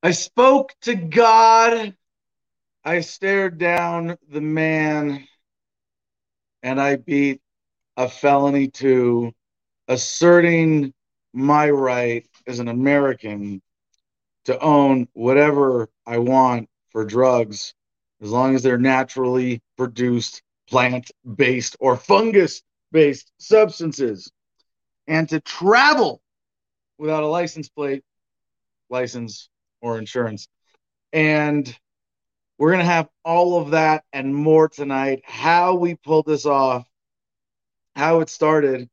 I spoke to God. I stared down the man and I beat a felony to asserting my right as an American to own whatever I want for drugs as long as they're naturally produced plant based or fungus based substances and to travel without a license plate, license, or insurance. And we're going to have all of that and more tonight. How we pulled this off, how it started,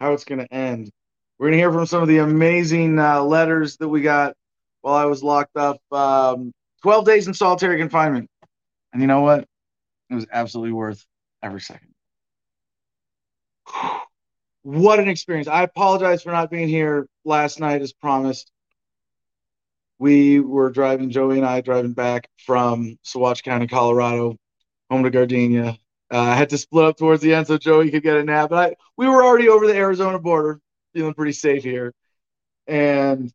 how it's going to end. We're going to hear from some of the amazing uh, letters that we got while I was locked up. Um, 12 days in solitary confinement. And you know what? It was absolutely worth every second. What an experience. I apologize for not being here last night as promised we were driving, Joey and I driving back from Saguache County, Colorado, home to Gardenia. Uh, I had to split up towards the end so Joey could get a nap. But I, we were already over the Arizona border, feeling pretty safe here. And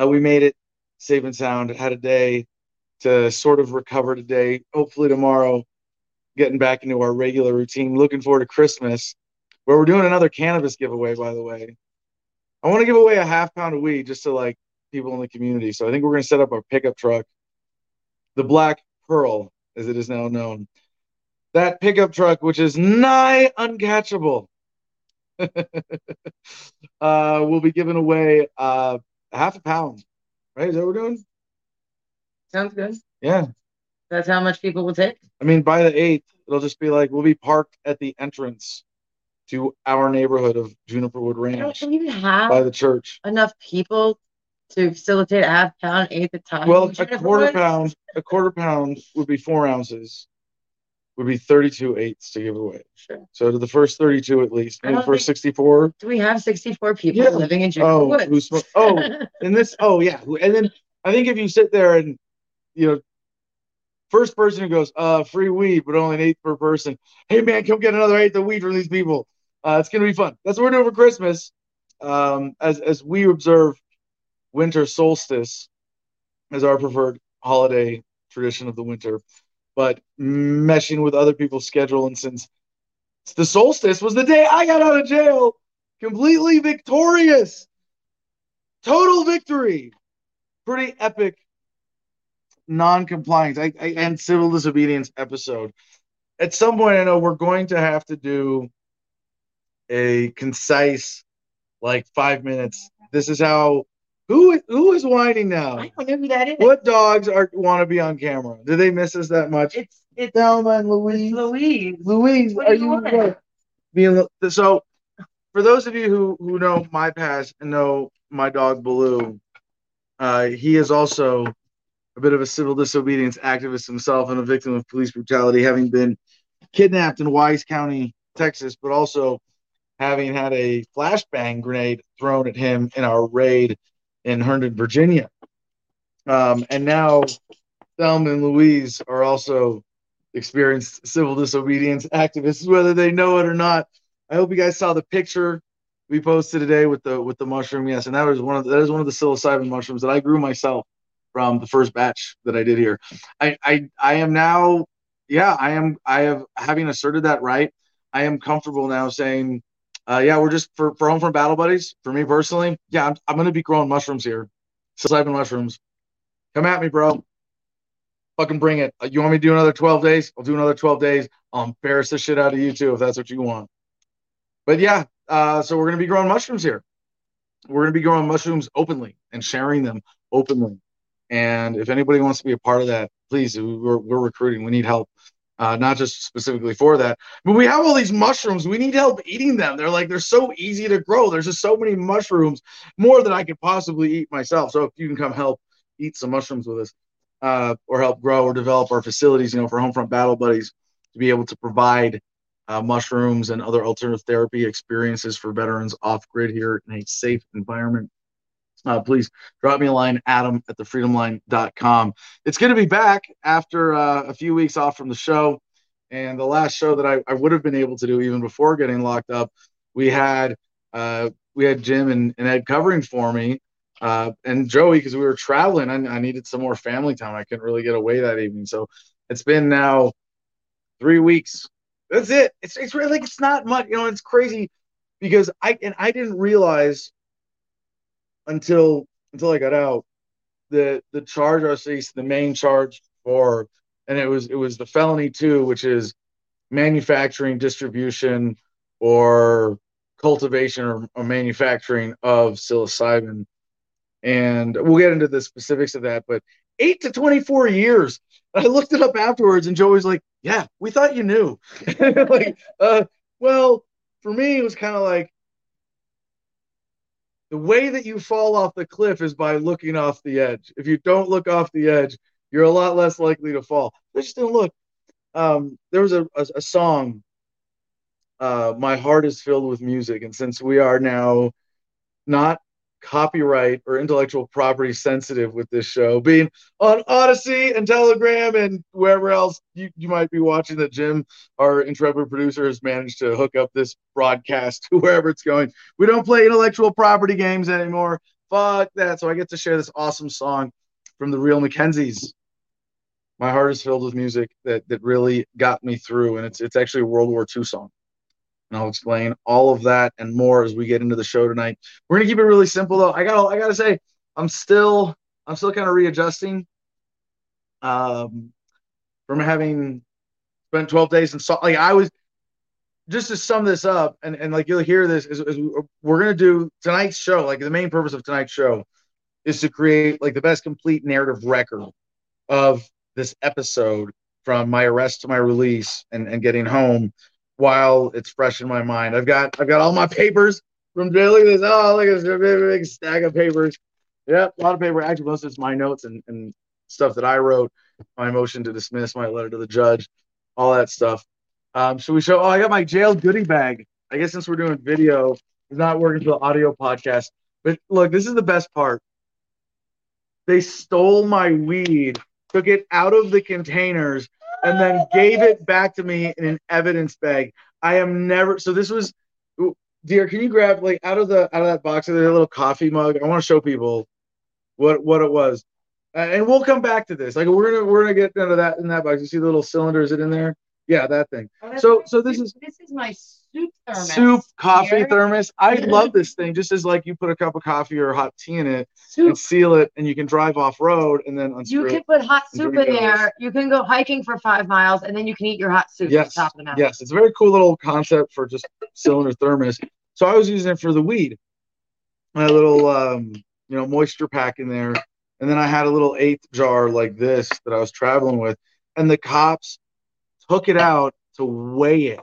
uh, we made it safe and sound. Had a day to sort of recover today. Hopefully, tomorrow, getting back into our regular routine. Looking forward to Christmas, where we're doing another cannabis giveaway, by the way. I want to give away a half pound of weed just to like people in the community. So I think we're going to set up our pickup truck, the Black Pearl, as it is now known. That pickup truck, which is nigh uncatchable, uh, will be giving away uh, half a pound. Right? Is that what we're doing? Sounds good. Yeah. That's how much people will take. I mean, by the eighth, it'll just be like we'll be parked at the entrance to our neighborhood of Juniperwood Ranch don't even have by the church. enough people to facilitate a half pound, eighth a time. Well, a quarter pound, a quarter pound would be four ounces, would be 32 eighths to give away. Sure. So to the first 32 at least, maybe the first 64. Do we have 64 people Yeah. living in Juniper Oh, Woods? who smoke- oh, and this, oh yeah, and then I think if you sit there and you know, first person who goes, uh, free weed, but only an eighth per person. Hey man, come get another eighth of weed from these people. Uh, it's gonna be fun. That's what we're doing for Christmas. Um, as as we observe winter solstice as our preferred holiday tradition of the winter, but meshing with other people's schedule. And since the solstice was the day I got out of jail, completely victorious, total victory, pretty epic non-compliance I, I, and civil disobedience episode. At some point, I know we're going to have to do a concise, like five minutes. This is how. Who who is whining now? I don't know who that is. What dogs are want to be on camera? Do they miss us that much? It's it's Thelma and Louise. Louise. Louise, What are you you what? being so? For those of you who who know my past and know my dog Baloo, uh, he is also a bit of a civil disobedience activist himself and a victim of police brutality, having been kidnapped in Wise County, Texas, but also having had a flashbang grenade thrown at him in our raid in Herndon, Virginia. Um, and now Thelma and Louise are also experienced civil disobedience activists, whether they know it or not. I hope you guys saw the picture we posted today with the with the mushroom. Yes, and that was one of the, that is one of the psilocybin mushrooms that I grew myself from the first batch that I did here. I I I am now, yeah, I am I have having asserted that right. I am comfortable now saying, uh, yeah, we're just for for Homefront Battle Buddies. For me personally, yeah, I'm I'm gonna be growing mushrooms here, psilocybin mushrooms. Come at me, bro. Fucking bring it. You want me to do another 12 days? I'll do another 12 days. I'll embarrass the shit out of you too if that's what you want. But yeah, uh, so we're gonna be growing mushrooms here. We're gonna be growing mushrooms openly and sharing them openly. And if anybody wants to be a part of that, please, we're, we're recruiting. We need help, uh, not just specifically for that, but we have all these mushrooms. We need help eating them. They're like they're so easy to grow. There's just so many mushrooms, more than I could possibly eat myself. So if you can come help eat some mushrooms with us, uh, or help grow or develop our facilities, you know, for Homefront Battle Buddies to be able to provide uh, mushrooms and other alternative therapy experiences for veterans off grid here in a safe environment. Uh, please drop me a line, adam at thefreedomline.com. It's going to be back after uh, a few weeks off from the show. And the last show that I, I would have been able to do even before getting locked up, we had uh, we had Jim and, and Ed covering for me, uh, and Joey because we were traveling. I, I needed some more family time. I couldn't really get away that evening, so it's been now three weeks. That's it. It's it's really like it's not much. You know, it's crazy because I and I didn't realize until until I got out the the charge I facing, the main charge for, and it was it was the felony too, which is manufacturing, distribution, or cultivation or, or manufacturing of psilocybin. And we'll get into the specifics of that, but eight to 24 years. I looked it up afterwards, and Joey's like, "Yeah, we thought you knew." like, uh, well, for me, it was kind of like the way that you fall off the cliff is by looking off the edge. If you don't look off the edge, you're a lot less likely to fall. I just didn't look. Um, there was a, a, a song, uh, My Heart is Filled with Music. And since we are now not copyright or intellectual property sensitive with this show being on Odysee and Telegram and wherever else you, you might be watching that Jim, our intrepid producer, has managed to hook up this broadcast to wherever it's going. We don't play intellectual property games anymore. Fuck that. So I get to share this awesome song from the real McKenzies. My heart is filled with music that that really got me through, and it's it's actually a World War II song and I'll explain all of that and more as we get into the show tonight. We're gonna keep it really simple though. I got I gotta say I'm still I'm still kind of readjusting um, from having spent 12 days in salt. Like I was just to sum this up, and, and like you'll hear this is, is we're gonna do tonight's show. Like the main purpose of tonight's show is to create like the best complete narrative record of this episode from my arrest to my release and, and getting home while it's fresh in my mind. I've got I've got all my papers from jail. Look at this. Oh, look at this big, big stack of papers. Yep, a lot of paper. Actually, most of it's my notes and, and stuff that I wrote, my motion to dismiss, my letter to the judge, all that stuff. Um, should we show? Oh, I got my jail goodie bag. I guess since we're doing video, it's not working for the audio podcast. But look, this is the best part. They stole my weed, took it out of the containers, and then gave it back to me in an evidence bag. I am never so this was dear, can you grab like out of the out of that box there's a little coffee mug? I want to show people what what it was. Uh, and we'll come back to this. Like we're gonna we're gonna get into that in that box. You see the little cylinder? Is it in there? Yeah, that thing. Oh, so so this is this is my soup thermos. Soup coffee here. thermos. I love this thing. Just as like you put a cup of coffee or hot tea in it soup. and seal it, and you can drive off road and then You can put hot soup in there. You can go hiking for five miles, and then you can eat your hot soup. Yes, top of the mountain. yes, it's a very cool little concept for just cylinder thermos. So I was using it for the weed. My little um, you know moisture pack in there, and then I had a little eighth jar like this that I was traveling with, and the cops took it out to weigh it.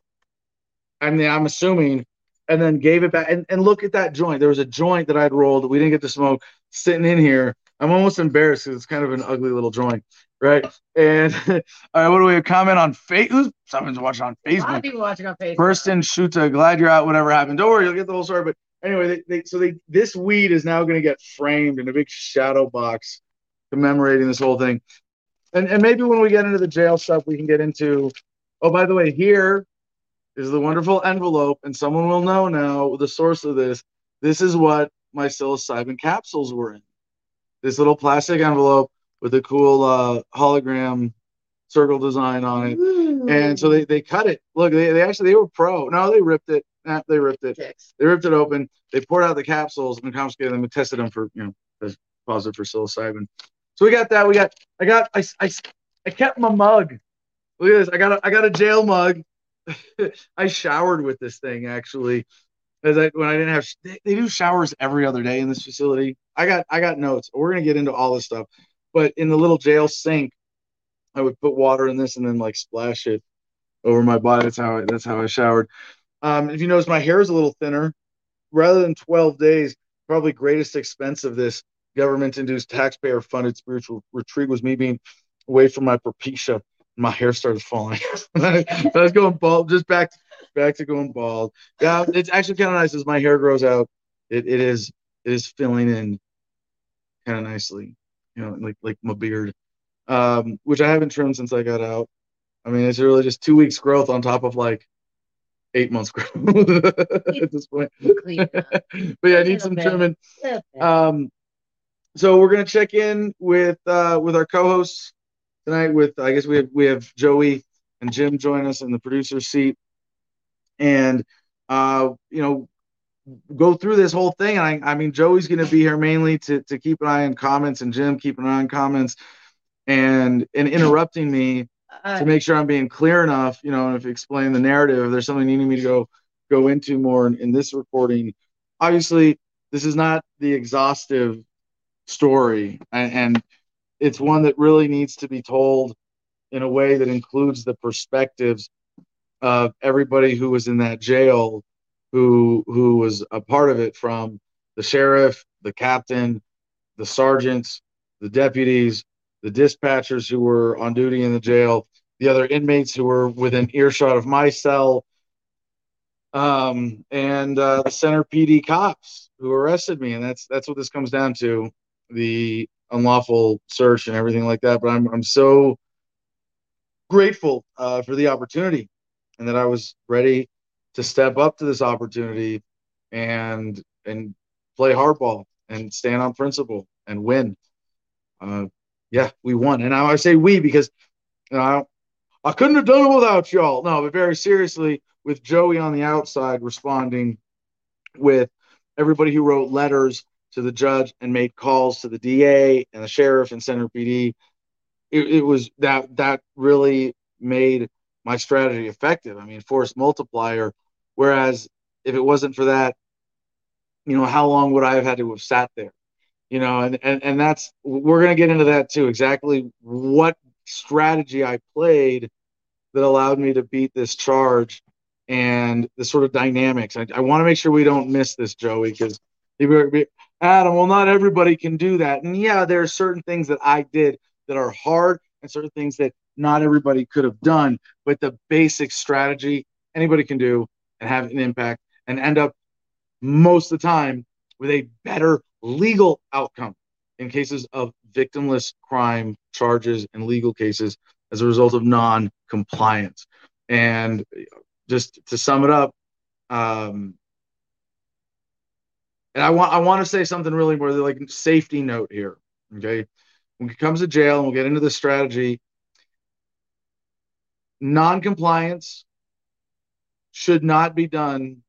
I mean, I'm assuming, and then gave it back. And, and look at that joint. There was a joint that I'd rolled that we didn't get to smoke sitting in here. I'm almost embarrassed because it's kind of an ugly little joint, right? And all right, what do we have? comment on Facebook? Someone's watching on Facebook. A lot of people watching on Facebook. Person Shuta, glad you're out. Whatever happened, don't worry, you'll get the whole story. But anyway, they, they, so they this weed is now going to get framed in a big shadow box commemorating this whole thing and, and maybe when we get into the jail stuff, we can get into. Oh, by the way, here is the wonderful envelope, and someone will know now the source of this. This is what my psilocybin capsules were in. This little plastic envelope with a cool uh, hologram circle design on it. Ooh. And so they, they cut it. Look, they, they actually they were pro. No, they ripped it. Nah, they ripped it. They ripped it open. They poured out the capsules and confiscated them and tested them for you know positive for psilocybin. So we got that. We got I got I, I, I kept my mug. Look at this. I got a, I got a jail mug. I showered with this thing actually. As I when I didn't have they, they do showers every other day in this facility. I got I got notes. We're gonna get into all this stuff. But in the little jail sink, I would put water in this and then like splash it over my body. That's how I, that's how I showered. Um, if you notice, my hair is a little thinner. Rather than 12 days, probably greatest expense of this government induced taxpayer funded spiritual retreat was me being away from my propecia. My hair started falling. I was going bald, just back back to going bald. Yeah, it's actually kind of nice as my hair grows out. It, it is it is filling in kind of nicely, you know, like like my beard, um, which I haven't trimmed since I got out. I mean, it's really just two weeks growth on top of like eight months growth at this point. but yeah, I need some trimming. Um, so we're gonna check in with uh, with our co-hosts tonight. With I guess we have we have Joey and Jim join us in the producer seat, and uh, you know go through this whole thing. And I, I mean, Joey's going to be here mainly to, to keep an eye on comments, and Jim keep an eye on comments, and and interrupting me uh, to make sure I'm being clear enough. You know, and if you explain the narrative, if there's something needing me to go go into more in, in this recording. Obviously, this is not the exhaustive story, and, and it's one that really needs to be told in a way that includes the perspectives of everybody who was in that jail who who was a part of it from the sheriff, the captain, the sergeants, the deputies, the dispatchers who were on duty in the jail, the other inmates who were within earshot of my cell, um, and uh, the center PD cops who arrested me, and that's that's what this comes down to the unlawful search and everything like that. But I'm I'm so grateful uh, for the opportunity and that I was ready to step up to this opportunity and and play hardball and stand on principle and win. Uh, yeah, we won, and I, I say we because you know, I, I couldn't have done it without y'all. No, but very seriously, with Joey on the outside responding with everybody who wrote letters to the judge and made calls to the DA and the sheriff and Center PD. It, it was that that really made my strategy effective. I mean, force multiplier Whereas if it wasn't for that, you know, how long would I have had to have sat there? You know, and and, and that's we're gonna get into that too. Exactly what strategy I played that allowed me to beat this charge and the sort of dynamics. I, I want to make sure we don't miss this, Joey, because Adam, well, not everybody can do that. And yeah, there are certain things that I did that are hard and certain things that not everybody could have done. But the basic strategy anybody can do and have an impact and end up most of the time with a better legal outcome in cases of victimless crime charges and legal cases as a result of non-compliance. And just to sum it up, um, and I want I want to say something really more like safety note here. Okay, when it comes to jail, and we'll get into the strategy. Non-compliance should not be done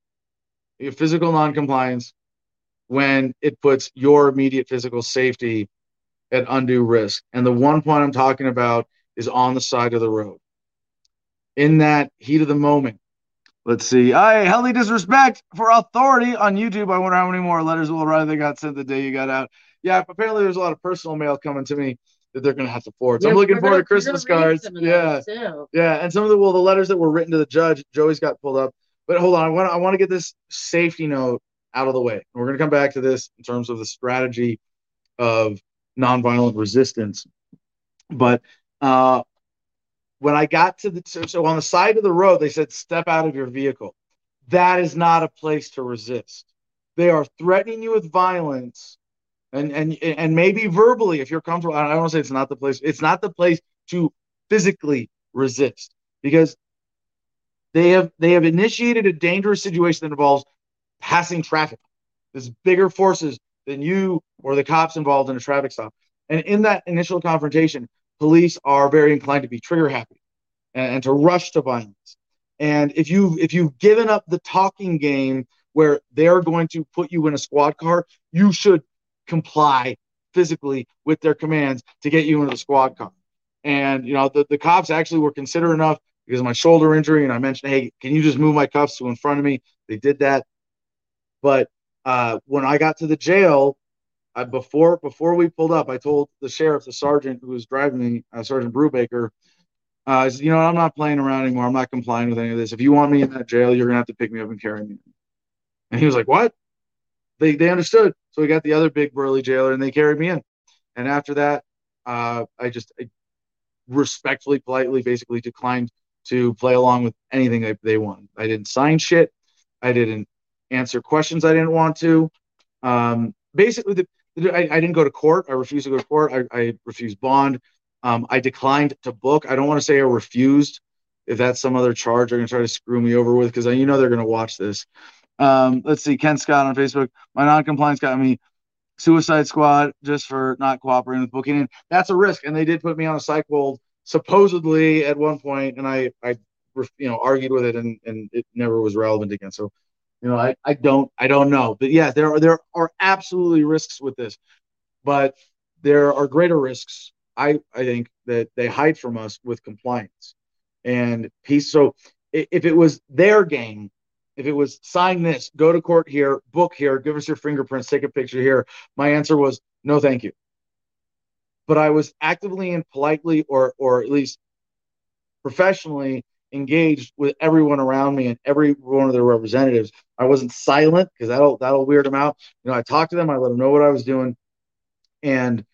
physical noncompliance when it puts your immediate physical safety at undue risk. And the one point I'm talking about is on the side of the road. In that heat of the moment, let's see. I healthy disrespect for authority on YouTube. I wonder how many more letters will arrive that got sent the day you got out. Yeah, apparently there's a lot of personal mail coming to me that they're going to have to forward. So yeah, I'm looking forward to Christmas cards. Yeah, yeah, and some of the well, the letters that were written to the judge, Joey's got pulled up. But hold on, I want I want to get this safety note out of the way. And we're going to come back to this in terms of the strategy of nonviolent resistance. But uh, when I got to the so, on the side of the road, they said step out of your vehicle. That is not a place to resist. They are threatening you with violence and and and maybe verbally if you're comfortable. I don't want to say it's not the place. It's not the place to physically resist because they have they have initiated a dangerous situation that involves passing traffic. There's bigger forces than you or the cops involved in a traffic stop. And in that initial confrontation, police are very inclined to be trigger happy and, and to rush to violence. And if you if you've given up the talking game where they're going to put you in a squad car, you should comply physically with their commands to get you into the squad car. And you know, the, the cops actually were considerate enough because of my shoulder injury, and I mentioned, hey, can you just move my cuffs to in front of me? They did that. But uh, when I got to the jail, I, before before we pulled up, I told the sheriff, the sergeant who was driving me, uh, Sergeant Brubaker, uh, I said, you know, I'm not playing around anymore. I'm not complying with any of this. If you want me in that jail, you're gonna have to pick me up and carry me. And he was like, what? they they understood. So we got the other big burly jailer, and they carried me in. And after that, uh, I just I respectfully, politely, basically declined to play along with anything they, they wanted. I didn't sign shit. I didn't answer questions I didn't want to. Um, basically, the, I, I, didn't go to court. I refused to go to court. I, I refused bond. Um, I declined to book. I don't want to say I refused if that's some other charge they're going to try to screw me over with because you know they're going to watch this. Um, let's see, Ken Scott on Facebook. My non-compliance got me Suicide Squad just for not cooperating with booking. And that's a risk. And they did put me on a psych hold supposedly at one point, and I I you know argued with it, and and it never was relevant again. So you know I I don't I don't know, but yeah, there are there are absolutely risks with this, but there are greater risks. I I think that they hide from us with compliance and peace. So if it was their game if it was sign this, go to court here, book here, give us your fingerprints, take a picture here, my answer was no, thank you. But I was actively and politely, or or at least professionally engaged with everyone around me and every one of their representatives. I wasn't silent because that'll that'll weird them out. You know, I talked to them, I let them know what I was doing, and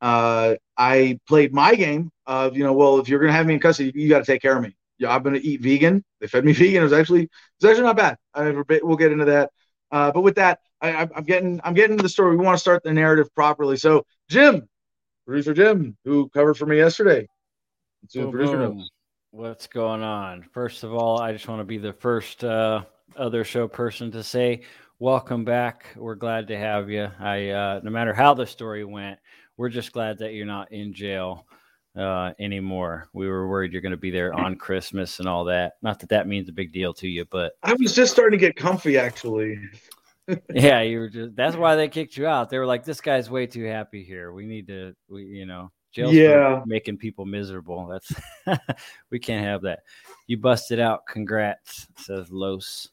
uh, I played my game of you know, well, if you're gonna have me in custody, you got to take care of me yeah, I'm gonna eat vegan. They fed me vegan. It was actually it was actually not bad. I, we'll get into that. Uh, but with that, I, am getting I'm getting to the story. We want to start the narrative properly. So Jim, producer Jim, who covered for me yesterday. Boom, boom. What's going on? First of all, I just want to be the first uh, other show person to say welcome back. We're glad to have you. I uh, no matter how the story went, we're just glad that you're not in jail uh, anymore. We were worried you're going to be there on Christmas and all that. Not that that means a big deal to you, but I was just starting to get comfy actually. yeah, you were just. That's why they kicked you out. They were like, "This guy's way too happy here. We need to, we, you know, jail's yeah, making people miserable. That's we can't have that. You busted out. Congrats," says Los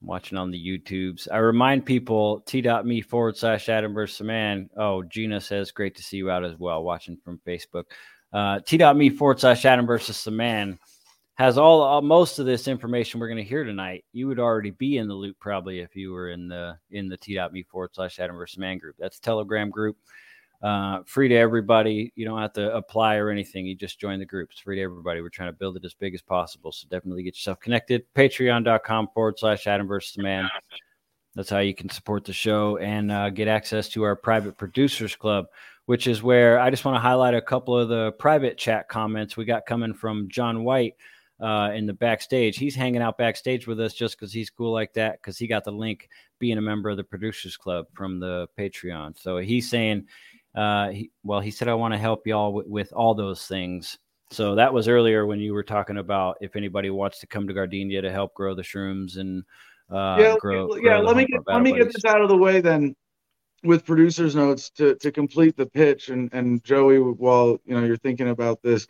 watching on the YouTubes. I remind people t.me forward slash Adam versus the Man. Oh, Gina says, great to see you out as well, watching from Facebook. Uh, t.me forward slash Adam versus the Man has all, all most of this information we're going to hear tonight. You would already be in the loop probably if you were in the in the t.me forward slash Adam versus the Man group. That's Telegram group uh, free to everybody. You don't have to apply or anything. You just join the group. It's free to everybody. We're trying to build it as big as possible. So definitely get yourself connected. Patreon.com forward slash Adam versus the man. That's how you can support the show and uh, get access to our private producers club, which is where I just want to highlight a couple of the private chat comments we got coming from John White uh, in the backstage. He's hanging out backstage with us just because he's cool like that, because he got the link being a member of the producers club from the Patreon. So he's saying uh, he, well, he said, I want to help y'all w- with all those things. So that was earlier when you were talking about if anybody wants to come to Gardenia to help grow the shrooms and uh, yeah, grow. Yeah, grow let me get, let me get this out of the way then with producers notes to, to complete the pitch and, and Joey, while you know you're thinking about this,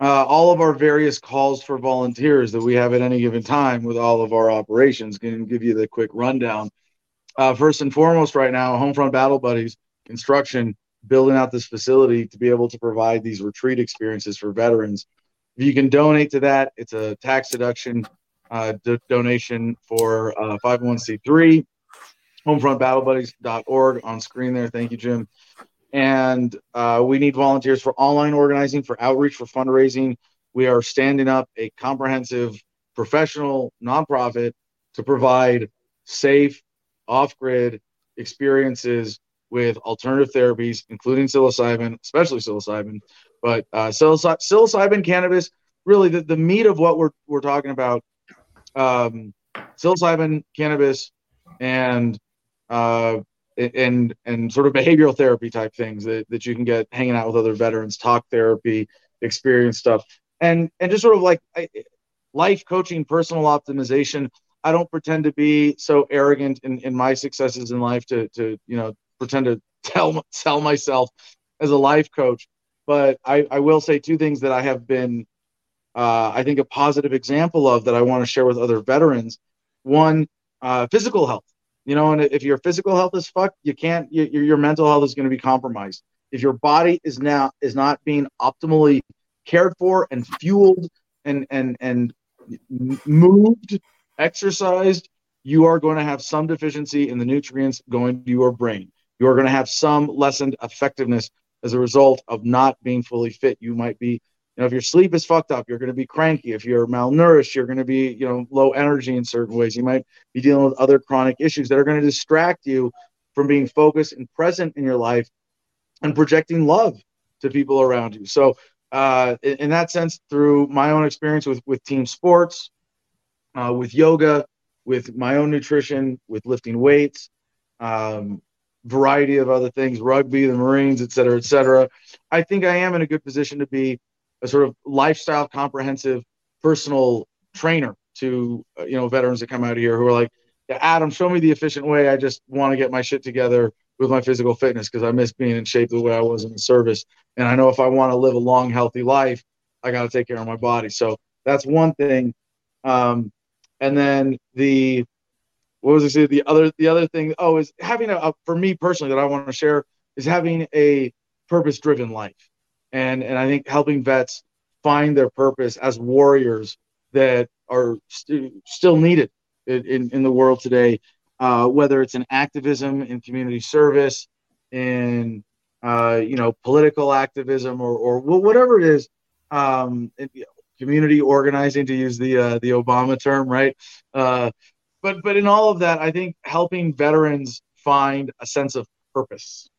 uh, all of our various calls for volunteers that we have at any given time with all of our operations can give you the quick rundown. Uh, first and foremost, right now, Homefront Battle Buddies construction building out this facility to be able to provide these retreat experiences for veterans. If you can donate to that, it's a tax deduction uh, do- donation for uh, 501c3. Homefrontbattlebuddies.org on screen there. Thank you, Jim. And uh, we need volunteers for online organizing, for outreach, for fundraising. We are standing up a comprehensive professional nonprofit to provide safe, off grid experiences with alternative therapies, including psilocybin, especially psilocybin, but uh, psilocy- psilocybin, cannabis, really the, the meat of what we're, we're talking about, um, psilocybin, cannabis, and uh, and and sort of behavioral therapy type things that, that you can get hanging out with other veterans, talk therapy, experience stuff, and and just sort of like life coaching, personal optimization. I don't pretend to be so arrogant in, in my successes in life to to you know pretend to tell sell myself as a life coach, but I, I will say two things that I have been, uh, I think, a positive example of that I want to share with other veterans. One, uh, physical health. You know, and if your physical health is fucked, you can't. Your, your mental health is going to be compromised. If your body is now is not being optimally cared for and fueled and and and moved, exercised, you are going to have some deficiency in the nutrients going to your brain you are going to have some lessened effectiveness as a result of not being fully fit. You might be, you know, if your sleep is fucked up, you're going to be cranky. If you're malnourished, you're going to be, you know, low energy in certain ways. You might be dealing with other chronic issues that are going to distract you from being focused and present in your life and projecting love to people around you. So, uh, in, in, that sense, through my own experience with with team sports, uh, with yoga, with my own nutrition, with lifting weights, um, variety of other things, rugby, the Marines, et cetera, et cetera. I think I am in a good position to be a sort of lifestyle comprehensive personal trainer to uh, you know veterans that come out here who are like, Adam, show me the efficient way. I just want to get my shit together with my physical fitness because I miss being in shape the way I was in the service. And I know if I want to live a long, healthy life, I got to take care of my body. So that's one thing. Um, and then the what was I say? The other the other thing oh is having a, a for me personally that I want to share is having a purpose driven life, and and I think helping vets find their purpose as warriors that are st- still needed in, in, the world today, uh, whether it's in activism, in community service, in uh, you know political activism, or or whatever it is. Um, community organizing to use the uh, the Obama term, right? But but in all of that, I think helping veterans find a sense of purpose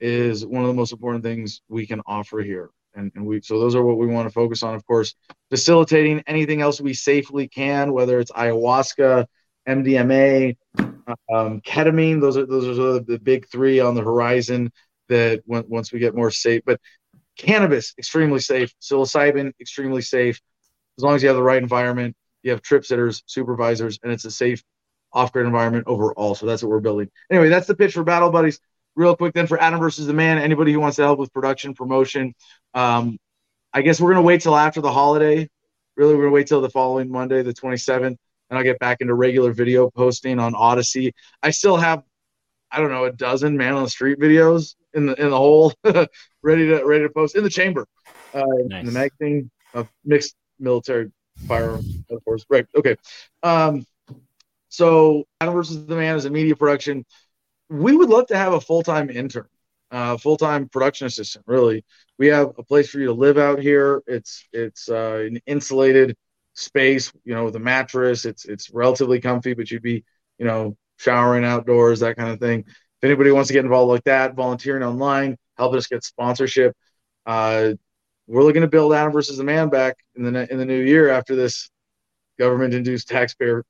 is one of the most important things we can offer here. And, and we so those are what we want to focus on, of course, facilitating anything else we safely can, whether it's ayahuasca, MDMA, um, ketamine. Those are those are the big three on the horizon that when, once we get more safe. But Cannabis, extremely safe. Psilocybin, extremely safe. As long as you have the right environment, you have trip sitters, supervisors, and it's a safe off-grid environment overall. So that's what we're building. Anyway, that's the pitch for Battle Buddies. Real quick, then for Adam versus the Man. Anybody who wants to help with production, promotion, um, I guess we're gonna wait till after the holiday. Really, we're gonna wait till the following Monday, the 27th, and I'll get back into regular video posting on Odysee. I still have, I don't know, a dozen man on the street videos in the in the hole, ready to ready to post in the chamber, uh, nice. in the magazine of mixed military of course. Right. Okay. Um, so Adam versus the Man is a media production. We would love to have a full time intern, uh, full time production assistant. Really, we have a place for you to live out here. It's it's uh, an insulated space, you know, with a mattress. It's it's relatively comfy, but you'd be, you know, showering outdoors, that kind of thing. If anybody wants to get involved like that, volunteering online, helping us get sponsorship, uh, we're looking to build Adam versus the Man back in the in the new year after this government-induced taxpayer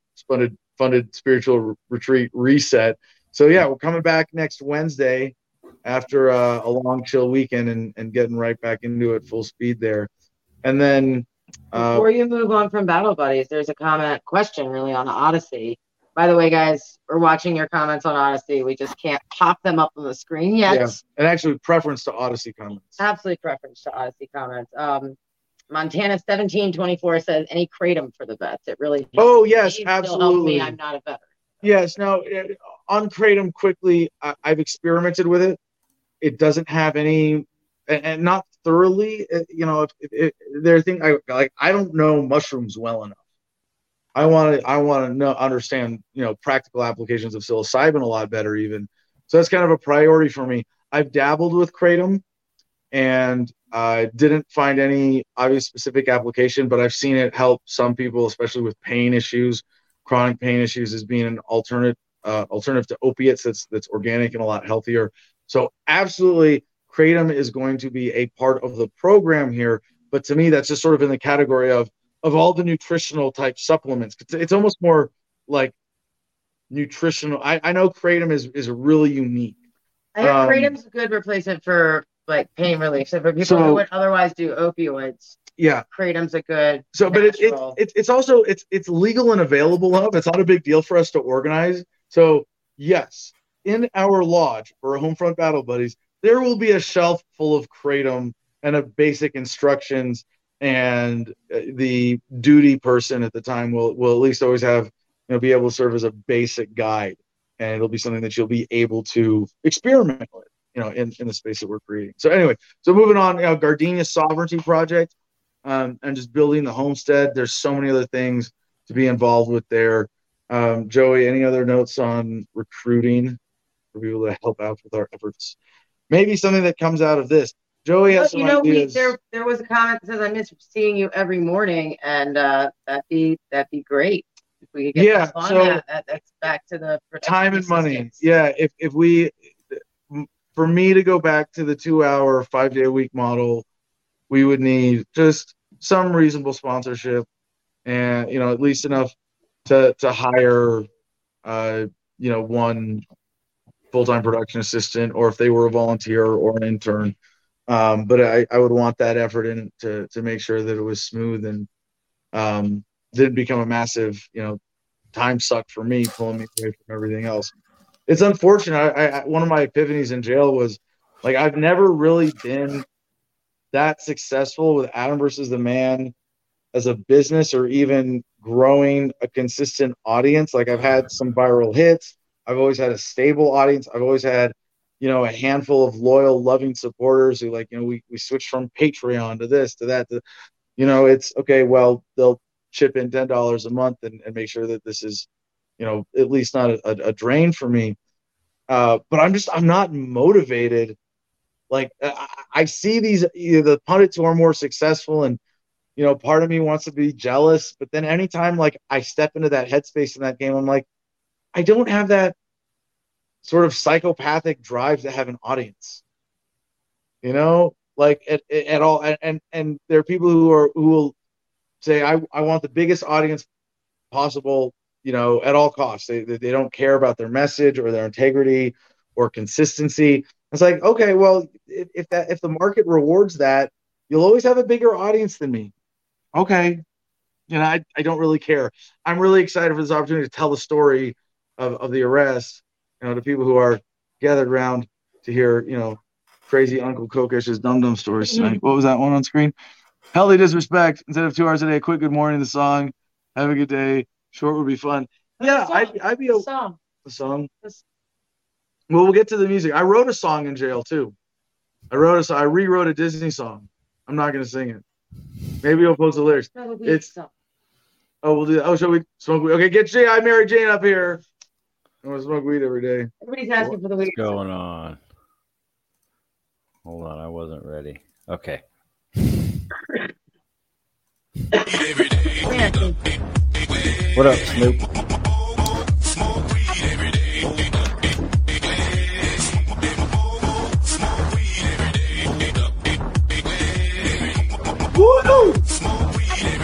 funded spiritual retreat reset. So yeah, we're coming back next Wednesday after uh, a long chill weekend and, and getting right back into it full speed there. And then uh, before you move on from Battle Buddies, there's a comment question really on Odysee. By the way, guys, we're watching your comments on Odysee. We just can't pop them up on the screen yet. Yeah, and actually, preference to Odysee comments. Absolutely, preference to Odysee comments. Um, Montana seventeen twenty four says any kratom for the vets. It really. Oh yes, absolutely. Me. I'm not a veteran. Yes. Now on kratom, quickly, I, have experimented with it. It doesn't have any, and, and not thoroughly. Uh, you know, if, if, if there thing I like, I don't know mushrooms well enough. I want to I want to know understand you know practical applications of psilocybin a lot better even. So that's kind of a priority for me. I've dabbled with kratom, and I uh, didn't find any obvious specific application, but I've seen it help some people, especially with pain issues, chronic pain issues, as being an alternate uh, alternative to opiates that's that's organic and a lot healthier. So absolutely, kratom is going to be a part of the program here. But to me, that's just sort of in the category of of all the nutritional type supplements. It's, it's almost more like nutritional. I, I know kratom is is really unique. I think um, kratom's a good replacement for like pain relief. So for people so, who would otherwise do opioids, yeah, kratom's a good. So, but it's it, it, it's also it's it's legal and available of. It's not a big deal for us to organize. So yes, in our lodge for our Homefront Battle Buddies, there will be a shelf full of kratom and of basic instructions and uh, the duty person at the time will will at least always have you know be able to serve as a basic guide. And it'll be something that you'll be able to experiment with you know in, in the space that we're creating. So anyway so moving on you know gardenia sovereignty project um, and just building the homestead. There's so many other things to be involved with there. Um, joey any other notes on recruiting for people to help out with our efforts? Maybe something that comes out of this Joey has well, you know, we, there there was a comment that says I miss seeing you every morning, and uh, that'd be that'd be great if we could get yeah. So that. That, that's back to the time and money. Yeah, if if we for me to go back to the two hour five day a week model we would need just some reasonable sponsorship, and you know at least enough to to hire, uh, you know, one full time production assistant, or if they were a volunteer or an intern. Um, but I, I would want that effort in to to make sure that it was smooth and um, didn't become a massive, you know, time suck for me, pulling me away from everything else. It's unfortunate. I, I, one of my epiphanies in jail was like I've never really been that successful with Adam versus the Man as a business or even growing a consistent audience. Like I've had some viral hits. I've always had a stable audience. I've always had, you know, a handful of loyal, loving supporters who like, you know, we, we switched from Patreon to this, to that, to, you know, it's okay. Well, they'll chip in $10 a month and, and make sure that this is, you know, at least not a, a, drain for me. Uh, but I'm just, I'm not motivated. Like I, I see these, you know, the pundits who are more successful and, you know, part of me wants to be jealous, but then anytime like I step into that headspace in that game, I'm like, I don't have that sort of psychopathic drive to have an audience. You know, like at, at all, and, and and there are people who are who will say, I, I want the biggest audience possible, you know, at all costs. They, they, don't care about their message or their integrity or consistency. It's like, okay, well, if, if that if the market rewards that, you'll always have a bigger audience than me okay, you know, I, I don't really care. I'm really excited for this opportunity to tell the story of, of the arrest, you know, to people who are gathered around to hear, you know, crazy Uncle Kokesh's dum dum stories tonight. Mm-hmm. What was that one on screen? Healthy disrespect. Instead of two hours a day, quick good morning, the song. Have a good day. Short would be fun. Yeah, I'd, I'd be a song. The song. Well, we'll get to the music. I wrote a song in jail too. I wrote a song. I rewrote a Disney song. I'm not gonna sing it. Maybe we'll post the lyrics. It's oh, we'll do that. Oh, shall we smoke? Okay, get G.I. Mary Jane up here. I want to smoke weed every day. Everybody's asking for the weed. What's going on? Hold on, I wasn't ready. Okay. what up, Snoop?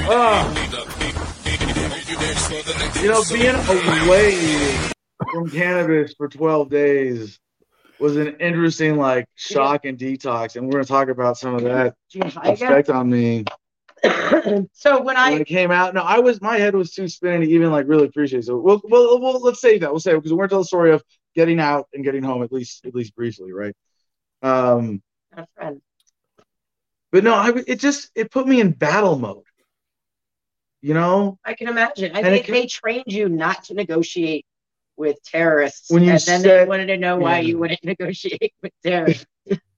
Uh, you know, being away from cannabis for 12 days was an interesting like shock and detox, and we're going to talk about some of that effect on me. so when I when it came out, no, I was my head was too spinning to even like really appreciate. It. So we'll, we'll, we'll let's save that. We'll say because we're going to tell the story of getting out and getting home at least at least briefly, right? Um, a friend. But no, I it just it put me in battle mode you know i can imagine i think they trained you not to negotiate with terrorists when you and then said, they wanted to know why yeah. you wouldn't negotiate with terrorists.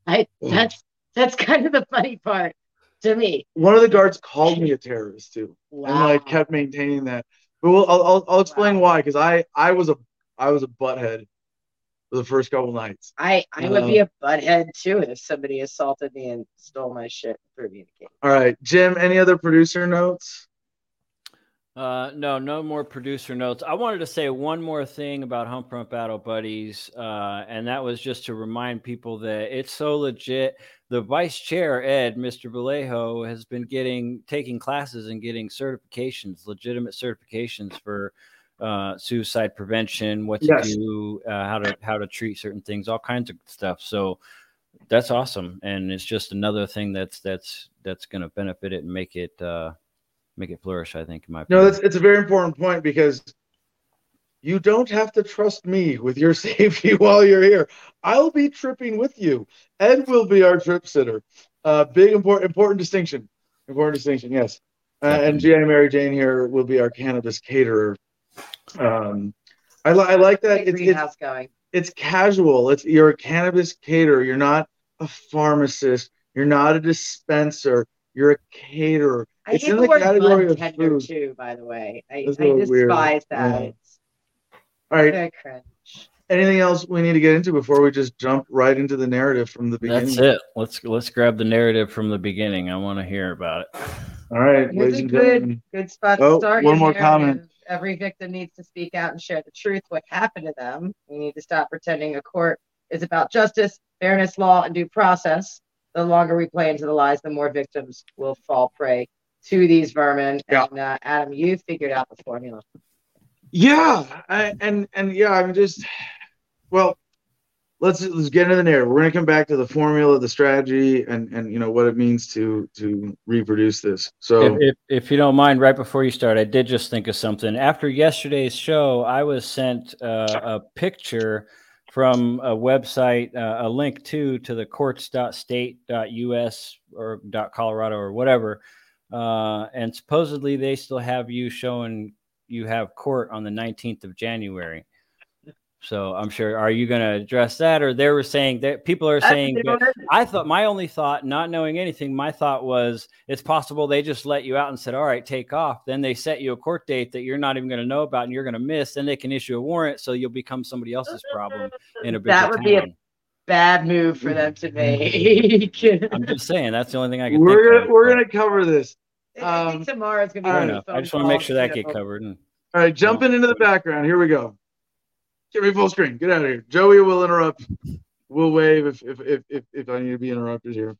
I, that's that's kind of the funny part to me. One of the guards called me a terrorist too. Wow. and like kept maintaining that. But we'll, I'll, I'll, I'll explain wow. why because i i was a i was a butthead for the first couple nights. I i would be um, a butthead too if somebody assaulted me and stole my shit threw me all right. Jim any other producer notes uh, no, no more producer notes. I wanted to say one more thing about Homefront Battle Buddies, uh, and that was just to remind people that it's so legit. The vice chair, Ed, Mr. Vallejo, has been getting taking classes and getting certifications, legitimate certifications for uh, suicide prevention, what to yes. do, uh, how to how to treat certain things, all kinds of stuff. So that's awesome, and it's just another thing that's that's that's going to benefit it and make it uh, make it flourish. I think. In my opinion. no, that's it's a very important point because you don't have to trust me with your safety while you're here. I'll be tripping with you. Ed will be our trip sitter. Uh, big important important distinction. Important distinction. Yes. Uh, and G.I. Mary Jane here will be our cannabis caterer. Um, I, li- I like that. It's, it's, going. it's casual. It's you're a cannabis caterer. You're not a pharmacist. You're not a dispenser. You're a caterer. I it's hate in the, the word category of food. too. By the way, I, I despise weird. that. Yeah. All right. cringe. Anything else we need to get into before we just jump right into the narrative from the beginning? That's it. Let's let's grab the narrative from the beginning. I want to hear about it. All right, Here's ladies and good, gentlemen. Good spot oh, to start. One more comment. Every victim needs to speak out and share the truth. What happened to them? We need to stop pretending a court is about justice, fairness, law, and due process. The longer we play into the lies, the more victims will fall prey to these vermin. Yeah. And uh, Adam, you figured out the formula. Yeah, I, and and yeah, I'm just well. Let's let's get into the narrative. We're gonna come back to the formula, the strategy, and and you know what it means to to reproduce this. So, if, if, if you don't mind, right before you start, I did just think of something. After yesterday's show, I was sent uh, a picture from a website, uh, a link to to the courts.state.us or .colorado or whatever, uh, and supposedly they still have you showing you have court on the 19th of January. So I'm sure. Are you going to address that, or they were saying that people are saying? I thought my only thought, not knowing anything, my thought was it's possible they just let you out and said, "All right, take off." Then they set you a court date that you're not even going to know about and you're going to miss. Then they can issue a warrant, so you'll become somebody else's problem in a big. That would town. be a bad move for them to make. I'm just saying that's the only thing I can. We're gonna of. we're gonna cover this. Um, tomorrow's gonna be. Fair enough. I just want to make sure that get covered. And, all right, jumping into the background. Here we go. Get me full screen. Get out of here. Joey will interrupt. We'll wave if if if if, if I need to be interrupted here.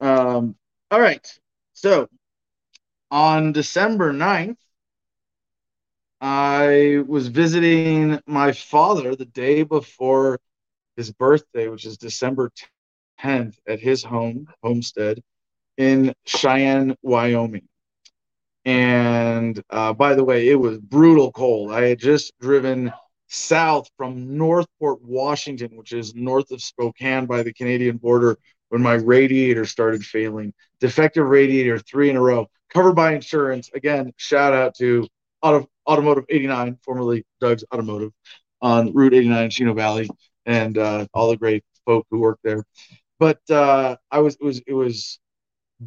Um, all right. So on December 9th, I was visiting my father the day before his birthday, which is December 10th, at his home, homestead in Cheyenne, Wyoming. And uh, by the way, it was brutal cold. I had just driven south from Northport, Washington, which is north of Spokane by the Canadian border, when my radiator started failing. Defective radiator, three in a row, covered by insurance. Again, shout out to Auto, Automotive 89, formerly Doug's Automotive, on Route 89 in Chino Valley, and uh, all the great folk who work there. But uh, I was it was it was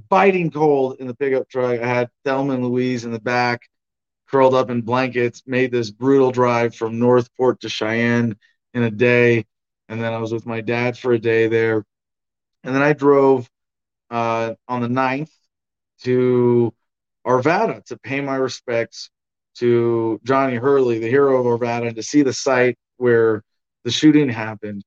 biting cold in the pickup truck. I had Thelma and Louise in the back curled up in blankets, made this brutal drive from Northport to Cheyenne in a day. And then I was with my dad for a day there. And then I drove uh, on the 9th to Arvada to pay my respects to Johnny Hurley, the hero of Arvada, and to see the site where the shooting happened.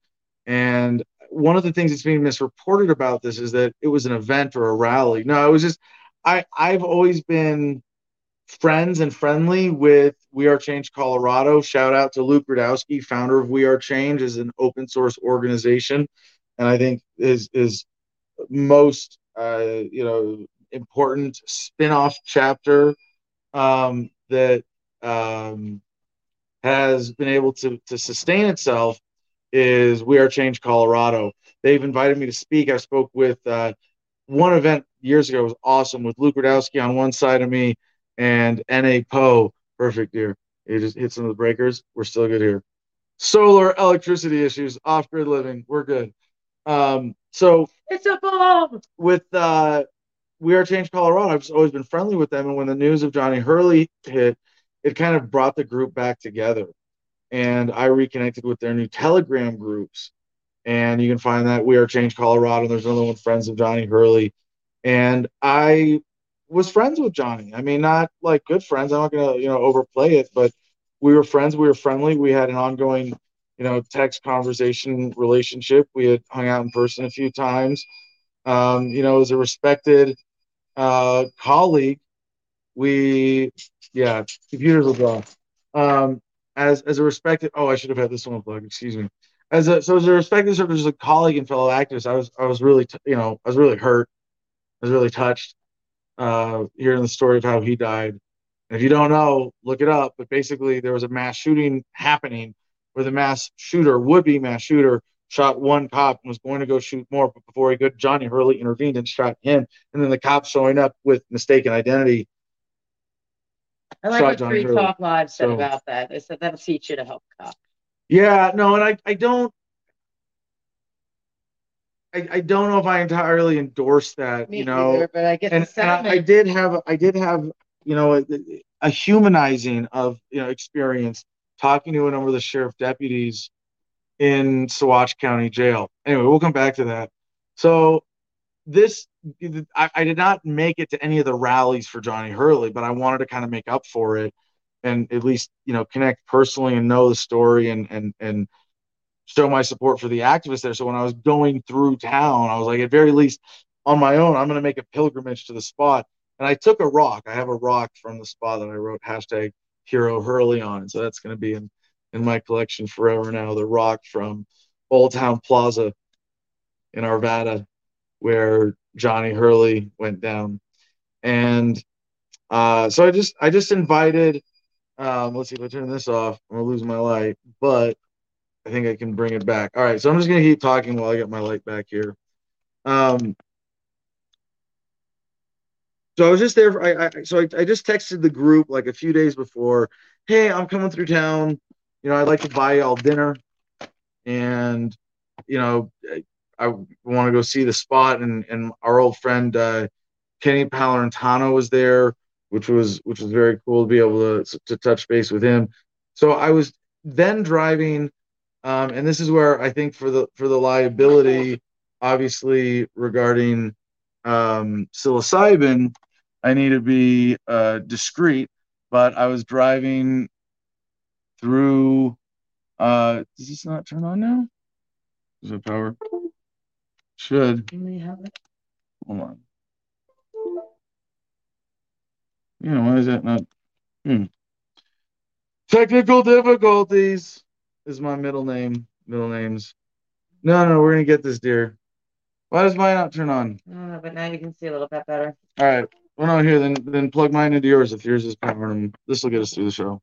And one of the things that's being misreported about this is that it was an event or a rally. No, it was just I I've always been friends and friendly with We Are Change Colorado. Shout out to Luke Rudkowski, founder of We Are Change, is an open source organization, and I think is is most uh, you know important spin-off chapter um, that um, has been able to to sustain itself is We Are Change Colorado. They've invited me to speak. I spoke with uh, one event years ago was awesome with Luke Rudkowski on one side of me and N.A. Poe, perfect here. He just hits some of the breakers. We're still good here. Solar electricity issues, off grid living. We're good. Um, so it's a bomb. With uh, We Are Change Colorado, I've always been friendly with them. And when the news of Johnny Hurley hit, it kind of brought the group back together. And I reconnected with their new Telegram groups. And you can find that We Are Change Colorado. There's another one, Friends of Johnny Hurley. And I was friends with Johnny. I mean, not like good friends. I'm not gonna you know overplay it, but we were friends. We were friendly. We had an ongoing you know text conversation relationship. We had hung out in person a few times. Um, you know, as a respected uh, colleague, we yeah, computers will draw. Um, as as a respected oh, I should have had this one plug. Excuse me. As a so as a respected sort of as a colleague and fellow activist, I was I was really t- you know I was really hurt. I was really touched uh, hearing the story of how he died. And if you don't know, look it up. But basically, there was a mass shooting happening where the mass shooter, would be mass shooter, shot one cop and was going to go shoot more. But before he could, Johnny Hurley intervened and shot him. And then the cop showing up with mistaken identity. I like what Free Talk Live said so, about that. They said that'll teach you to help cops. Yeah, no, and I, I don't I, I don't know if I entirely endorse that, Me you know. Either, but I get and, and I, I, did have I did have you know a, a, humanizing of you know experience talking to a number of the sheriff deputies in Saguache County Jail. Anyway, we'll come back to that. So this I, I did not make it to any of the rallies for Johnny Hurley, but I wanted to kind of make up for it and at least you know connect personally and know the story and and and show my support for the activists there. So when I was going through town, I was like, at very least on my own, I'm going to make a pilgrimage to the spot. And I took a rock. I have a rock from the spot that I wrote hashtag hero Hurley on. So that's going to be in, in my collection forever now. The rock from Old Town Plaza in Arvada, where Johnny Hurley went down. And uh, so I just I just invited um, let's see if I turn this off, I'm gonna lose my light, but I think I can bring it back. All right, so I'm just gonna keep talking while I get my light back here. Um, so I was just there. For, I, I so I, I just texted the group like a few days before. Hey, I'm coming through town. You know, I'd like to buy y'all dinner, and you know, I, I want to go see the spot. And and our old friend uh, Kenny Palorentano was there, which was which was very cool to be able to to touch base with him. So I was then driving, um, and this is where I think for the for the liability, obviously regarding um, psilocybin, I need to be uh, discreet. But I was driving through. Uh, does this not turn on now? Is it power? Should. Hold on. You know, why is that not? Hmm. Technical difficulties is my middle name. Middle names. No, no, we're gonna get this, dear. Why does mine not turn on? Uh, but now you can see a little bit better. All right. Well, no, here, then then plug mine into yours if yours is powering. This will get us through the show.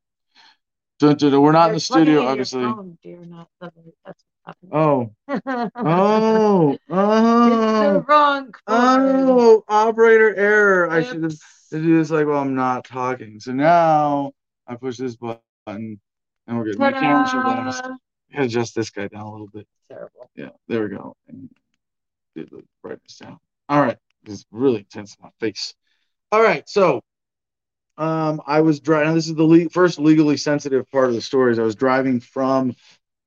We're not You're in the studio, obviously. Phone, dear, not the, that's Oh. oh. Oh. It's the wrong Oh, operator error. I should have do this like while I'm not talking. So now I push this button and we're good. My camera should last. I adjust this guy down a little bit. Terrible. Yeah, there we go. And get the brightness down. All right. This is really intense in my face. All right. So um, I was driving. This is the le- first legally sensitive part of the story. Is I was driving from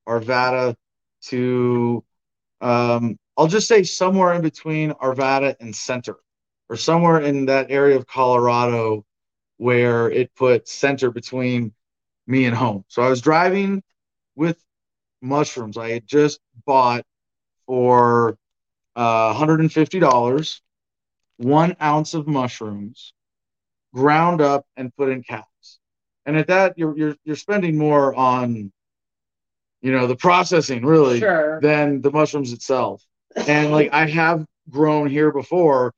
Arvada to, um, I'll just say somewhere in between Arvada and Center or somewhere in that area of Colorado where it put center between me and home. So I was driving with mushrooms I had just bought for uh, $150, one ounce of mushrooms, ground up and put in caps. And at that, you're you're you're spending more on, you know, the processing really sure. than the mushrooms itself. And like I have grown here before,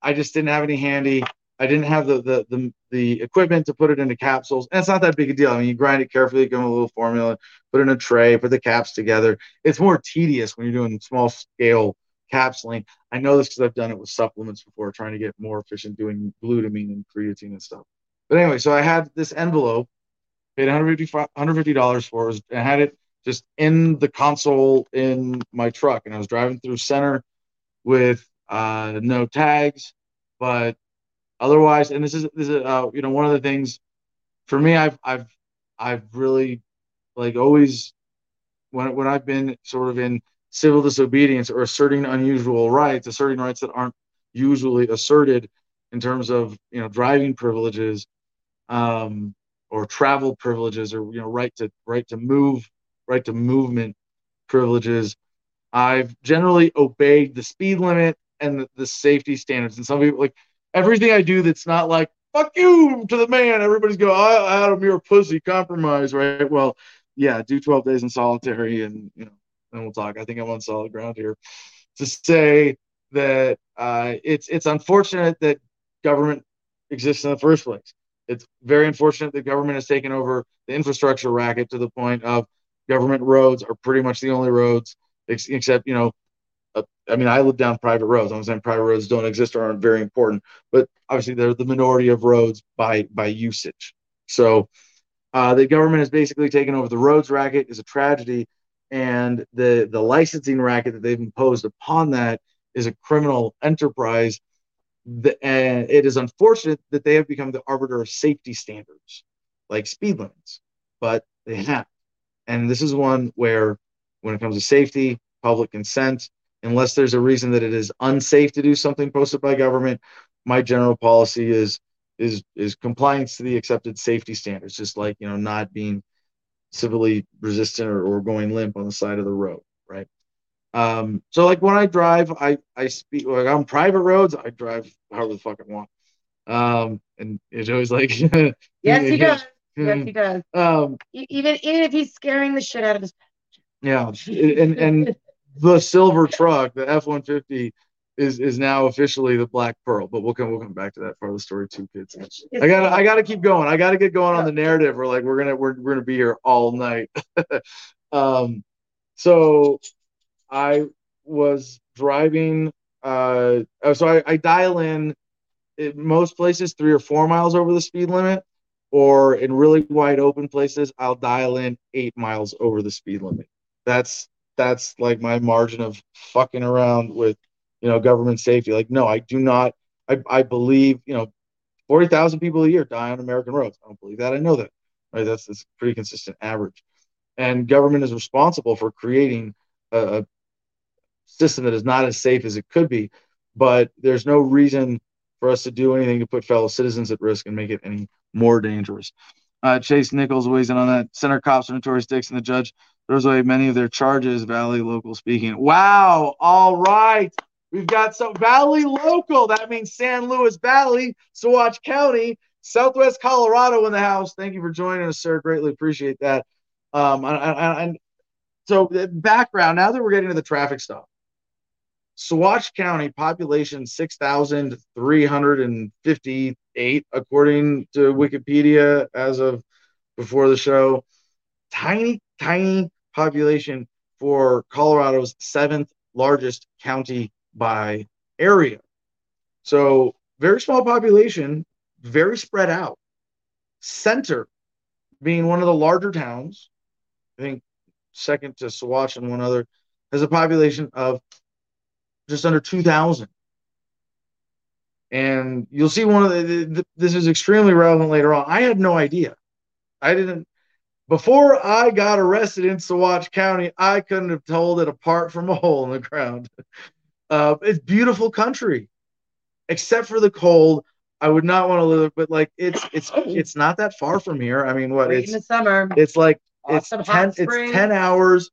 I just didn't have any handy. I didn't have the, the the the equipment to put it into capsules, and it's not that big a deal. I mean, you grind it carefully, give them a little formula, put it in a tray, put the caps together. It's more tedious when you're doing small scale capsuling. I know this because I've done it with supplements before, trying to get more efficient doing glutamine and creatine and stuff. But anyway, so I had this envelope, paid 150 dollars for it, and I had it just in the console in my truck, and I was driving through center with uh, no tags, but otherwise, and this is this is uh, you know one of the things for me, I've I've I've really like always when when I've been sort of in civil disobedience or asserting unusual rights, asserting rights that aren't usually asserted in terms of you know driving privileges um, or travel privileges or you know right to right to move right to movement privileges. I've generally obeyed the speed limit and the, the safety standards. And some people like everything I do that's not like fuck you to the man. Everybody's go, I, Adam, you're a pussy. Compromise, right? Well, yeah, do 12 days in solitary, and you know, then we'll talk. I think I'm on solid ground here to say that uh, it's it's unfortunate that government exists in the first place. It's very unfortunate that government has taken over the infrastructure racket to the point of government roads are pretty much the only roads, ex- except you know I mean, I live down private roads. I'm saying private roads don't exist or aren't very important, but obviously they're the minority of roads by by usage. So uh, the government has basically taken over the roads racket is a tragedy, and the the licensing racket that they've imposed upon that is a criminal enterprise. The, and it is unfortunate that they have become the arbiter of safety standards, like speed limits, but they have. And this is one where, when it comes to safety, public consent, unless there's a reason that it is unsafe to do something posted by government, my general policy is is is compliance to the accepted safety standards, just like you know not being civilly resistant or, or going limp on the side of the road, right? Um, so like when I drive, I I speak like on private roads, I drive however the fuck I want. Um, and it's always like yes, he does. Yes, he does. Um, even even if he's scaring the shit out of his. Yeah, and and the silver truck, the F one fifty, is is now officially the Black Pearl. But we'll come we'll come back to that part of the story too, kids. I gotta I gotta keep going. I gotta get going on the narrative. We're like we're gonna we're we're gonna be here all night. um, so I was driving. Uh, so I, I dial in. In most places, three or four miles over the speed limit, or in really wide open places, I'll dial in eight miles over the speed limit. That's that's like my margin of fucking around with you know, government safety. Like, no, I do not. I, I believe, you know, 40,000 people a year die on American roads. I don't believe that. I know that. Right? That's that's pretty consistent average. And government is responsible for creating a, a system that is not as safe as it could be. But there's no reason for us to do anything to put fellow citizens at risk and make it any more dangerous. Uh, Chase Nichols weighs in on that. Center cops are notorious dicks, and the judge throws away many of their charges. Valley local speaking. Wow. All right. We've got some Valley local. That means San Luis Valley, Saguache County, Southwest Colorado in the house. Thank you for joining us, sir. Greatly appreciate that. Um, and, and so the background. Now that we're getting to the traffic stop, Saguache County population six thousand three hundred and fifty-eight, according to Wikipedia, as of before the show. Tiny, tiny population for Colorado's seventh largest county by area. So very small population, very spread out. Center being one of the larger towns, I think second to Saguache and one other, has a population of just under 2,000. And you'll see one of the, the, the, this is extremely relevant later on. I had no idea. I didn't, before I got arrested in Saguache County, I couldn't have told it apart from a hole in the ground. Uh, it's beautiful country, except for the cold. I would not want to live, but like it's it's it's not that far from here. I mean, what it's in the summer. It's like awesome it's ten it's ten hours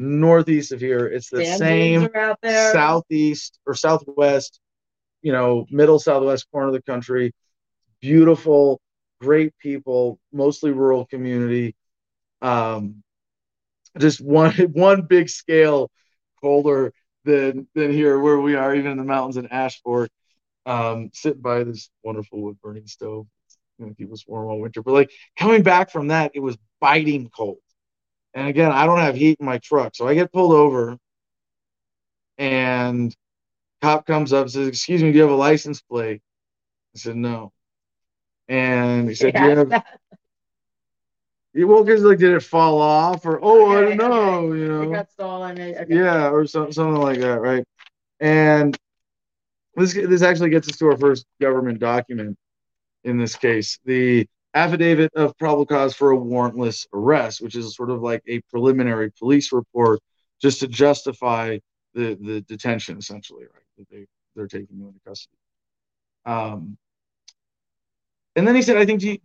northeast of here. It's the same southeast or southwest, you know, middle southwest corner of the country. Beautiful, great people, mostly rural community. Um, just one one big scale colder than than here where we are, even in the mountains in Ashford, um, sitting by this wonderful wood burning stove. Know, keep us warm all winter. But like coming back from that, it was biting cold. And again, I don't have heat in my truck, so I get pulled over, and cop comes up and says, "Excuse me, do you have a license plate?" I said, "No." And he said, yeah. "Do you have?" you well, because like, did it fall off, or oh, I don't know, you know, it got stolen. Okay. Yeah, or so, something like that, right? And this this actually gets us to our first government document. In this case, the affidavit of probable cause for a warrantless arrest, which is sort of like a preliminary police report, just to justify the the detention, essentially, right? That they they're taking you into custody. Um, and then he said, "I think do you,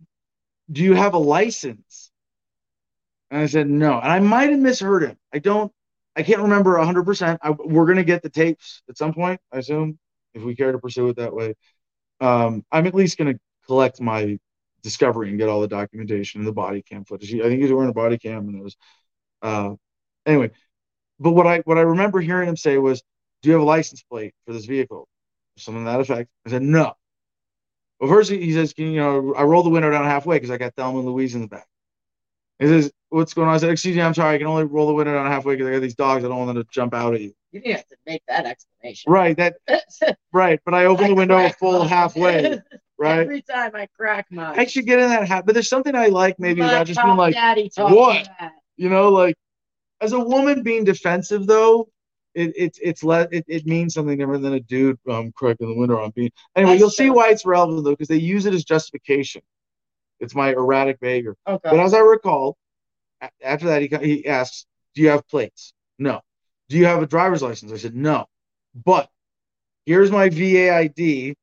do you have a license?" And I said, no. And I might have misheard him. I don't, I can't remember 100%. I, we're going to get the tapes at some point, I assume, if we care to pursue it that way. Um, I'm at least going to collect my discovery and get all the documentation and the body cam footage. I think he's wearing a body cam and it was, uh, anyway. But what I what I remember hearing him say was, "Do you have a license plate for this vehicle?" Something to that effect. I said, "No." Well, first he says, "You know, I roll the window down halfway because I got Thelma and Louise in the back." He says, "What's going on?" I said, "Excuse me, I'm sorry. I can only roll the window down halfway because I got these dogs. I don't want them to jump out at you." You didn't have to make that explanation. Right. That. right. But I open I the window full halfway. Right. Every time I crack mine. I should get in that habit. But there's something I like maybe about just being like, "What?" You know, like as a woman being defensive though. It, it, it's let it, it means something different than a dude um cracking the window on being anyway That's you'll true. see why it's relevant though because they use it as justification it's my erratic behavior. Okay. But as I recall, after that, he, he asks, Do you have plates? No. Do you have a driver's license? I said, No. But here's my VA ID.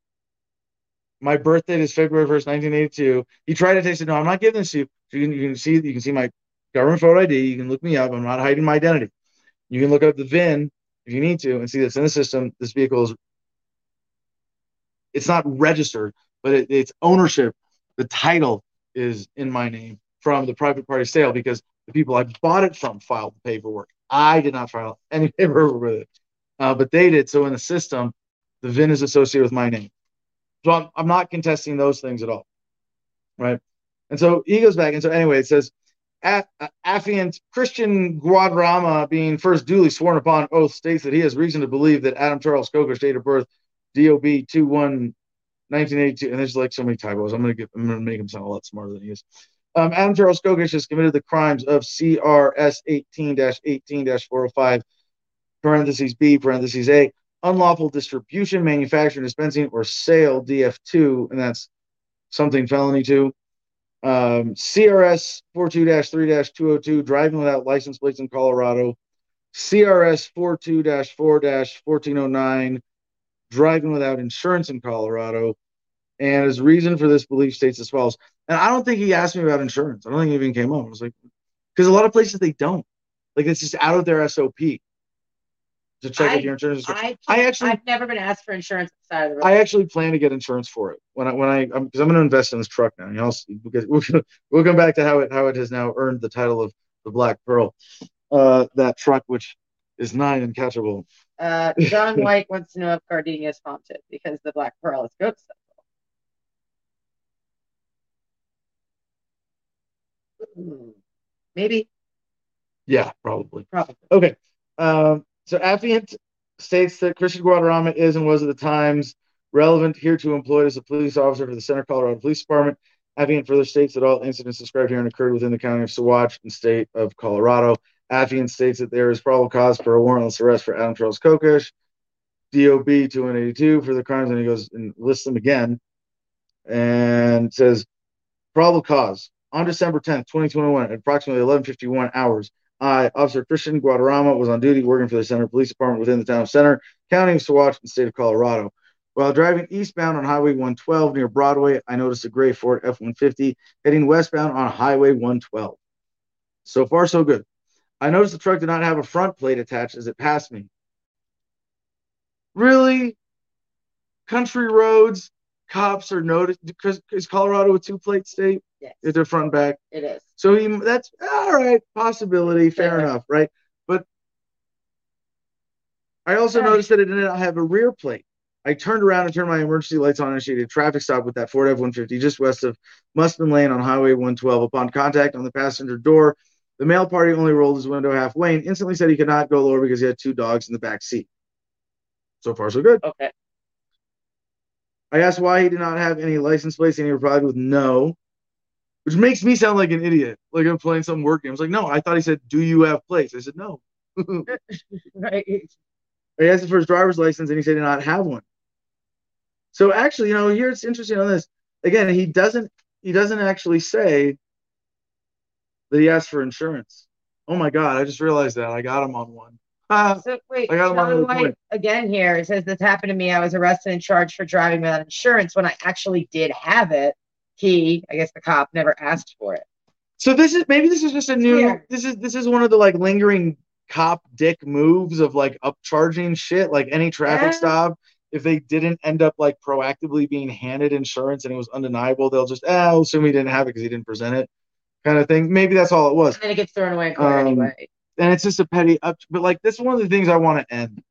My birthday is February 1st, 1982. He tried to take it. No, I'm not giving this to you. You, can, you can see you can see my government photo ID. You can look me up. I'm not hiding my identity. You can look up the VIN if you need to and see that's in the system. This vehicle is it's not registered, but it, it's ownership. The title is in my name from the private party sale because the people I bought it from filed the paperwork. I did not file any paperwork with it, uh, but they did. So in the system, the VIN is associated with my name. So I'm, I'm not contesting those things at all, right? And so he goes back, and so anyway, it says affiant Christian Guadarrama, being first duly sworn upon oath, states that he has reason to believe that Adam Charles Kokesh, date of birth, DOB 21 1982, and there's like so many typos. I'm gonna get, I'm gonna make him sound a lot smarter than he is. Um, Adam Charles Kokesh has committed the crimes of CRS 18-18-405, parentheses B, parentheses A, unlawful distribution, manufacturing, dispensing, or sale, DF2, and that's something felony too. Um, CRS 42-3-202, driving without license plates in Colorado. CRS 42-4-1409, driving without insurance in Colorado. And his reason for this belief states as follows. And I don't think he asked me about insurance. I don't think it even came up. I was like, because a lot of places they don't. Like it's just out of their SOP to check I, if your insurance is I, I, actually I've never been asked for insurance outside of the I actually plan to get insurance for it when I when I because I'm, I'm going to invest in this truck now. You know, because we'll, we'll come back to how it how it has now earned the title of the Black Pearl. Uh, that truck, which is nine and catchable. Uh, John White wants to know if Gardenia is haunted because the Black Pearl is ghost Maybe. Yeah, probably. Probably. Okay. Um, so Affiant states that Christian Guadarrama is and was at the times relevant here to employed as a police officer for the Center Colorado Police Department. Affiant further states that all incidents described here occurred within the county of Saguache and state of Colorado. Affiant states that there is probable cause for a warrantless arrest for Adam Charles Kokesh, DOB 2182 for the crimes, and he goes and lists them again and says probable cause on December 10th, 2021, at approximately 11:51 hours. I, Officer Christian Guadarrama, was on duty working for the Center Police Department within the town of Center, County of and state of Colorado. While driving eastbound on Highway 112 near Broadway, I noticed a gray Ford F-150 heading westbound on Highway 112. So far, so good. I noticed the truck did not have a front plate attached as it passed me. Really? Country roads, cops are noticed because is Colorado a two plate state? Yes. Is it front back? It is. So he that's all right, possibility, fair, fair. enough, right? But I also noticed that it did not have a rear plate. I turned around and turned my emergency lights on and initiated a traffic stop with that Ford F-150 just west of Muspin Lane on Highway 112. Upon contact on the passenger door, the male party only rolled his window halfway and instantly said he could not go lower because he had two dogs in the back seat. So far, so good. Okay. I asked why he did not have any license plates, and he replied with no, which makes me sound like an idiot, like I'm playing some work game. I was like, no, I thought he said, "Do you have plates?" I said, no. right. I asked him for his driver's license, and he said he did not have one. So actually, you know, here it's interesting on this. Again, he doesn't he doesn't actually say that he asked for insurance. Oh my god, I just realized that I got him on one. So wait, I got John White, again here it says this happened to me. I was arrested and charged for driving without insurance when I actually did have it. He, I guess the cop, never asked for it. So this is maybe this is just a new. Yeah. This is this is one of the like lingering cop dick moves of like upcharging shit. Like any traffic yeah. stop, if they didn't end up like proactively being handed insurance and it was undeniable, they'll just eh, I'll assume he didn't have it because he didn't present it, kind of thing. Maybe that's all it was. And then it gets thrown away um, anyway and it's just a petty up. But like this is one of the things I want to end.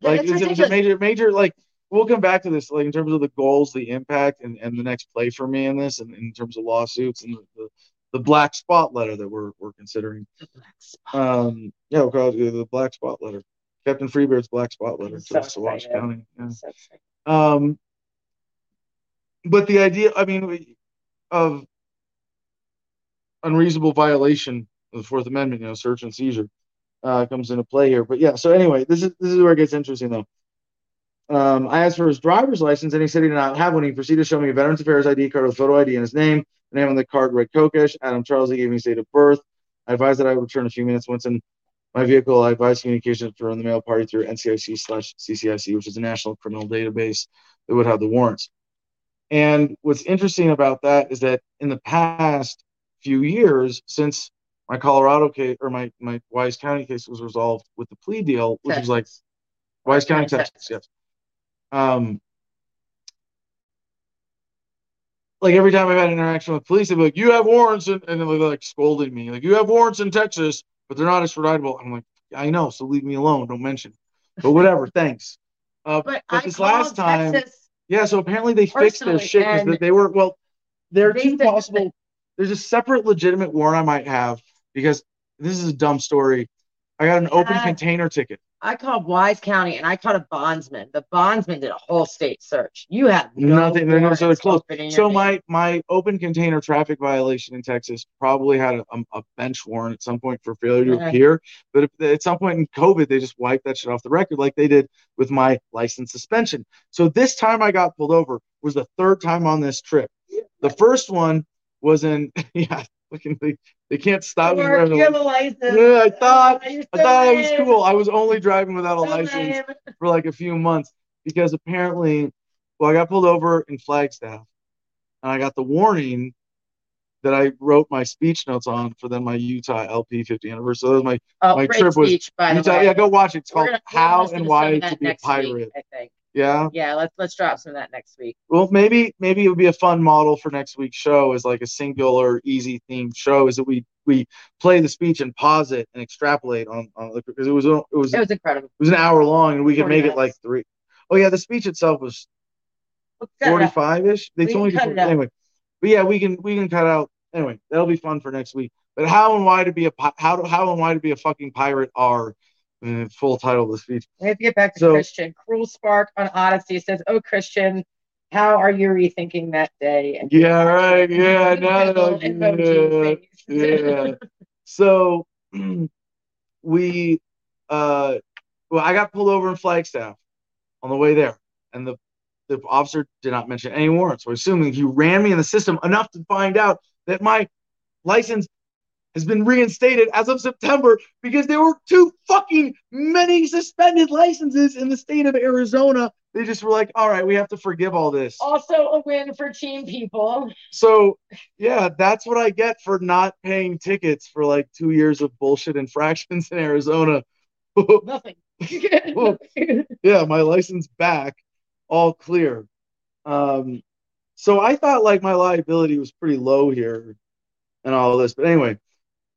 Like it's, it's a major, major like we'll come back to this like in terms of the goals, the impact, and, and the next play for me in this, and in terms of lawsuits and the, the, the black spot letter that we're we're considering. The black spot. Um, yeah, we'll call it the black spot letter. Captain Freebeard's black spot letter to Saguache County. Yeah. So um, but the idea, I mean, of unreasonable violation the Fourth Amendment, you know, search and seizure uh, comes into play here. But yeah, so anyway, this is this is where it gets interesting though. Um, I asked for his driver's license, and he said he did not have one. He proceeded to show me a Veterans Affairs ID card with photo ID and his name. The name on the card read Kokesh. Adam Charles. He gave me his date of birth. I advised that I would return a few minutes once in my vehicle. I advised communications to run the male party through NCIC slash CCIC, which is a national criminal database that would have the warrants. And what's interesting about that is that in the past few years, since my Colorado case or my my Wise County case was resolved with the plea deal, which Texas. was like Wise County, Texas. Texas. Yes. Um, like every time I've had an interaction with police, they'd be like, "You have warrants," and, and they're like scolding me, like, "You have warrants in Texas, but they're not extraditable." I'm like, "I know, so leave me alone. Don't mention." But whatever, thanks. Uh, but, but this last time, Texas yeah. So apparently they fixed their shit because they were well. There are two possible. There's a separate legitimate warrant I might have because this is a dumb story. I got an open container ticket. I called Wise County and I called a bondsman. The bondsman did a whole state search. You have no nothing. They're not so close. So my my open container traffic violation in Texas probably had a, a bench warrant at some point for failure to uh-huh. appear. But if, at some point in COVID, they just wiped that shit off the record, like they did with my license suspension. So this time I got pulled over was the third time on this trip. The first one was in yeah they, they can't stop me. From you have a license. Yeah, I oh, thought oh, I thought it was cool. I was only driving without a so license lame. for like a few months because apparently, well, I got pulled over in Flagstaff, and I got the warning that I wrote my speech notes on for then my Utah LP 50 anniversary. So that was my oh, my trip speech, was Utah. Yeah, go watch it. It's called gonna, How and Why to Be a Pirate. Week, I think. Yeah. Yeah, let's let's drop some of that next week. Well, maybe maybe it would be a fun model for next week's show is like a singular, easy themed show. Is that we we play the speech and pause it and extrapolate on, on because it was it was it was incredible. It was an hour long and we could make minutes. it like three. Oh yeah, the speech itself was forty five ish. They told me anyway. But yeah, we can we can cut out anyway. That'll be fun for next week. But how and why to be a how to, how and why to be a fucking pirate are full title of the speech. We have to get back to so, Christian. Cruel Spark on Odysee says, "Oh Christian, how are you rethinking that day?" And yeah, right. Yeah, no, yeah, yeah. so we, uh, well, I got pulled over in Flagstaff on the way there, and the the officer did not mention any warrants. So assuming he ran me in the system enough to find out that my license has been reinstated as of September because there were too fucking many suspended licenses in the state of Arizona. They just were like, all right, we have to forgive all this. Also a win for team people. So yeah, that's what I get for not paying tickets for like two years of bullshit infractions in Arizona. Nothing. yeah, my license back, all clear. Um, so I thought like my liability was pretty low here and all of this. But anyway,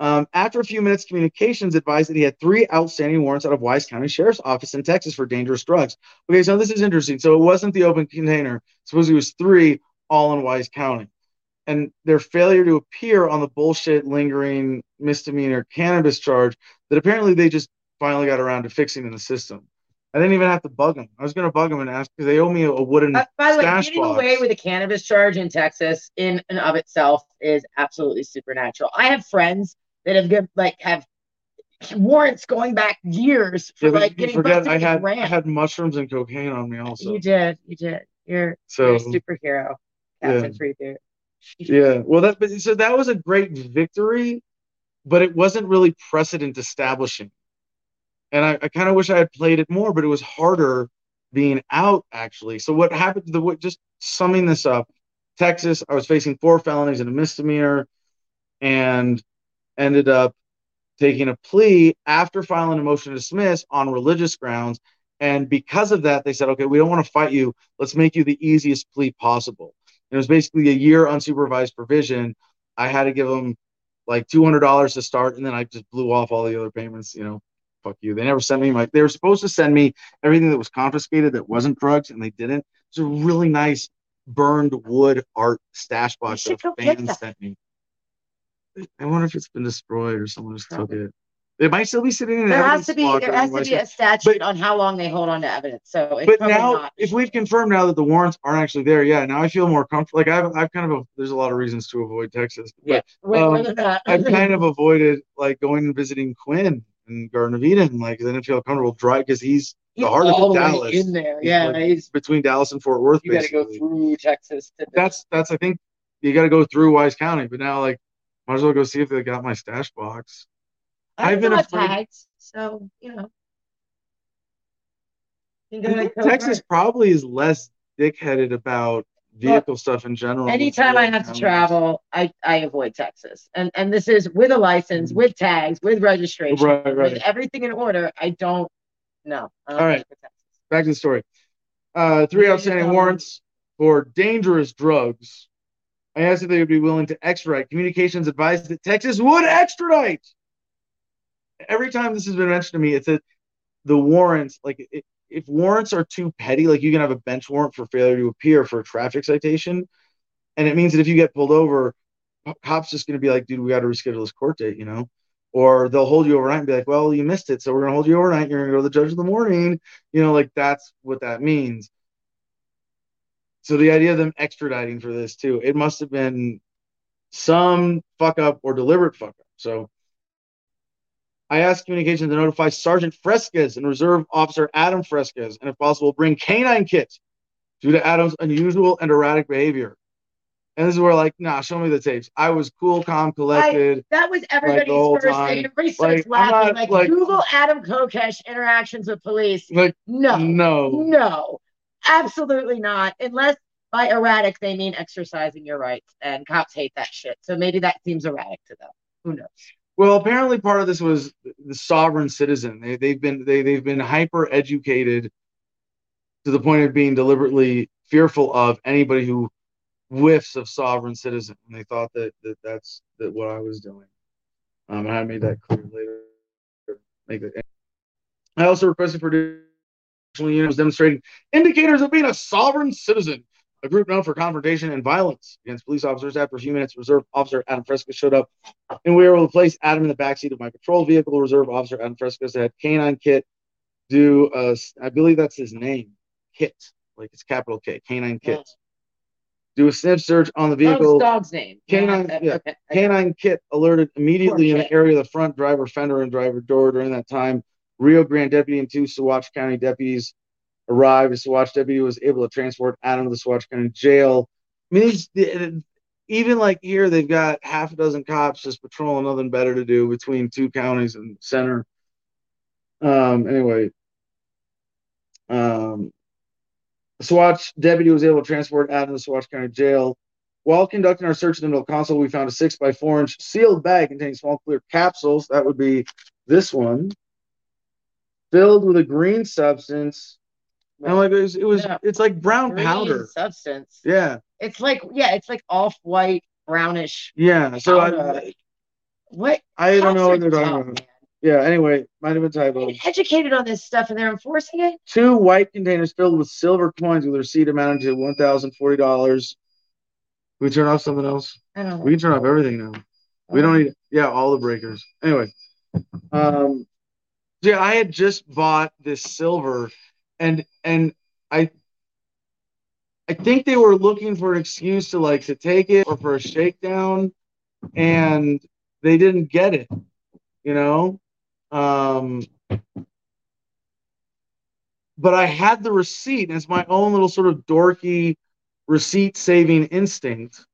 um, after a few minutes, communications advised that he had three outstanding warrants out of Wise County Sheriff's Office in Texas for dangerous drugs. Okay, so this is interesting. So it wasn't the open container. Suppose it was three all in Wise County. And their failure to appear on the bullshit lingering misdemeanor cannabis charge that apparently they just finally got around to fixing in the system. I didn't even have to bug them. I was going to bug them and ask because they owe me a, a wooden. Uh, by the way, getting box. away with a cannabis charge in Texas in and of itself is absolutely supernatural. I have friends that have good, like have warrants going back years for yeah, like getting forget I had I had mushrooms and cocaine on me also. You did, you did. You're so you're a superhero, Captain yeah. Yeah, well, that but so that was a great victory, but it wasn't really precedent establishing. And I, I kind of wish I had played it more, but it was harder being out actually. So what happened? To the just summing this up, Texas, I was facing four felonies and a misdemeanor, and ended up taking a plea after filing a motion to dismiss on religious grounds. And because of that, they said, okay, we don't want to fight you. Let's make you the easiest plea possible. And it was basically a year unsupervised provision. I had to give them like $200 to start, and then I just blew off all the other payments, you know. Fuck you. They never sent me my, they were supposed to send me everything that was confiscated that wasn't drugs, and they didn't. It's a really nice burned wood art stash box that a fan sent me. I wonder if it's been destroyed or someone just took it. It might still be sitting in. There has to be there has to be a statute but, on how long they hold on to evidence. So, but now, not. if we've confirmed now that the warrants aren't actually there, yeah, now I feel more comfortable. Like I've, I've kind of, a, there's a lot of reasons to avoid Texas. But, yeah, um, I've kind of avoided like going and visiting Quinn in Garden of Eden. Like I didn't feel comfortable driving because he's the heart of Dallas. In there, yeah, like, he's between Dallas and Fort Worth. You got to go through Texas. that's that's I think you got to go through Wise County. But now like might as well go see if they got my stash box. I've been afraid. Tags, so you know. Texas probably is less dickheaded about vehicle stuff in general. Anytime I have to travel, I, I avoid Texas. And and this is with a license, mm-hmm. with tags, with registration, right, right. with everything in order. I don't know. All right. Back to the story. Uh, three outstanding warrants for dangerous drugs. I asked if they would be willing to extradite. Communications advised that Texas would extradite. Every time this has been mentioned to me, it's that the warrants, like it, if warrants are too petty, like you can have a bench warrant for failure to appear for a traffic citation, and it means that if you get pulled over, cops just going to be like, dude, we got to reschedule this court date, you know, or they'll hold you overnight and be like, well, you missed it, so we're going to hold you overnight. You're going to go to the judge in the morning, you know, like that's what that means. So the idea of them extraditing for this too, it must have been some fuck up or deliberate fuck up. So I asked communication to notify Sergeant Fresquez and Reserve Officer Adam Fresquez, and if possible, bring canine kits due to Adam's unusual and erratic behavior. And this is where, like, nah, show me the tapes. I was cool, calm, collected. I, that was everybody's like, first thing. Everybody starts like, laughing. Not, like, like, Google Adam Kokesh interactions with police. Like, no, no, no, absolutely not. Unless by erratic they mean exercising your rights, and cops hate that shit. So maybe that seems erratic to them. Who knows? Well, apparently part of this was the sovereign citizen. They, they've been they, they've been hyper educated to the point of being deliberately fearful of anybody who whiffs of sovereign citizen. And they thought that, that that's that what I was doing. Um, and I made that clear later. Make. I also requested for units demonstrating indicators of being a sovereign citizen a group known for confrontation and violence against police officers. After a few minutes, Reserve Officer Adam Fresquez showed up, and we were able to place Adam in the backseat of my patrol vehicle. Reserve Officer Adam Fresquez had canine kit do, uh, I believe that's his name, kit, like it's capital K, canine kit. Yeah. Do a sniff search on the vehicle. dog's name. Canine, yeah, yeah. Okay. canine kit alerted immediately in the area of the front driver fender and driver door. During that time, Rio Grande deputy and two Saguache County deputies arrived. The Saguache deputy was able to transport Adam to the Saguache County jail. I mean, even like here, they've got half a dozen cops just patrolling, nothing better to do between two counties and center. Um, anyway, um, Saguache deputy was able to transport Adam to the Saguache County jail. While conducting our search in the middle console, we found a six by four inch sealed bag containing small clear capsules. That would be this one, filled with a green substance and like it was, it was yeah. it's like brown Green powder substance. Yeah. It's like yeah, it's like off white, brownish. Yeah. So I, what I don't know what they're talking about. Yeah, anyway, might have been typo. Educated on this stuff and they're enforcing it. Two white containers filled with silver coins with a receipt amounting to one thousand forty dollars. We turn off something else. I don't know. We can turn off everything now. We don't need yeah, all the breakers. Anyway. Um yeah, I had just bought this silver and and I I think they were looking for an excuse to like to take it or for a shakedown, and they didn't get it. You know, um, but I had the receipt. And it's my own little sort of dorky receipt saving instinct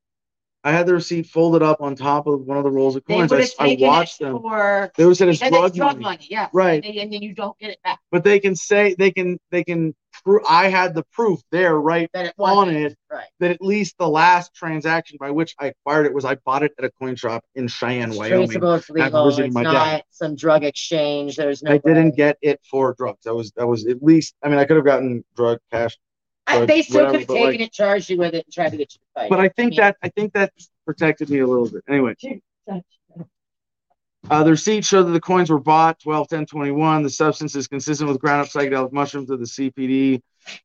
I had the receipt folded up on top of one of the rolls of coins. I, I watched them. For, they would said it's drug, drug money. money. Yeah, right. And then you don't get it back. But they can say they can they can prove. I had the proof there, right it on it, right. that at least the last transaction by which I acquired it was I bought it at a coin shop in Cheyenne, it's Wyoming. Traceable, it's legal. It's not dad. some drug exchange. There's no. I way. didn't get it for drugs. That was that was at least. I mean, I could have gotten drug cash I, they still whatever, could have taken like, it, charged you with it, and tried to get you to fight. But I think I mean, that I think that protected me a little bit. Anyway. Uh, the receipt showed that the coins were bought 12 10 21. The substance is consistent with ground up psychedelic mushrooms that the CPD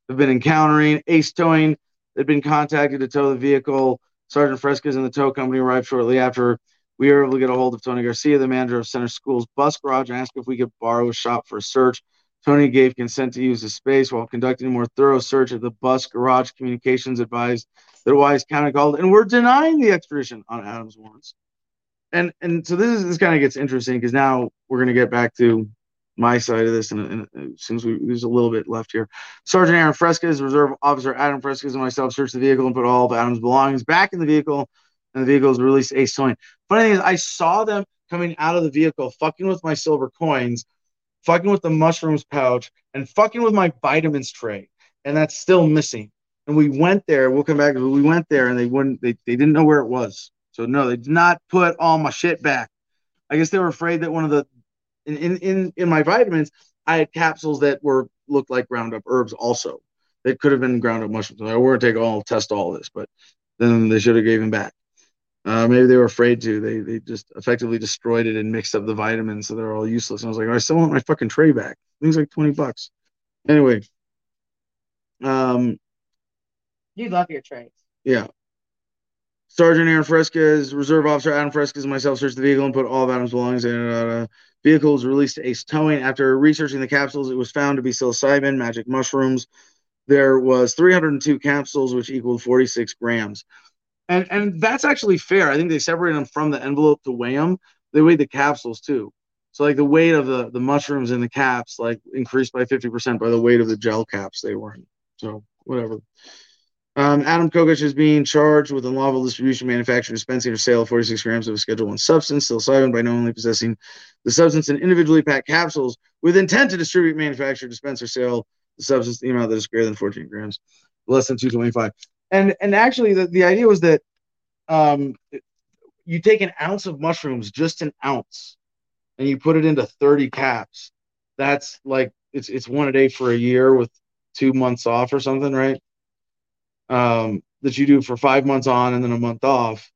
have been encountering. Ace Towing had been contacted to tow the vehicle. Sergeant Fresquez and the tow company arrived shortly after. We were able to get a hold of Tony Garcia, the manager of Center School's bus garage, and ask if we could borrow a shop for a search. Tony gave consent to use the space while conducting a more thorough search of the bus garage. Communications advised that Wise County called and we're denying the extradition on Adams warrants. And and so this is this kind of gets interesting because now we're going to get back to my side of this, and, and since we there's a little bit left here, Sergeant Aaron Fresquez, Reserve Officer Adam Fresquez, and myself searched the vehicle and put all of Adam's belongings back in the vehicle, and the vehicle was released a towing. Funny thing is, I saw them coming out of the vehicle, fucking with my silver coins, fucking with the mushrooms pouch, and fucking with my vitamins tray, and that's still missing. and we went there. We'll come back. We went there, and they wouldn't. They, they didn't know where it was. So no, they did not put all my shit back. I guess they were afraid that one of the in in in, in my vitamins, I had capsules that were looked like ground up herbs also. They could have been ground up mushrooms. I we're gonna take all test all this, but then they should have gave them back. Uh, maybe they were afraid to. They they just effectively destroyed it and mixed up the vitamins, so they're all useless. And I was like, I still want my fucking tray back. Things like twenty bucks. Anyway, um, you love your trays. Yeah. Sergeant Aaron Fresquez, Reserve Officer Adam Fresquez, and myself searched the vehicle and put all of Adam's belongings in. Uh, vehicle was released to Ace Towing. After researching the capsules, it was found to be psilocybin, magic mushrooms. There was 302 capsules, which equaled 46 grams. And and that's actually fair. I think they separated them from the envelope to weigh them. They weighed the capsules too. So like the weight of the the mushrooms in the caps like increased by 50% by the weight of the gel caps they were in. So whatever. Um, Adam Kokesh is being charged with unlawful distribution, manufacture, dispensing, or sale of 46 grams of a Schedule One substance, psilocybin, by knowingly possessing the substance in individually packed capsules with intent to distribute, manufacture, dispense, or sell the substance the amount that is greater than 14 grams, less than 225. And and actually, the, the idea was that um, you take an ounce of mushrooms, just an ounce, and you put it into 30 caps. That's like it's it's one a day for a year with two months off or something, right? um, that you do for five months on and then a month off.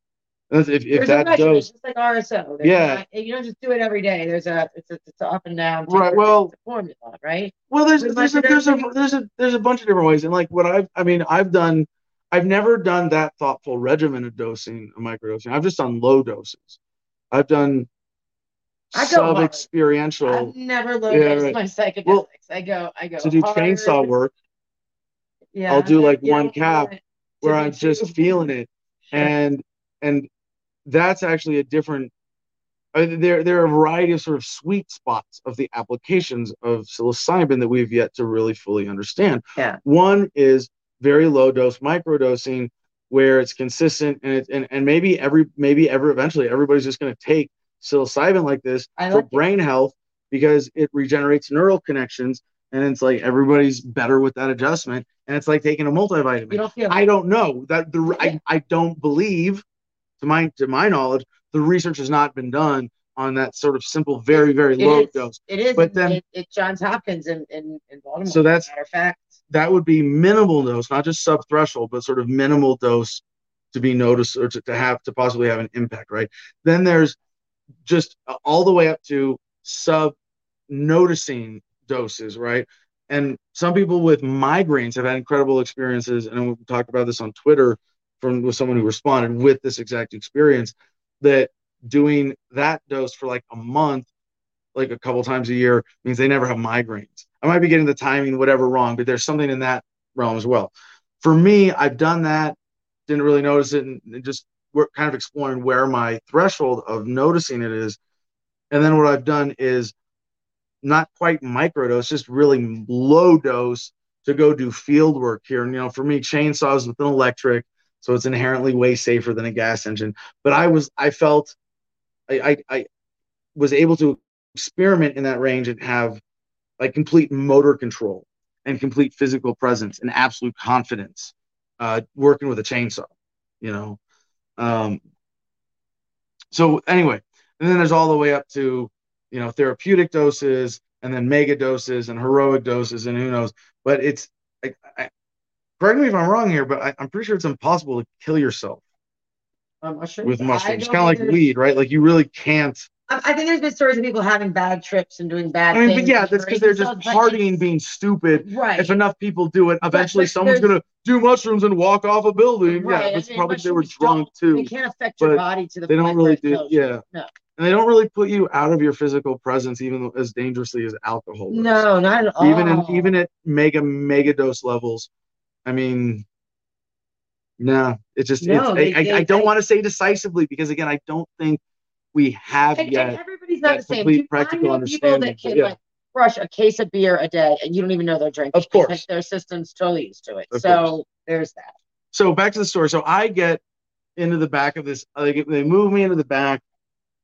If, if that goes, just like RSO. There's yeah, not, you don't just do it every day. There's a it's a, it's up and down. Right. Well, formula, right? Well, there's there's, there's a, there's a there's a there's a bunch of different ways, and like what I've I mean I've done, I've never done that thoughtful regimen of dosing, a microdosing. I've just done low doses. I've done sub experiential. I've never low yeah, right. my psychedelics. Well, I go I go to do hard. chainsaw work. Yeah, I'll do like one cap where I'm just feeling it, and and that's actually a different. Uh, there, there are a variety of sort of sweet spots of the applications of psilocybin that we've yet to really fully understand. Yeah. One is very low dose microdosing, where it's consistent and it, and, and maybe every maybe ever eventually everybody's just going to take psilocybin like this I for like brain health because it regenerates neural connections and it's like everybody's better with that adjustment and it's like taking a multivitamin. You don't feel I don't know that the I, I don't believe to my to my knowledge the research has not been done on that sort of simple, very very it low is, dose. It is, but then it, it Johns Hopkins in, in, in Baltimore. So that's a matter of fact. That would be minimal dose, not just sub threshold, but sort of minimal dose to be noticed or to, to have to possibly have an impact, right? Then there's just all the way up to sub noticing doses, right? And some people with migraines have had incredible experiences, and we talked about this on Twitter from with someone who responded with this exact experience that doing that dose for like a month, like a couple times a year, means they never have migraines. I might be getting the timing, whatever, wrong, but there's something in that realm as well. For me, I've done that, didn't really notice it, and just we're kind of exploring where my threshold of noticing it is. And then what I've done is not quite microdose, just really low dose to go do field work here. And you know, for me, chainsaws with an electric, so it's inherently way safer than a gas engine. But I was, I felt, I, I, I was able to experiment in that range and have like complete motor control and complete physical presence and absolute confidence uh, working with a chainsaw. You know, um, so anyway, and then there's all the way up to you know therapeutic doses and then mega doses and heroic doses and who knows. But it's I, I, correct me if i'm wrong here but I, am pretty sure it's impossible to kill yourself sure with mushrooms. Kind of like weed right? Like you really can't I think there's been stories of people having bad trips and doing bad. I mean, but yeah, that's because they're just partying, being stupid. Right. If enough people do it, eventually but someone's gonna do mushrooms and walk off a building. Right. Yeah, it's probably they were drunk too. They can't affect your body to the. They don't really do. Yeah. No and they don't really put you out of your physical presence even as dangerously as alcohol does. no not at all even in even at mega mega dose levels i mean no it just no, they, I, they, I, don't want to say decisively because again i don't think we have and, yet and everybody's not the same complete practical understanding that can yeah. like crush a case of beer a day and you don't even know they're drinking of course their system's totally used to it of so course. there's that so back to the story so i get into the back of this they, they move me into the back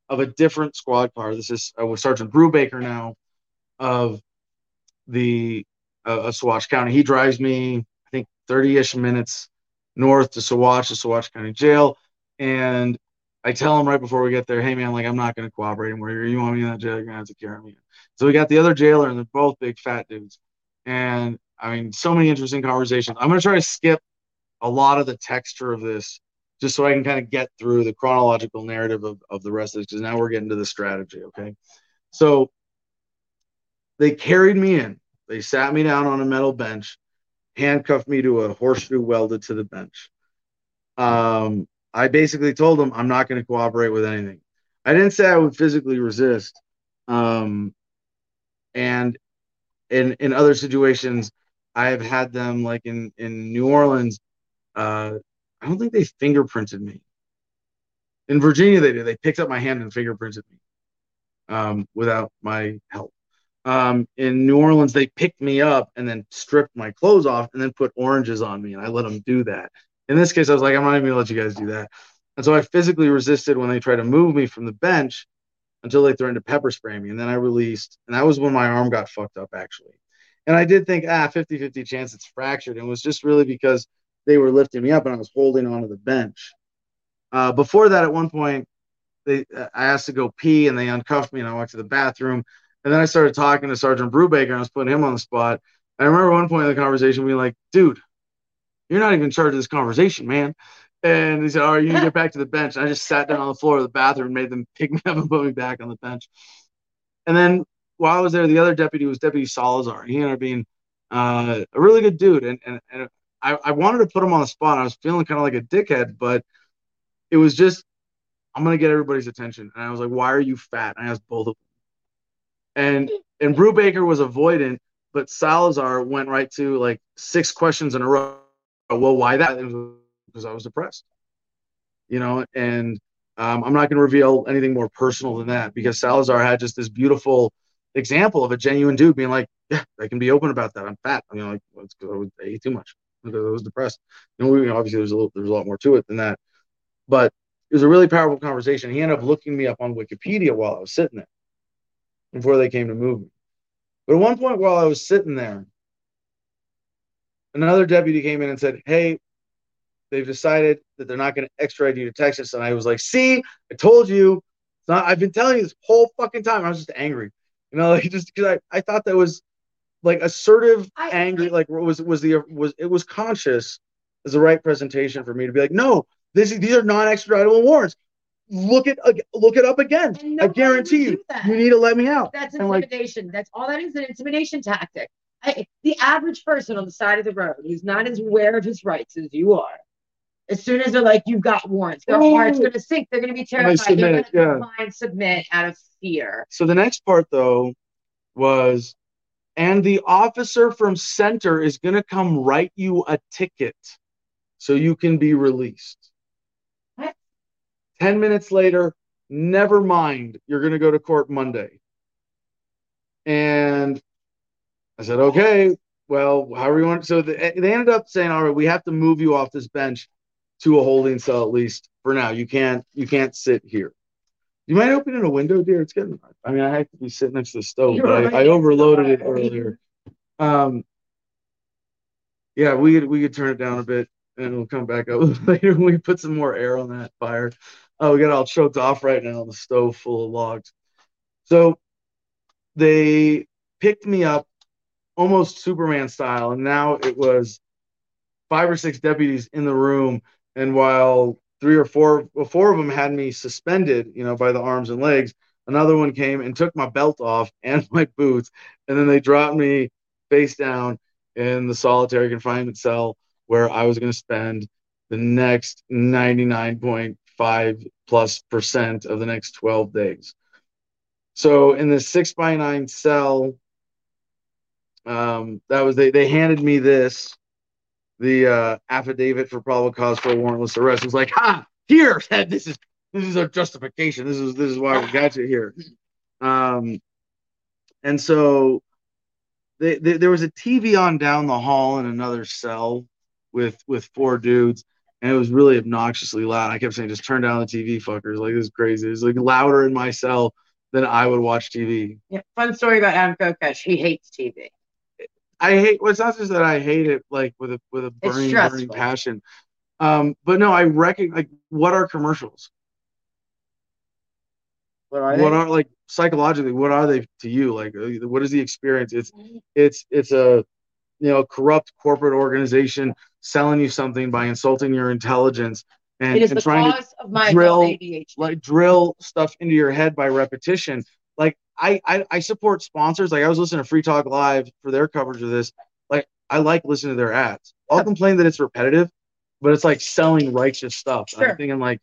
of a different squad car. This is uh, Sergeant Brubaker now of the uh, Saguache County. He drives me. I think 30-ish minutes north to Saguache, to Saguache County Jail. And I tell him right before we get there, hey man, like I'm not gonna cooperate anymore. You want me in that jail, you're gonna have to carry me. So we got the other jailer, and they're both big fat dudes. And I mean, so many interesting conversations. I'm gonna try to skip a lot of the texture of this just so I can kind of get through the chronological narrative of, of the rest of this, because now we're getting to the strategy. Okay. So they carried me in. They sat me down on a metal bench, handcuffed me to a horseshoe welded to the bench. Um, I basically told them I'm not going to cooperate with anything. I didn't say I would physically resist. Um, and in in other situations, I have had them like in in New Orleans. Uh, I don't think they fingerprinted me. In Virginia, they did. They picked up my hand and fingerprinted me um, without my help. Um, in New Orleans, they picked me up and then stripped my clothes off and then put oranges on me, and I let them do that. In this case, I was like, I'm not even gonna let you guys do that. And so I physically resisted when they tried to move me from the bench until they threatened to pepper spray me. And then I released, and that was when my arm got fucked up actually. And I did think, ah, 50 50 chance it's fractured. And it was just really because they were lifting me up and I was holding onto the bench. Uh, before that, at one point, they I asked to go pee and they uncuffed me and I went to the bathroom. And then I started talking to Sergeant Brubaker and I was putting him on the spot. I remember one point in the conversation being like, dude, you're not even in charge of this conversation, man. And he said, All right, you need to get back to the bench. And I just sat down on the floor of the bathroom and made them pick me up and put me back on the bench. And then while I was there, the other deputy was Deputy Salazar. He ended up being uh, a really good dude. And, and, and I, I wanted to put him on the spot. I was feeling kind of like a dickhead, but it was just, I'm going to get everybody's attention. And I was like, Why are you fat? And I asked both of them. And and Brubaker was avoidant, but Salazar went right to like six questions in a row. Well, why that? because I was depressed. You know, and um, I'm not going to reveal anything more personal than that because Salazar had just this beautiful example of a genuine dude being like, yeah, I can be open about that. I'm fat. You mean, like well, it's because I, ate too much because I was depressed. You know, we, obviously there's a little, there's a lot more to it than that, but it was a really powerful conversation. He ended up looking me up on Wikipedia while I was sitting there before they came to move me. But at one point while I was sitting there, another deputy came in and said, Hey, they've decided that they're not going to extradite you to Texas. And I was like, see, I told you. It's not, I've been telling you this whole fucking time. I was just angry. You know, like just because I, I thought that was like assertive, I, angry, like was was the was it was conscious as the right presentation for me to be like, no, this these are non-extraditable warrants. Look it look it up again. I guarantee you, you need to let me out. That's intimidation. Like, That's all that is an intimidation tactic. I, the average person on the side of the road who's not as aware of his rights as you are as soon as they're like, you've got warrants, their Ooh. heart's going to sink. They're going to be terrified. Submit, they're going to yeah. submit out of fear. So the next part, though, was, and the officer from center is going to come write you a ticket so you can be released. What? 10 minutes later, never mind, you're going to go to court Monday. And I said, okay, well, however you want. So the, they ended up saying, all right, we have to move you off this bench to a holding cell at least for now. You can't you can't sit here. You might open in a window, dear. It's getting. I mean, I have to be sitting next to the stove, You're but right. I, I, overloaded it earlier. Um, yeah, we could we could turn it down a bit, and we'll come back up later when we put some more air on that fire. Oh, we got all choked off right now on the stove full of logs. So they picked me up almost Superman style, and now it was five or six deputies in the room. And while three or four, well, four of them had me suspended, you know, by the arms and legs, another one came and took my belt off and my boots, and then they dropped me face down in the solitary confinement cell where I was going to spend the next 99.5 plus percent of the next 12 days. So in the six by nine cell, um, that was they, they handed me this the uh, affidavit for probable cause for a warrantless arrest. It was like, ha, here, this is this is our justification. This is this is why we got you here. Um, and so they, they, there was a TV on down the hall in another cell with with four dudes, and it was really obnoxiously loud. I kept saying, just turn down the TV, fuckers. Like this is crazy. It's like louder in my cell than I would watch TV. Yeah, fun story about Adam Kokesh. He hates TV. I hate. Well, it's not just that I hate it like with a with a burning burning passion. Um, but no, I reckon like what are commercials? What are, what are like psychologically? What are they to you? Like, uh, what is the experience? It's it's it's a you know corrupt corporate organization selling you something by insulting your intelligence and, and trying to drill like drill stuff into your head by repetition. Like I, I I support sponsors. Like I was listening to Free Talk Live for their coverage of this. Like I like listening to their ads. I'll complain that it's repetitive, but it's like selling righteous stuff. Sure. I'm thinking like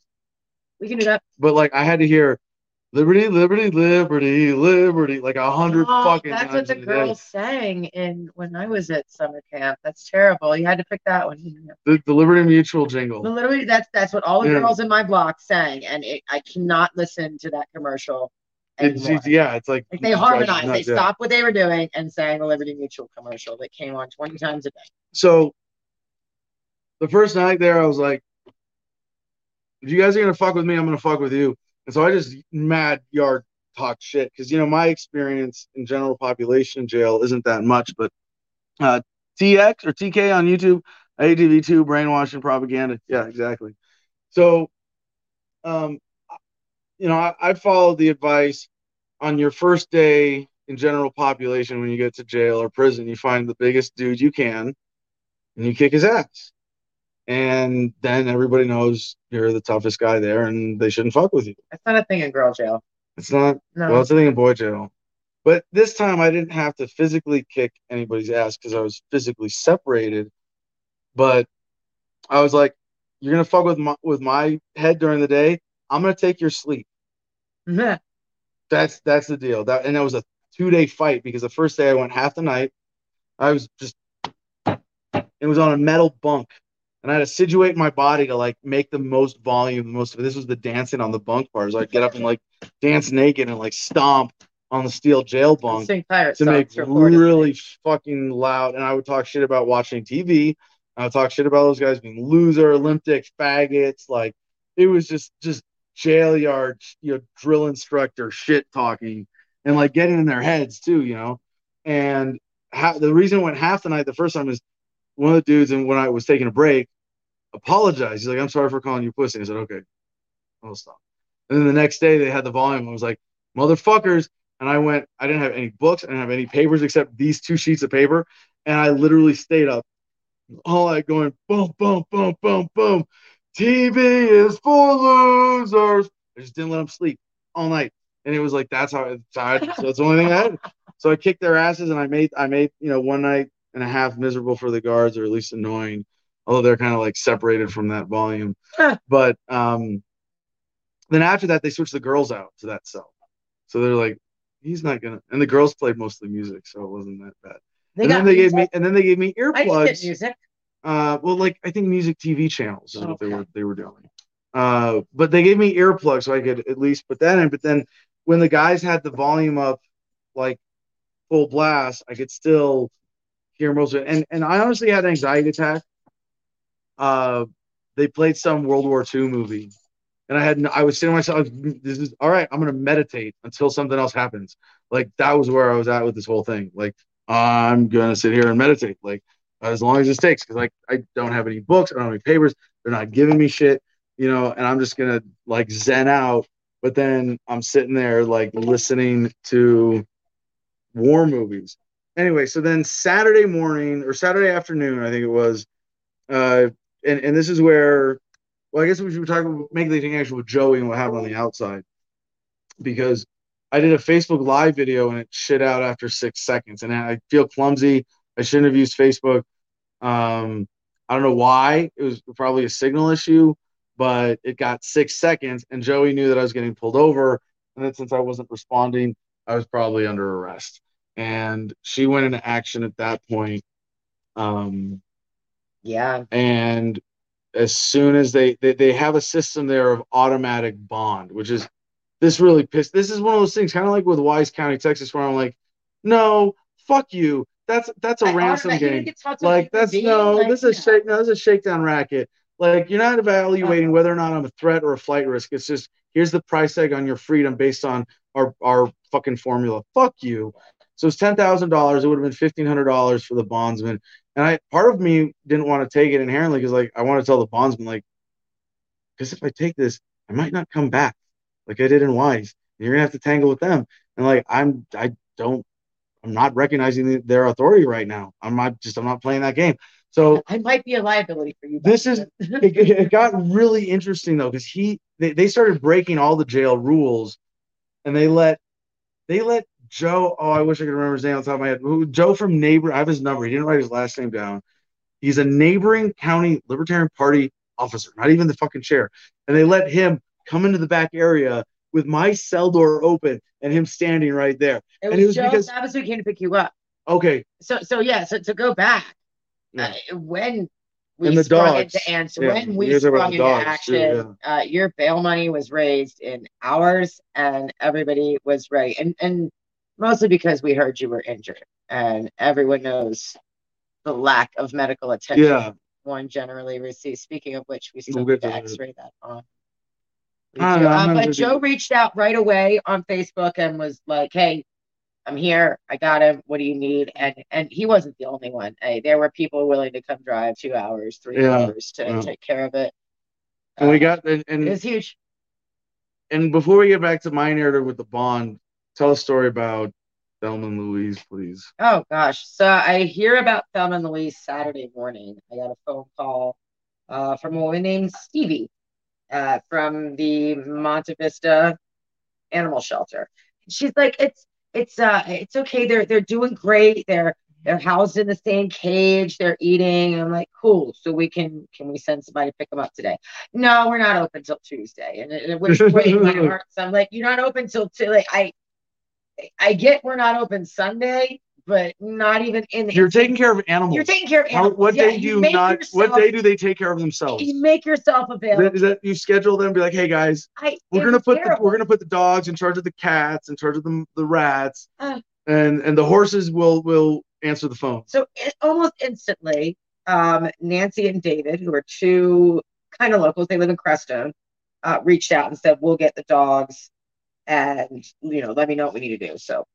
we can do that. But like I had to hear Liberty, liberty, liberty, liberty, like a hundred oh, fucking. That's what the girls sang in when I was at summer camp. That's terrible. You had to pick that one. The, the Liberty Mutual jingle. The literally, that's that's what all the yeah. girls in my block sang, and it, I cannot listen to that commercial. It's, yeah, it's like, like they harmonized. They stopped what they were doing and sang the Liberty Mutual commercial that came on twenty times a day. So, the first night there, I was like, "If you guys are gonna fuck with me, I'm gonna fuck with you." And so I just mad yard talk shit because you know my experience in general population jail isn't that much, but uh, TX or TK on YouTube, ATV2 brainwashing propaganda. Yeah, exactly. So, um, you know, I, I followed the advice on your first day in general population when you get to jail or prison, you find the biggest dude you can and you kick his ass and then everybody knows you're the toughest guy there, and they shouldn't fuck with you. That's not a thing in girl jail. It's not. No. Well, it's a thing in boy jail. But this time I didn't have to physically kick anybody's ass because I was physically separated. But I was like, "You're gonna fuck with my with my head during the day. I'm gonna take your sleep." That's that's the deal. That and that was a two day fight because the first day I went half the night. I was just it was on a metal bunk and I had to situate my body to like make the most volume, The most of it. This was the dancing on the bunk bars. I'd get up and like dance naked and like stomp on the steel jail bunk to make really fucking loud. And I would talk shit about watching TV. I would talk shit about those guys being loser, Olympic faggots. Like it was just just jail yard, you know, drill instructor shit talking and like getting in their heads too, you know. And ha- the reason it went half the night the first time is one of the dudes, and when I was taking a break, apologized. He's like, "I'm sorry for calling you pussy." I said, "Okay, I'll stop." And then the next day, they had the volume. I was like, "Motherfuckers!" And I went. I didn't have any books. I didn't have any papers except these two sheets of paper, and I literally stayed up all night going boom, boom, boom, boom, boom. TV is for losers. I just didn't let them sleep all night, and it was like that's how. It, so that's the only thing I had. So I kicked their asses, and I made I made you know one night and a half miserable for the guards, or at least annoying. Although they're kind of like separated from that volume. but um, then after that, they switched the girls out to that cell. So they're like, he's not gonna. And the girls played mostly music, so it wasn't that bad. They and then they music? gave me, and then they gave me earplugs. music. Uh, well, like I think music TV channels is okay. what they were they were doing. Uh, but they gave me earplugs so I could at least put that in. But then when the guys had the volume up, like full blast, I could still hear most of it. And and I honestly had an anxiety attack. Uh, they played some World War II movie, and I had I was saying to myself, "This is all right. I'm gonna meditate until something else happens." Like that was where I was at with this whole thing. Like I'm gonna sit here and meditate, like as long as it takes, because like I don't have any books, I don't have any papers. They're not giving me shit, you know, and I'm just gonna like zen out. But then I'm sitting there like listening to war movies anyway, so then Saturday morning or Saturday afternoon, I think it was, uh, and and this is where, well, I guess we should talk about making the connection with Joey and what happened on the outside, because I did a Facebook Live video and it shit out after six seconds, and I feel clumsy. I shouldn't have used Facebook. Um, I don't know why. It was probably a signal issue, but it got six seconds, and Joey knew that I was getting pulled over, and then since I wasn't responding, I was probably under arrest and she went into action at that point. Um, yeah. And as soon as they, they they have a system there of automatic bond, which is this really pissed. This is one of those things, kind of like with Wise County, Texas, where I'm like, no, fuck you. That's that's a I ransom game. Like that's no, like, this is a shake. No, this is a shakedown racket. Like you're not evaluating whether or not I'm a threat or a flight risk. It's just here's the price tag on your freedom based on our our fucking formula. Fuck you. So it's ten thousand dollars. It would have been fifteen hundred dollars for the bondsman. And I part of me didn't want to take it inherently because like I want to tell the bondsman like, because if I take this, I might not come back like I did in Wise. You're gonna have to tangle with them. And like I'm I don't I'm not recognizing their authority right now. I'm not just I'm not playing that game. So I might be a liability for you. This is it, it, got really interesting though because he they, they started breaking all the jail rules, and they let they let Joe. Oh, I wish I could remember his name on top of my head. Who, Joe from neighbor. I have his number. He didn't write his last name down. He's a neighboring county Libertarian Party officer, not even the fucking chair. And they let him come into the back area with my cell door open and him standing right there. It was and it was Joe, because that was who came to pick you up. Okay. So so yeah, so to go back, yeah. uh, when we and sprung dogs. into answer, yeah. when we sprung into action, too, yeah. uh, your bail money was raised in hours, and everybody was ready, and and mostly because we heard you were injured, and everyone knows the lack of medical attention one generally receives. Speaking of which, we still we'll need to X-ray that on. Uh, but Joe reached out right away on Facebook and was like, "Hey, I'm here. I got him. What do you need?" And and he wasn't the only one. Hey, there were people willing to come drive two hours, three yeah, hours to yeah. take care of it. And we got and, and it's huge. And before we get back to my narrative with the bond, tell a story about Thelma and Louise, please. Oh gosh, so I hear about Thelma and Louise Saturday morning. I got a phone call uh, from a woman named Stevie uh, from the Monte Vista Animal Shelter. She's like, it's it's uh it's okay. They're they're doing great. They're they're housed in the same cage. They're eating. I'm like, cool. So we can can we send somebody to pick them up today? No, we're not open till Tuesday. And it, it was breaking my heart. So I'm like, you're not open till till like I I get we're not open Sunday, but not even in. The, You're taking care of animals. You're taking care of animals. How, what yeah, day do you not? Yourself, what day do they take care of themselves? You make yourself available. Is that you schedule them? Be like, hey guys, I, we're gonna put the, we're gonna put the dogs in charge of the cats, in charge of the the rats, uh, and and the horses will will answer the phone. So it, almost instantly, um, Nancy and David, who are two kind of locals, they live in Crestone, uh, reached out and said, "We'll get the dogs." And you know, let me know what we need to do. So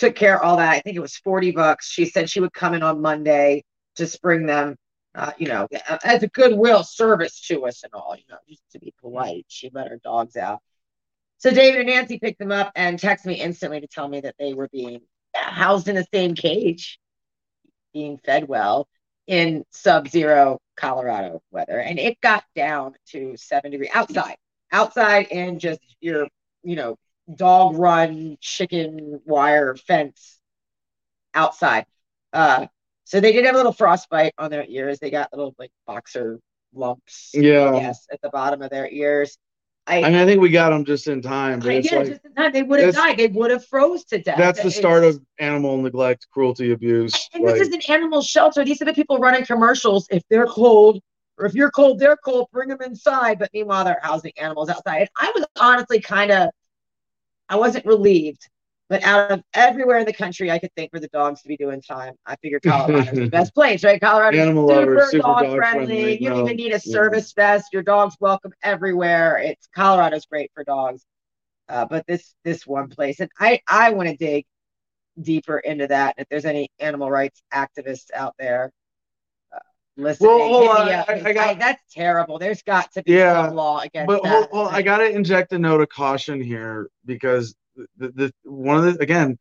took care of all that. I think it was 40 bucks. She said she would come in on Monday to spring them, uh, you know, as a goodwill service to us and all, you know, just to be polite. She let her dogs out. So David and Nancy picked them up and texted me instantly to tell me that they were being housed in the same cage, being fed well in sub-zero Colorado weather. And it got down to seven degrees outside, outside in just your, you know, dog run chicken wire fence outside. Uh, so they did have a little frostbite on their ears. They got little like boxer lumps. Yeah. Yes, at the bottom of their ears. I, I mean, I think we got them just in time. But I, yeah, like, just in time. They would have died. They would have froze to death. That's the it's, start of animal neglect, cruelty, abuse. And like, this is an animal shelter. These are the people running commercials. If they're cold, or if you're cold, they're cold. Bring them inside. But meanwhile, they're housing animals outside. And I was honestly kind of I wasn't relieved, but out of everywhere in the country I could think for the dogs to be doing time, I figured Colorado's the best place, right? Colorado Animal super, lover, super dog, dog friendly. friendly. You don't even need a service yeah. vest. Your dog's welcome everywhere. It's Colorado's great for dogs. Uh, but this this one place, and I I want to dig deeper into that. If there's any animal rights activists out there, listening. Well, hold on. I, I got, I, that's terrible. There's got to be yeah, some law against but that. Well, I got to inject a note of caution here because the, the one of the again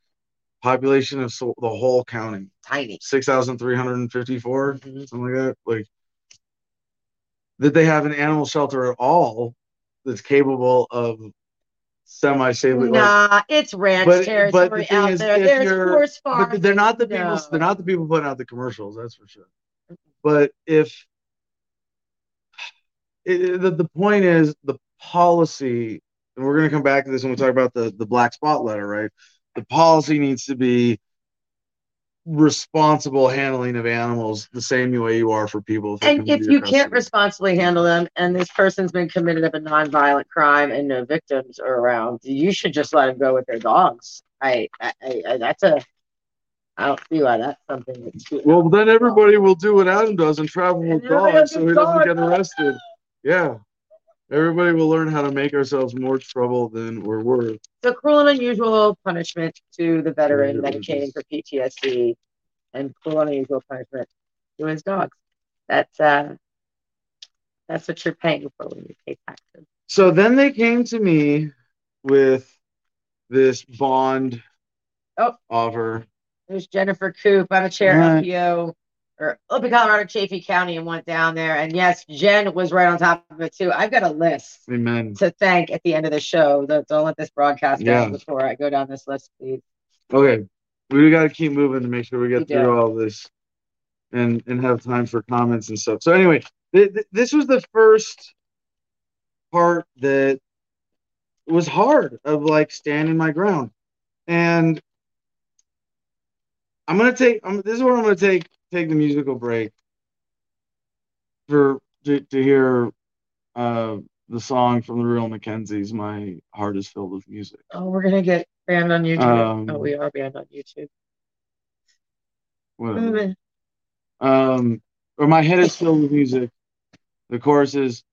population of so, the whole county tiny six thousand three hundred and fifty four mm-hmm. something like that like that they have an animal shelter at all that's capable of semi safely. Nah, like, it's ranch but, territory but the out is, there. There's horse farms. But they're not the people. No. They're not the people putting out the commercials. That's for sure. But if it, the, the point is the policy and we're going to come back to this when we talk about the the black spot letter, right? The policy needs to be responsible handling of animals the same way you are for people. And if you can't responsibly handle them, and this person's been committed of a nonviolent crime and no victims are around, you should just let them go with their dogs. I, I, I that's a. I don't see why that's something that's. Well, then everybody will do what Adam does and travel with dogs, so he doesn't get arrested. Yeah. Everybody will learn how to make ourselves more trouble than we're worth. So cruel and unusual punishment to the veteran medicating for PTSD, and cruel and unusual punishment to his dogs. That's uh, that's what you're paying for when you pay taxes. So then they came to me with this bond oh. offer. There's Jennifer Coop. I'm a chair right. LPO or Open Colorado, Chaffee County, and went down there. And yes, Jen was right on top of it too. I've got a list Amen. to thank at the end of the show. Don't let this broadcast yeah. go before I go down this list, please. Okay, we got to keep moving to make sure we get we through all this and and have time for comments and stuff. So anyway, th- th- this was the first part that was hard of like standing my ground, and I'm gonna take. I'm, this is where I'm gonna take take the musical break for to, to hear uh, the song from the Real McKenzies. My heart is filled with music. Oh, we're gonna get banned on YouTube. Um, oh, we are banned on YouTube. Whatever. Um, or my head is filled with music. The chorus is,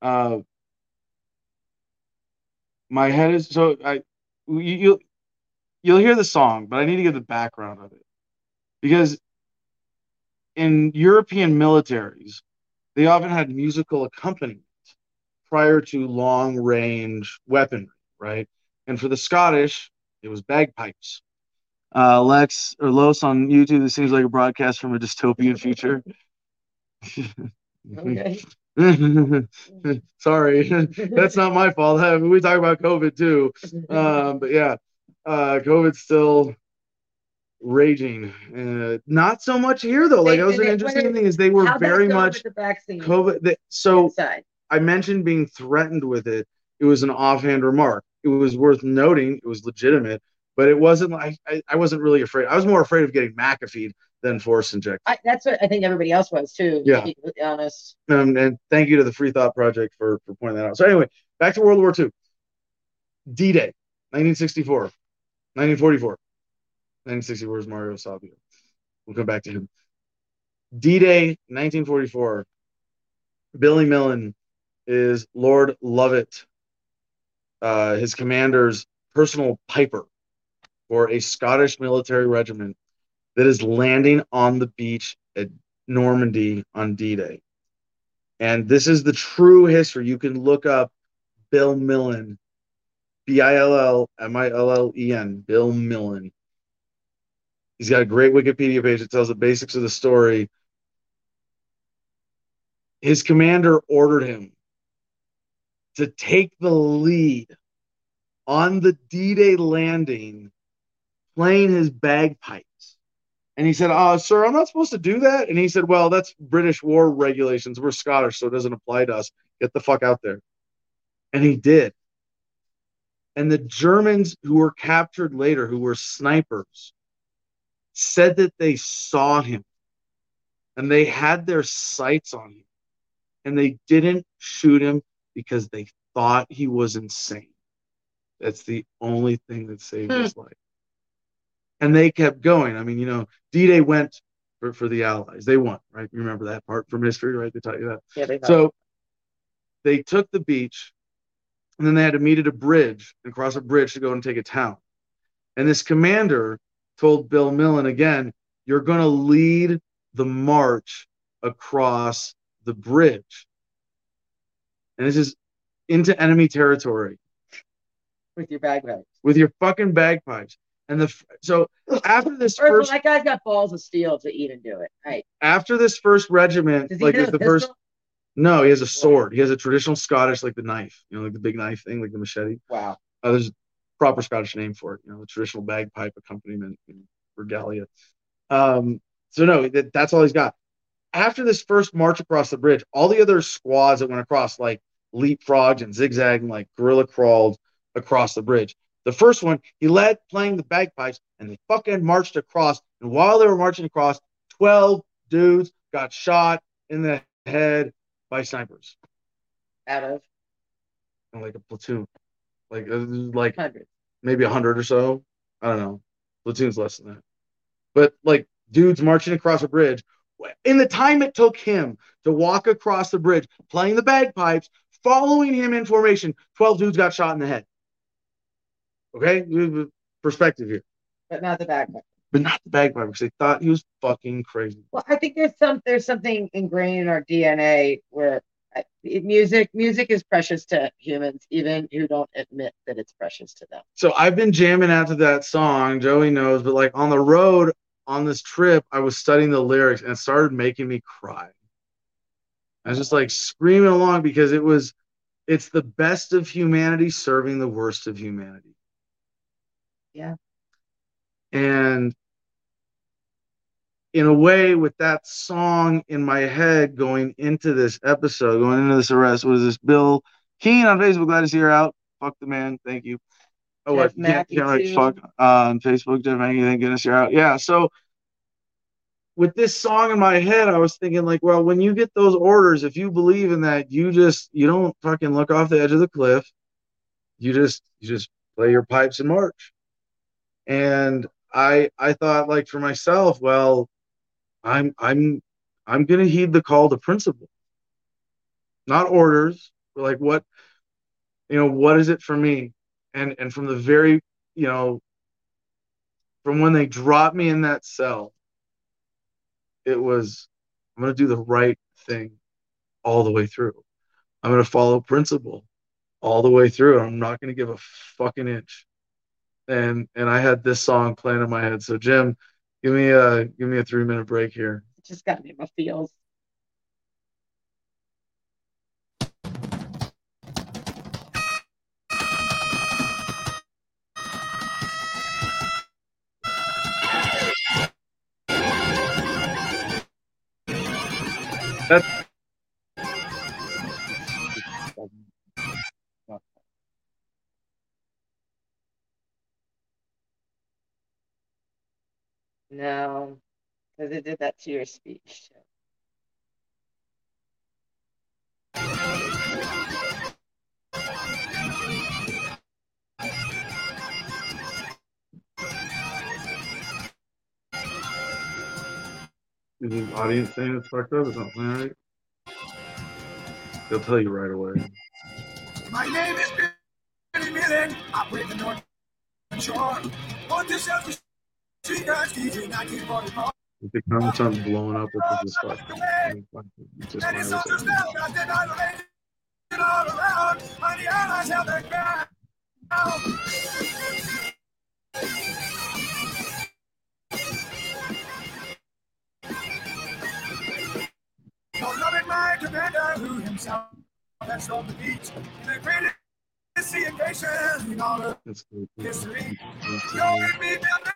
uh, my head is so I you you'll, you'll hear the song, but I need to give the background of it because in European militaries, they often had musical accompaniment prior to long range weaponry, right? And for the Scottish, it was bagpipes. Uh, Lex or Los on YouTube, this seems like a broadcast from a dystopian future. okay. Sorry, that's not my fault. We talk about COVID too, um, but yeah, uh, COVID's still raging. Uh, not so much here though. Like, that was an interesting thing is they were very much COVID. They, so inside? I mentioned being threatened with it. It was an offhand remark. It was worth noting. It was legitimate, but it wasn't like I, I wasn't really afraid. I was more afraid of getting McAfee than force injected. I, that's what I think everybody else was too. Yeah. To be honest. Um, and thank you to the Free Thought Project for for pointing that out. So anyway, back to World War II. D-Day, 1964, 1944. 1964 is Mario Savio. We'll come back to him. D-Day, 1944. Billy Millen is Lord Lovat, uh, his commander's personal piper for a Scottish military regiment that is landing on the beach at Normandy on D-Day. And this is the true history. You can look up Bill Millen, B I L L M I L L E N, Bill Millen. He's got a great Wikipedia page that tells the basics of the story. His commander ordered him to take the lead on the D Day landing, playing his bagpipes. And he said, uh, Sir, I'm not supposed to do that. And he said, Well, that's British war regulations. We're Scottish, so it doesn't apply to us. Get the fuck out there. And he did. And the Germans who were captured later, who were snipers, said that they saw him and they had their sights on him and they didn't shoot him because they thought he was insane. That's the only thing that saved hmm. his life. And they kept going. I mean, you know, D Day went for, for the Allies. They won, right? You remember that part from history, right? They taught you that. Yeah, they so they took the beach and then they had to meet at a bridge and cross a bridge to go and take a town. And this commander told Bill Millen again, you're going to lead the march across the bridge. And this is into enemy territory. With your bagpipes. With your fucking bagpipes. And the so after this first, first that guy's got balls of steel to even do it. Right. After this first regiment, like the pistol? first no, he has a sword. He has a traditional Scottish, like the knife, you know, like the big knife thing, like the machete. Wow. Uh, there's a proper Scottish name for it, you know, the traditional bagpipe accompaniment regalia. Um, so no, that, that's all he's got. After this first march across the bridge, all the other squads that went across, like leapfrogged and zigzagging, like gorilla crawled across the bridge. The first one, he led playing the bagpipes, and they fucking marched across. And while they were marching across, 12 dudes got shot in the head by snipers. Out of? like a platoon like uh, like Hundred. maybe a hundred or so. I don't know. Platoon's less than that. But like dudes marching across a bridge. In the time it took him to walk across the bridge, playing the bagpipes following him in formation. 12 dudes got shot in the head. Okay? Perspective here. But not the bagpipe. But not the bagpipe because they thought he was fucking crazy. Well, I think there's some there's something ingrained in our DNA where uh, music music is precious to humans even who don't admit that it's precious to them. So i've been jamming out to that song joey knows but like on the road on this trip i was studying the lyrics and it started making me cry. I was just like screaming along because it was it's the best of humanity serving the worst of humanity. Yeah and in a way, with that song in my head going into this episode, going into this arrest, was this Bill Keen on Facebook? Glad to see her out. Fuck the man. Thank you. Oh, Jeff what? Can't, can't write fuck uh, on Facebook. Jeff Mackey, thank goodness you're out. Yeah. So with this song in my head, I was thinking like, well, when you get those orders, if you believe in that, you just you don't fucking look off the edge of the cliff. You just you just play your pipes and march. And I I thought like for myself, well, I'm I'm I'm gonna heed the call to principle, not orders. Like what, you know, what is it for me? And and from the very, you know, from when they dropped me in that cell, it was I'm gonna do the right thing all the way through. I'm gonna follow principle all the way through. I'm not gonna give a fucking inch. And and I had this song playing in my head. So Jim, Give me a give me a three minute break here. It just got me in my feels. That's No, because it did that to your speech. Is the audience saying it's fucked up? It's not playing right? They'll tell you right away. My name is Billy Millen. I break the North Shore. On this selfish if the comments aren't blowing up, it's just. It's just my Beloved my commander, who himself has the beach, the greatest sea in all of history. Go with me, and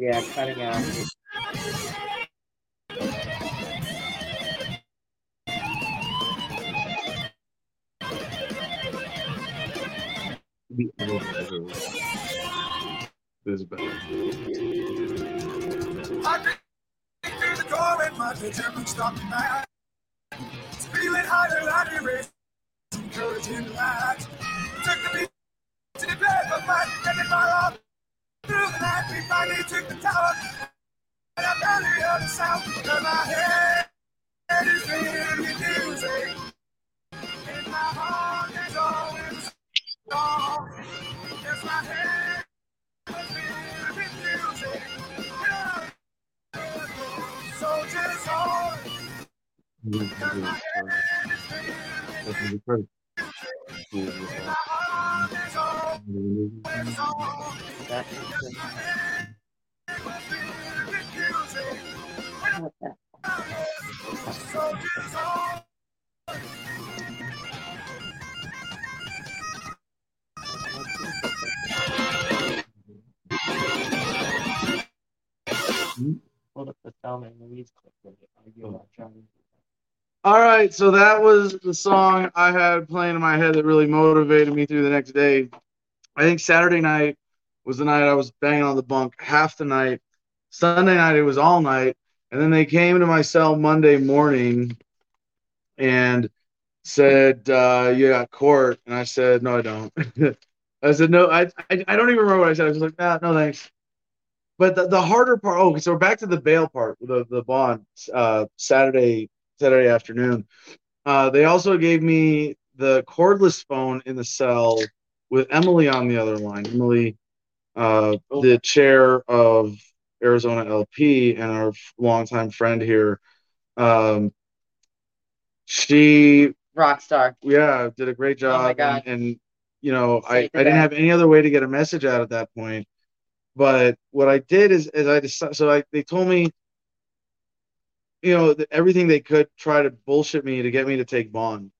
Yeah, cutting out. This is better. I through the door and my determined stopped mad. Feeling harder, harder, race. Encouraging light. Took the beat to the bed, but my head in my arm. The we finally took the tower. And I barely heard the sound of my head. is filled with music. In my heart, there's always a song. Yes, my head is with music. Soldiers is. Hold up the thumb and Louise clip when you argue about Johnny. All right, so that was the song I had playing in my head that really motivated me through the next day. I think Saturday night was the night I was banging on the bunk half the night. Sunday night it was all night, and then they came to my cell Monday morning and said, uh, "You got court," and I said, "No, I don't." I said, "No, I, I, I don't even remember what I said." I was like, "Nah, no, thanks." But the, the harder part. Oh, so we're back to the bail part, the the bond. Uh, Saturday Saturday afternoon. Uh, they also gave me the cordless phone in the cell with Emily on the other line. Emily, uh, the chair of Arizona LP and our longtime friend here. Um, she rock star. Yeah, did a great Oh job. and, and, you know, I, I didn't have any other way to get a message out at that point. But what I did is, is I decided. So I, they told me, you know, everything they could try to bullshit me to get me to take bond.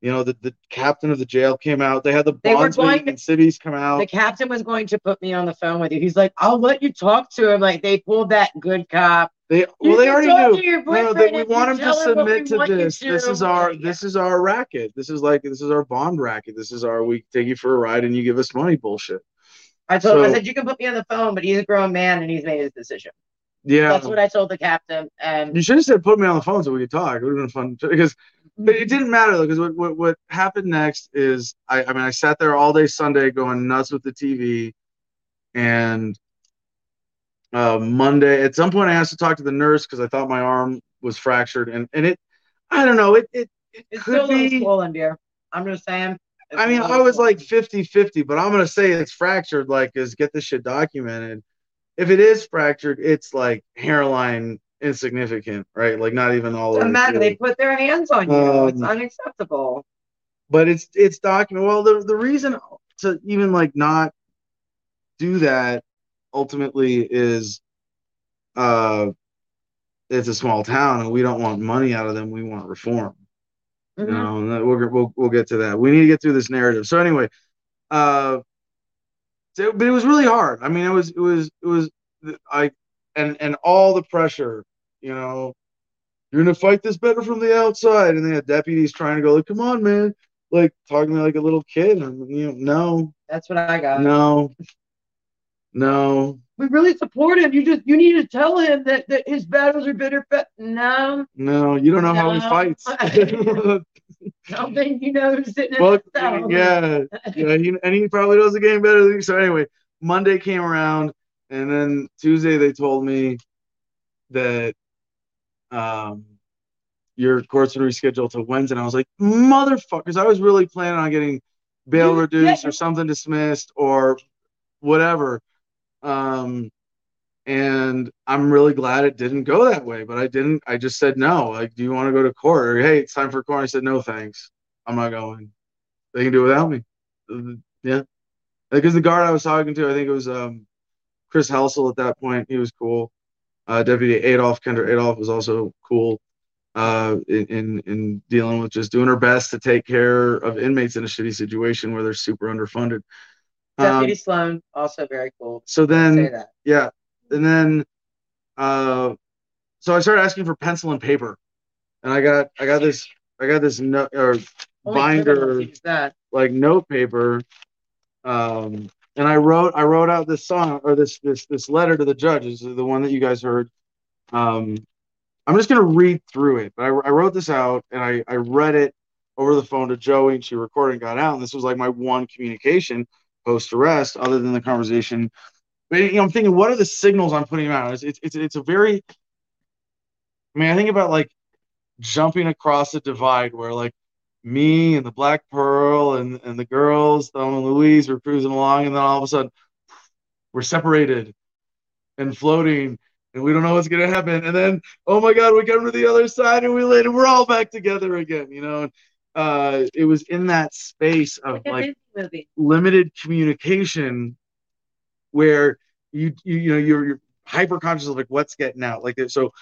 You know, the, the captain of the jail came out. They had the bondsman and cities come out. The captain was going to put me on the phone with you. He's like, "I'll let you talk to him." Like they pulled that good cop. They well, they already knew. No, they, we want him to submit to this. This is our this is our racket. This is like this is our bond racket. This is our we take you for a ride and you give us money bullshit. I told so, him I said you can put me on the phone, but he's a grown man and he's made his decision. Yeah, that's what I told the captain. And you should have said put me on the phone so we could talk. It would have been fun because but it didn't matter though because what, what, what happened next is I, I mean I sat there all day Sunday going nuts with the TV, and uh, Monday at some point I asked to talk to the nurse because I thought my arm was fractured and and it I don't know it it, it it's could still be, swollen dear. I'm just saying. I mean I was like 50 50 but I'm gonna say it's fractured like is get this shit documented. If it is fractured, it's like hairline insignificant, right? Like not even all. Matter. They put their hands on you. Um, it's unacceptable. But it's it's documented. Well, the the reason to even like not do that ultimately is, uh, it's a small town and we don't want money out of them. We want reform. Mm-hmm. You know, we'll, we'll we'll get to that. We need to get through this narrative. So anyway, uh, so, but it was really hard. I mean, it was it was it was I and and all the pressure you know, you're gonna fight this better from the outside. And they had deputies trying to go, like, come on, man, like talking to me like a little kid. And you know, no. That's what I got. No. No. We really support him. You just you need to tell him that, that his battles are bitter. But no. No, you don't know no. how he fights. Something you know who's sitting well, yeah, yeah, he, and he probably knows the game better than you. So anyway, Monday came around, and then Tuesday they told me that um, your court's been rescheduled to Wednesday. And I was like, motherfuckers, I was really planning on getting bail reduced or something dismissed or whatever. Um, and I'm really glad it didn't go that way. But I didn't. I just said no. Like, do you want to go to court? Or hey, it's time for court. I said no, thanks. I'm not going. They can do it without me. Yeah, because the guard I was talking to, I think it was um, Chris Helsel at that point. He was cool. Uh, Deputy Adolf, Kendra Adolf was also cool uh, in, in dealing with just doing her best to take care of inmates in a shitty situation where they're super underfunded. Deputy um, Sloan, also very cool. So then, yeah, and then, uh, so I started asking for pencil and paper, and I got I got this I got this note or Only binder like note paper, um, and I wrote I wrote out this song or this this this letter to the judges, the one that you guys heard. Um, I'm just gonna read through it, but I, I wrote this out and I I read it over the phone to Joey, and she recorded and got out. And this was like my one communication post arrest, other than the conversation. But you know, I'm thinking, what are the signals I'm putting out? It's it's it's, it's a very I mean, I think about like jumping across a divide where like me and the Black Pearl and, and the girls, Thelma and Louise, were cruising along, and then all of a sudden we're separated and floating, and we don't know what's gonna happen. And then, oh my God, we come to the other side and we landed. We're all back together again, you know. Uh, it was in that space of like, like limited communication where you you, you know you're, you're hyper conscious of like what's getting out. Like so,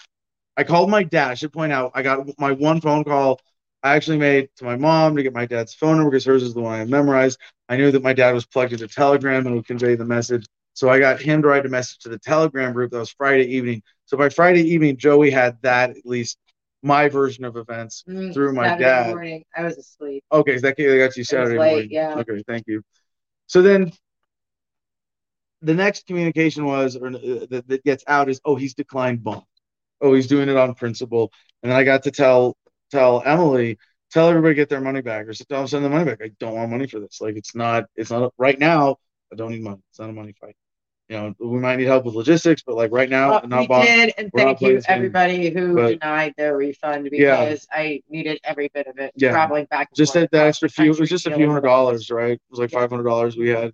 I called my dad. I should point out I got my one phone call I actually made to my mom to get my dad's phone number because hers is the one I memorized. I knew that my dad was plugged into Telegram and would convey the message. So I got him to write a message to the Telegram group. That was Friday evening. So by Friday evening, Joey had that at least my version of events mm, through my Saturday dad. Morning. I was asleep. Okay, so that got you Saturday late, morning. Yeah. Okay, thank you. So then the next communication was, or uh, that, that gets out is, oh, he's declined bond. Oh, he's doing it on principle. And then I got to tell tell Emily, tell everybody get their money back, or tell them send the money back. I don't want money for this. Like it's not, it's not right now. I don't need money. It's not a money fight. You know, we might need help with logistics, but like right now, well, not we did, and thank you everybody who but, denied their refund because yeah. I needed every bit of it. Yeah. traveling back. just that, that extra few. It was just a few hundred dollars, right? It was like five hundred dollars we had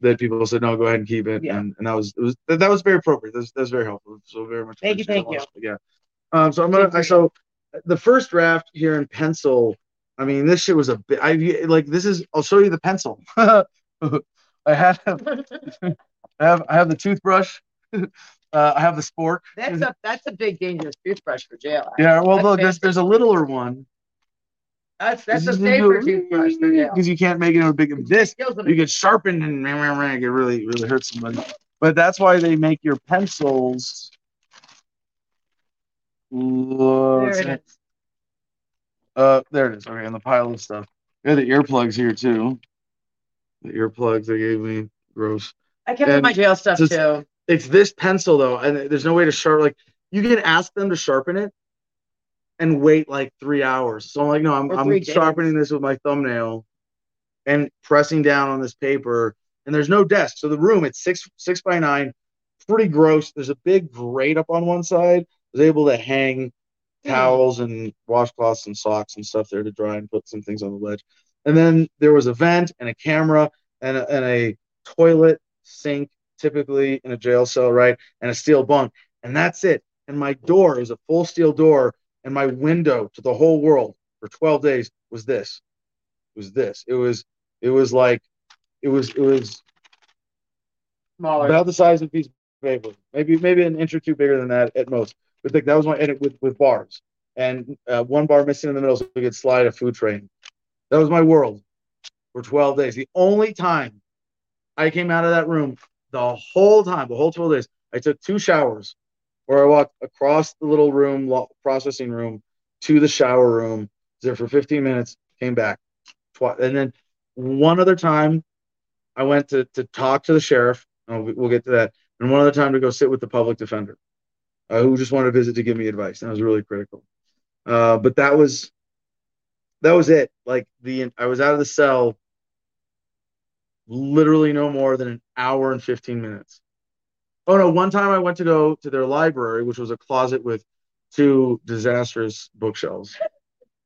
that people said no, go ahead and keep it, yeah. and, and that was it was that, that was very appropriate. That's that's very helpful. So very much. Thank you, thank you. Yeah. Um. So I'm gonna. I, so the first draft here in pencil. I mean, this shit was a bit. I like this is. I'll show you the pencil. I have. I have. I have the toothbrush. Uh, I have the spork. That's a that's a big dangerous toothbrush for jail. Yeah, well, look, there's, there's a littler one that's that's a safer toothbrush because you can't make it a big this. You get sharpened and it really really hurts somebody. But that's why they make your pencils. There it is. Uh, there it is. Okay, in the pile of stuff. Yeah, the earplugs here too. The earplugs they gave me, gross. I kept my jail stuff it's, too. It's this pencil though, and there's no way to sharpen. Like you can ask them to sharpen it, and wait like three hours. So I'm like, no, I'm, I'm sharpening this with my thumbnail and pressing down on this paper. And there's no desk. So the room, it's six six by nine, pretty gross. There's a big grate up on one side. I was able to hang hmm. towels and washcloths and socks and stuff there to dry and put some things on the ledge. And then there was a vent and a camera and a, and a toilet sink, typically in a jail cell, right? And a steel bunk. And that's it. And my door is a full steel door and my window to the whole world for 12 days was this it was this it was it was like it was it was Smaller. about the size of a piece of paper maybe maybe an inch or two bigger than that at most but like that was my edit with with bars and uh, one bar missing in the middle so we could slide a food train that was my world for 12 days the only time i came out of that room the whole time the whole 12 days i took two showers where I walked across the little room, processing room, to the shower room. Was there for 15 minutes, came back, twice, and then one other time, I went to to talk to the sheriff. We'll get to that. And one other time to go sit with the public defender, uh, who just wanted to visit to give me advice. And that was really critical. Uh, but that was that was it. Like the I was out of the cell literally no more than an hour and 15 minutes. Oh no! One time I went to go to their library, which was a closet with two disastrous bookshelves. Oh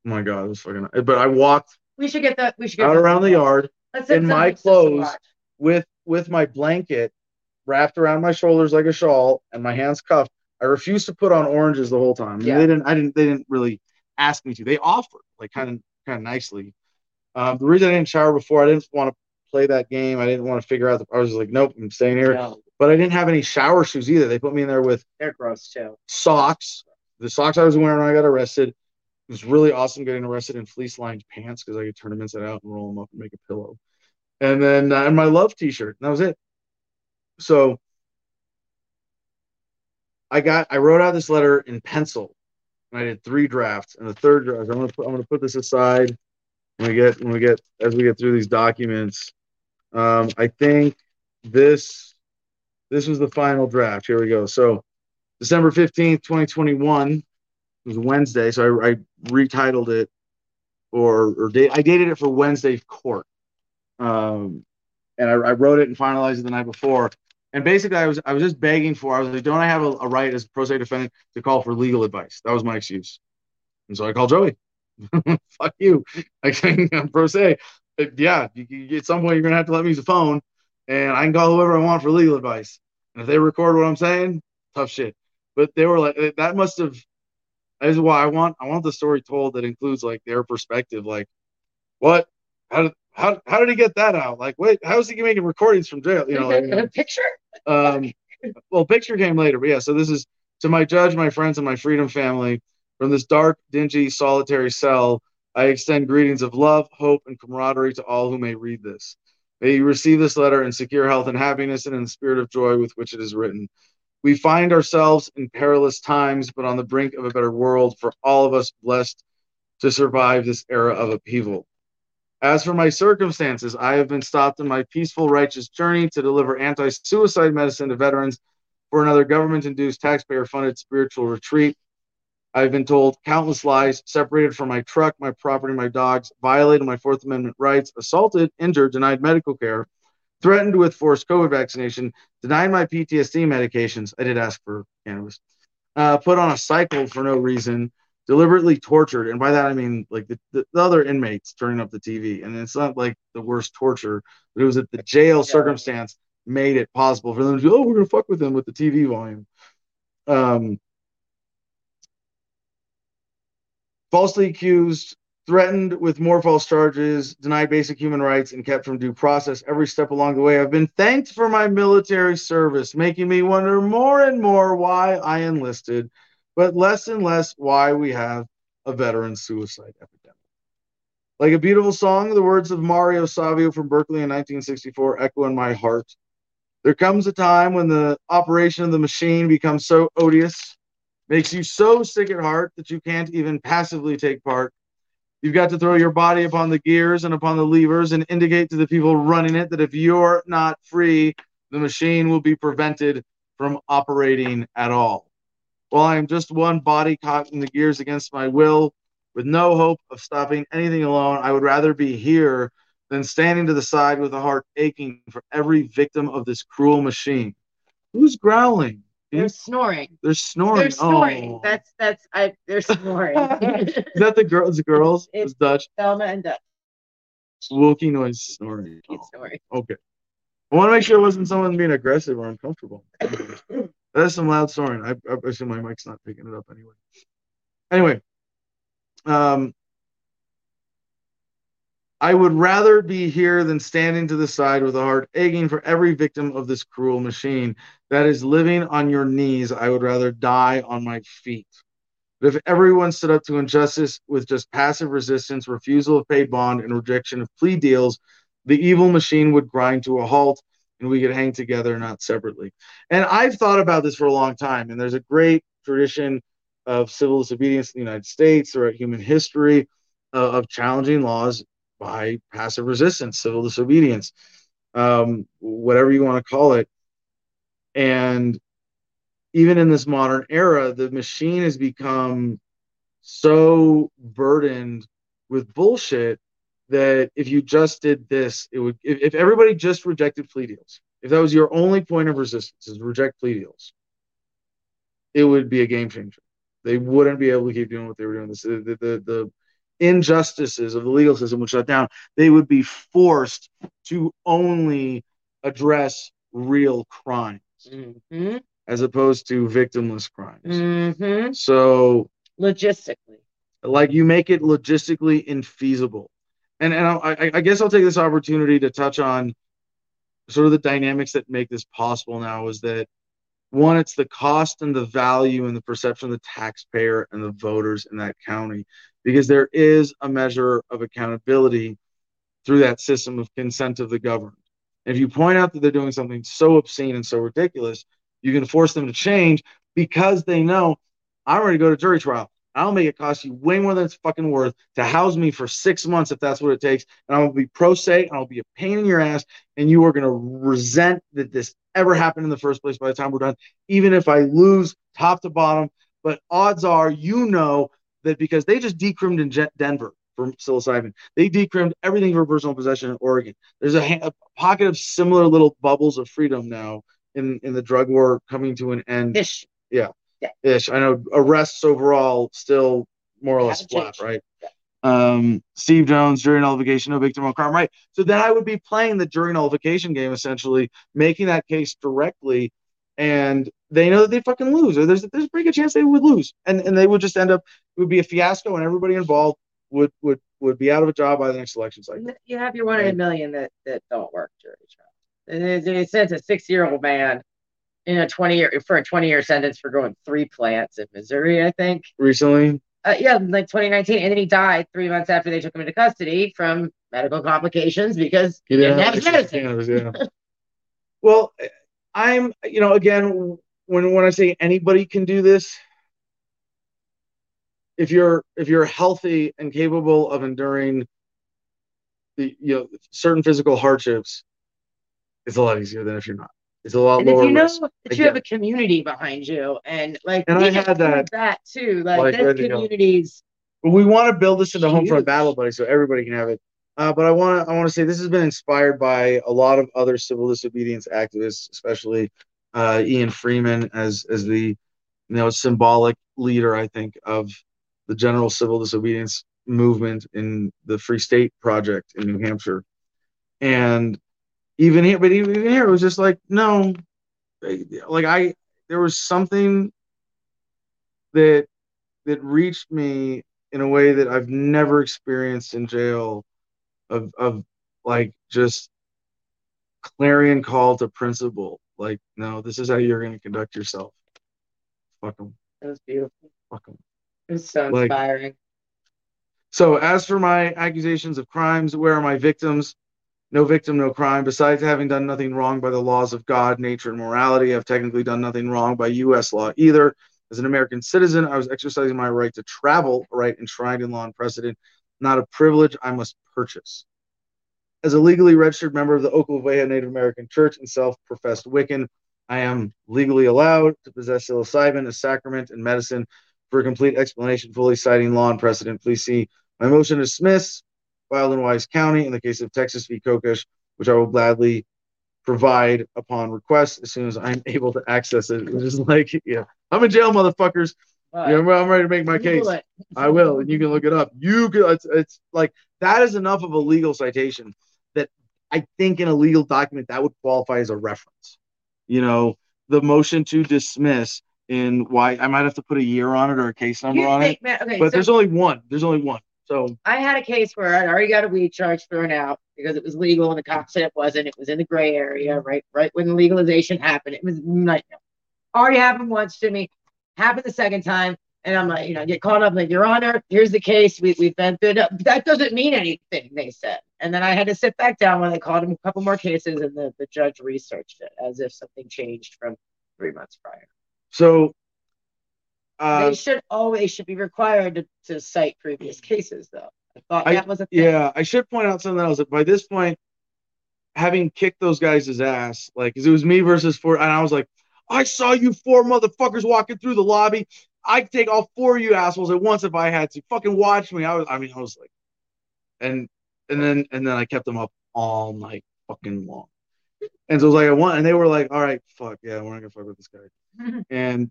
my god, it was fucking. But I walked. We should get that. We should get out around the yard in my clothes with with my blanket wrapped around my shoulders like a shawl and my hands cuffed. I refused to put on oranges the whole time. Yeah. They didn't. I didn't. They didn't really ask me to. They offered like kind of kind of nicely. Um, the reason I didn't shower before, I didn't want to play that game. I didn't want to figure out. The, I was like, nope, I'm staying here. No. But I didn't have any shower shoes either. They put me in there with they're gross too. Socks. The socks I was wearing when I got arrested. It was really awesome getting arrested in fleece lined pants because I could turn them inside out and roll them up and make a pillow. And then uh, and my love T-shirt. That was it. So I got I wrote out this letter in pencil. And I did three drafts. And the third draft, I'm gonna put I'm gonna put this aside when we get when we get as we get through these documents. Um, I think this this was the final draft. Here we go. So December 15th, 2021 was Wednesday. So I, I retitled it or, or da- I dated it for Wednesday court. Um, and I, I, wrote it and finalized it the night before. And basically, I was I was just begging for. I was like, "Don't I have a, a right as a pro se defendant to call for legal advice?" That was my excuse. And so I called Joey. Fuck you. I am pro se. Yeah, you, you, at some point you're gonna have to let me use the phone and I can call whoever I want for legal advice. And if they record what I'm saying, tough shit. But they were like, that must have. That is why I want I want the story told that includes like their perspective. Like, what? How did how, how did he get that out? Like, wait, how is he making recordings from jail? You know, like, a picture. Um, well, picture came later, but yeah. So this is to my judge, my friends, and my freedom family from this dark, dingy, solitary cell. I extend greetings of love, hope, and camaraderie to all who may read this. May you receive this letter in secure health and happiness and in the spirit of joy with which it is written. We find ourselves in perilous times, but on the brink of a better world for all of us blessed to survive this era of upheaval. As for my circumstances, I have been stopped in my peaceful, righteous journey to deliver anti suicide medicine to veterans for another government induced, taxpayer funded spiritual retreat. I've been told countless lies, separated from my truck, my property, my dogs, violated my Fourth Amendment rights, assaulted, injured, denied medical care, threatened with forced COVID vaccination, denied my PTSD medications. I did ask for cannabis. Uh, put on a cycle for no reason, deliberately tortured. And by that, I mean like the, the, the, other inmates turning up the TV. And it's not like the worst torture, but it was that the jail yeah. circumstance made it possible for them to go, oh, we're to fuck with them with the TV volume. Um, falsely accused, threatened with more false charges, denied basic human rights, and kept from due process every step along the way. I've been thanked for my military service, making me wonder more and more why I enlisted but less and less why we have a veteran suicide epidemic. Like a beautiful song, the words of Mario Savio from Berkeley in 1964 echo in my heart. There comes a time when the operation of the machine becomes so odious, makes you so sick at heart that you can't even passively take part. You've got to throw your body upon the gears and upon the levers and indicate to the people running it that if you're not free, the machine will be prevented from operating at all. While I am just one body caught in the gears against my will, with no hope of stopping anything alone, I would rather be here than standing to the side with a heart aching for every victim of this cruel machine. Who's growling? They're snoring. They're snoring. They're snoring. Oh. That's that's I. They're snoring. Is that the girls? The girls? It's, it's Dutch. Thelma and Dutch. Wookie noise snoring. Oh. snoring. Okay. I want to make sure it wasn't someone being aggressive or uncomfortable. That's some loud snoring. I, I assume my mic's not picking it up anyway. Anyway, um, I would rather be here than standing to the side with a heart aching for every victim of this cruel machine that is living on your knees. I would rather die on my feet. But if everyone stood up to injustice with just passive resistance, refusal of paid bond, and rejection of plea deals, the evil machine would grind to a halt and we could hang together, not separately. And I've thought about this for a long time, and there's a great tradition of civil disobedience in the United States throughout human history uh, of challenging laws by passive resistance, civil disobedience, um, whatever you want to call it. And even in this modern era, the machine has become so burdened with bullshit that if you just did this, it would if, if everybody just rejected plea deals, if that was your only point of resistance is reject plea deals, it would be a game changer. They wouldn't be able to keep doing what they were doing. The, the, the, the injustices of the legal system would shut down. They would be forced to only address real crimes mm-hmm. as opposed to victimless crimes. Mm-hmm. So logistically, like you make it logistically infeasible and and I, I guess I'll take this opportunity to touch on sort of the dynamics that make this possible now is that one it's the cost and the value and the perception of the taxpayer and the voters in that county because there is a measure of accountability through that system of consent of the governed. And if you point out that they're doing something so obscene and so ridiculous you can force them to change because they know i'm ready to go to jury trial I'll make it cost you way more than it's fucking worth to house me for six months if that's what it takes. And I'll be pro se and I'll be a pain in your ass. And you are going to resent that this ever happened in the first place by the time we're done, even if I lose top to bottom. But odds are, you know, that because they just decrimmed in Denver for psilocybin, they decrimmed everything for personal possession in Oregon. There's a, a pocket of similar little bubbles of freedom now in, in the drug war coming to an end. Ish. Yeah ish. I know arrests overall still more or less flat, right? Yeah. Um, Steve Jones, jury nullification, no victim, no crime, right? So then I would be playing the jury nullification game, essentially making that case directly, and they know that they fucking lose, or there's there's a pretty good chance they would lose, and and they would just end up it would be a fiasco, and everybody involved would would would be out of a job by the next election cycle. You have your one in a million that that don't work jury trial. And they said a six year old man in a 20 year for a 20 year sentence for growing three plants in Missouri, I think. Recently? Uh, yeah, like 2019. And then he died three months after they took him into custody from medical complications because he didn't have medicine. yeah. well, I'm, you know, again, when when I say anybody can do this, if you're if you're healthy and capable of enduring the you know certain physical hardships, it's a lot easier than if you're not. It's a lot and lower. If you know risk. that Again. you have a community behind you, and like and I had that that too, like, like that communities. But we want to build this into Homefront Battle Buddy so everybody can have it. Uh, but I want to I want to say this has been inspired by a lot of other civil disobedience activists, especially uh, Ian Freeman as as the you know symbolic leader, I think, of the general civil disobedience movement in the Free State Project in New Hampshire. And even here, but even here, it was just like, no, like I, there was something that that reached me in a way that I've never experienced in jail, of of like just clarion call to principle. Like, no, this is how you're going to conduct yourself. Fuck them. That was beautiful. Fuck them. It's so inspiring. Like, so, as for my accusations of crimes, where are my victims? No victim, no crime. Besides having done nothing wrong by the laws of God, nature, and morality, I've technically done nothing wrong by U.S. law either. As an American citizen, I was exercising my right to travel, right enshrined in law and precedent, not a privilege I must purchase. As a legally registered member of the Oklevueha Native American Church and self professed Wiccan, I am legally allowed to possess psilocybin, a sacrament, and medicine for a complete explanation, fully citing law and precedent, please see my motion to dismiss, filed in Wise County in the case of Texas v. Kokesh, which I will gladly provide upon request as soon as I'm able to access it. It's is like, yeah, I'm in jail, motherfuckers. Right. Yeah, I'm ready to make my case. I will, and you can look it up. You can. It's, it's like that is enough of a legal citation that I think in a legal document that would qualify as a reference. You know, the motion to dismiss in why I might have to put a year on it or a case number you on think, it. Man, okay, but so there's only one. There's only one. So I had a case where I'd already got a weed charge thrown out because it was legal and the cop said it wasn't. It was in the gray area, right? Right when the legalization happened. It was nightmare. Already happened once to me, happened the second time. And I'm like, you know, get caught up like, Your Honor, here's the case. We, we've been through it. That doesn't mean anything, they said. And then I had to sit back down when they called him a couple more cases, and the, the judge researched it as if something changed from three months prior. So uh, they should always should be required to, to cite previous cases, though. I thought I, that was a thing. Yeah, I should point out something else. That by this point, having kicked those guys' ass, like, cause it was me versus four, and I was like, I saw you four motherfuckers walking through the lobby. I'd take all four of you assholes at once if I had to. Fucking watch me. I was, I mean, I was like, and and then and then I kept them up all night, fucking long. And so it was like I want, and they were like, "All right, fuck yeah, we're not gonna fuck with this guy." and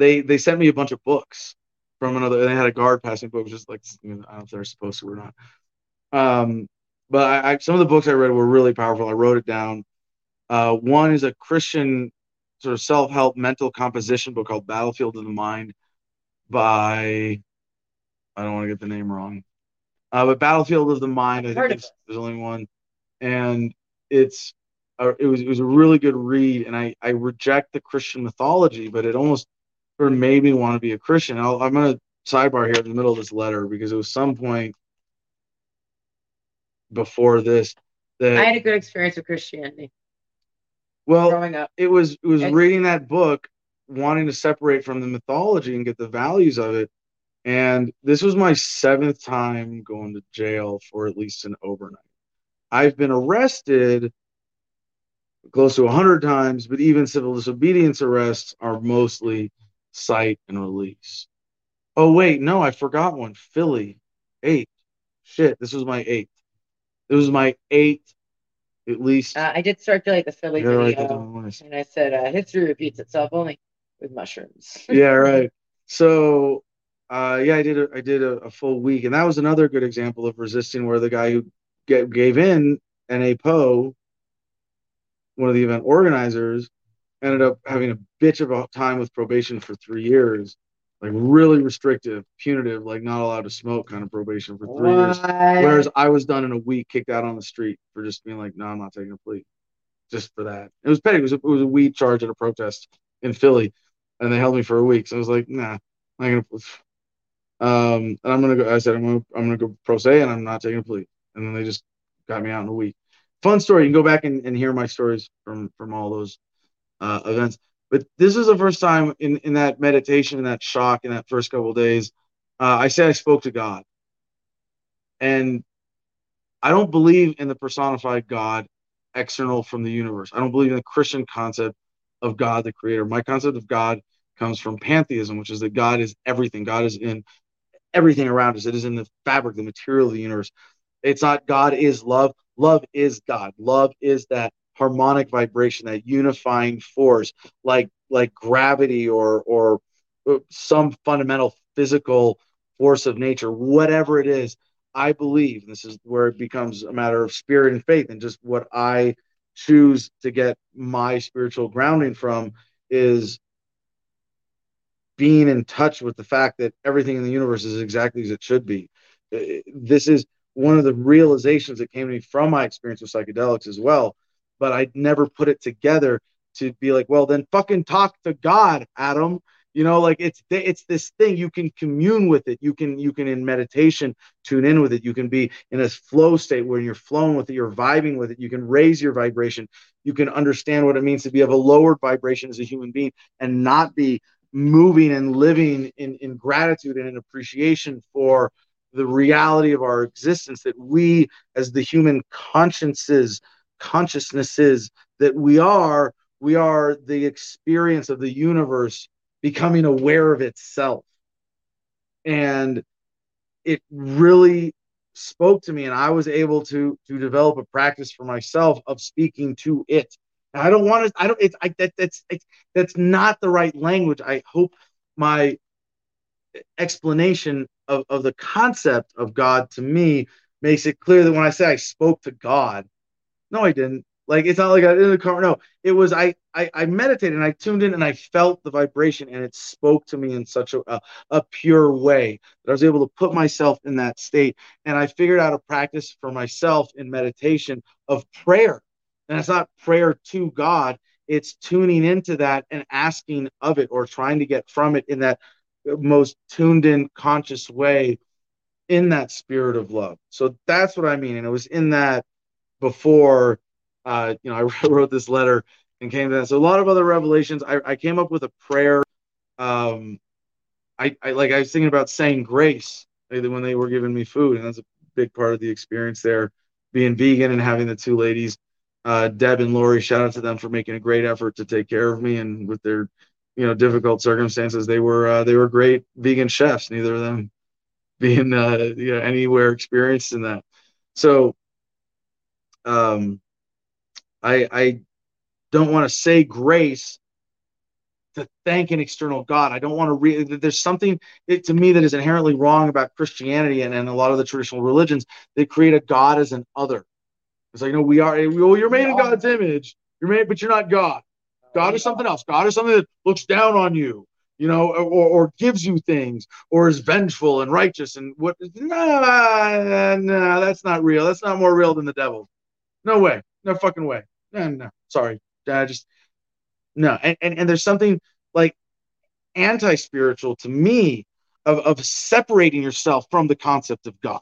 they they sent me a bunch of books from another. They had a guard passing book, just like you know, I don't know if they're supposed to or not. Um, but I, I, some of the books I read were really powerful. I wrote it down. Uh, one is a Christian sort of self help mental composition book called Battlefield of the Mind by I don't want to get the name wrong. Uh, but Battlefield of the Mind, I think there's, there's only one, and it's a, it was it was a really good read. And I I reject the Christian mythology, but it almost or maybe want to be a Christian. i am going to sidebar here in the middle of this letter because it was some point before this that I had a good experience with Christianity. Well, growing up, it was it was reading that book, wanting to separate from the mythology and get the values of it. And this was my seventh time going to jail for at least an overnight. I've been arrested close to 100 times, but even civil disobedience arrests are mostly cite and release. Oh, wait, no, I forgot one. Philly, eight. Shit, this was my eighth. This was my eighth, at least. Uh, I did circulate the Philly video, right, and I said uh, history repeats itself only with mushrooms. yeah, right. So, uh, yeah, I did a, I did a, a, full week, and that was another good example of resisting, where the guy who get, gave in, N.A. Poe, one of the event organizers, ended up having a bitch of a time with probation for three years, like really restrictive, punitive, like not allowed to smoke kind of probation for three what? years. Whereas I was done in a week, kicked out on the street for just being like, no, I'm not taking a plea, just for that. It was petty. It was a, it was a weed charge at a protest in Philly, and they held me for a week. So I was like, nah, I'm not gonna. Um, and I'm gonna go. I said I'm gonna I'm gonna go pro se, and I'm not taking a plea. And then they just got me out in a week. Fun story. You can go back and, and hear my stories from from all those uh, events. But this is the first time in, in that meditation, in that shock, in that first couple days, uh, I say I spoke to God. And I don't believe in the personified God external from the universe. I don't believe in the Christian concept of God the creator. My concept of God comes from pantheism, which is that God is everything. God is in everything around us. It is in the fabric, the material of the universe. It's not God is love. Love is God. Love is that harmonic vibration, that unifying force, like like gravity or or some fundamental physical force of nature, whatever it is. I believe this is where it becomes a matter of spirit and faith, and just what I choose to get my spiritual grounding from is being in touch with the fact that everything in the universe is exactly as it should be. Uh, this is one of the realizations that came to me from my experience with psychedelics as well. But I'd never put it together to be like, well, then fucking talk to God, Adam. You know, like it's it's this thing you can commune with it. You can you can in meditation tune in with it. You can be in a flow state where you're flowing with it, you're vibing with it. You can raise your vibration. You can understand what it means to be of a lowered vibration as a human being and not be moving and living in, in gratitude and in appreciation for the reality of our existence that we as the human consciences consciousnesses that we are we are the experience of the universe becoming aware of itself. And it really spoke to me and i was able to to develop a practice for myself of speaking to it. I don't want to i don't it's I, that, that's that's not the right language. I hope my explanation of, of the concept of god to me makes it clear that when i say i spoke to god no i didn't like it's not like I in the car. No, it was I, I I meditated and I tuned in and I felt the vibration and it spoke to me in such a, a, a pure way that I was able to put myself in that state. And I figured out a practice for myself in meditation of prayer. And it's not prayer to God, it's tuning into that and asking of it or trying to get from it in that most tuned in conscious way in that spirit of love. So that's what I mean. And it was in that before uh, you know, I wrote this letter and came to that. So a lot of other revelations. I, I came up with a prayer. Um, I, I like I was thinking about saying grace when they were giving me food, and that's a big part of the experience there. Being vegan and having the two ladies, uh, Deb and Lori, shout out to them for making a great effort to take care of me and with their, you know, difficult circumstances. They were uh, they were great vegan chefs. Neither of them being uh, you know anywhere experienced in that. So, um, I, I don't want to say grace to thank an external God. I don't want to read. There's something it, to me that is inherently wrong about Christianity and, and a lot of the traditional religions. They create a God as an other. It's like, no, we are. Well, you're made in God's image. You're made, but you're not God. God is something else. God is something that looks down on you, you know, or, or gives you things, or is vengeful and righteous. And what? Nah, nah, that's not real. That's not more real than the devil. No way. No fucking way no, no, sorry, I just no. And, and and there's something like anti-spiritual to me of of separating yourself from the concept of God.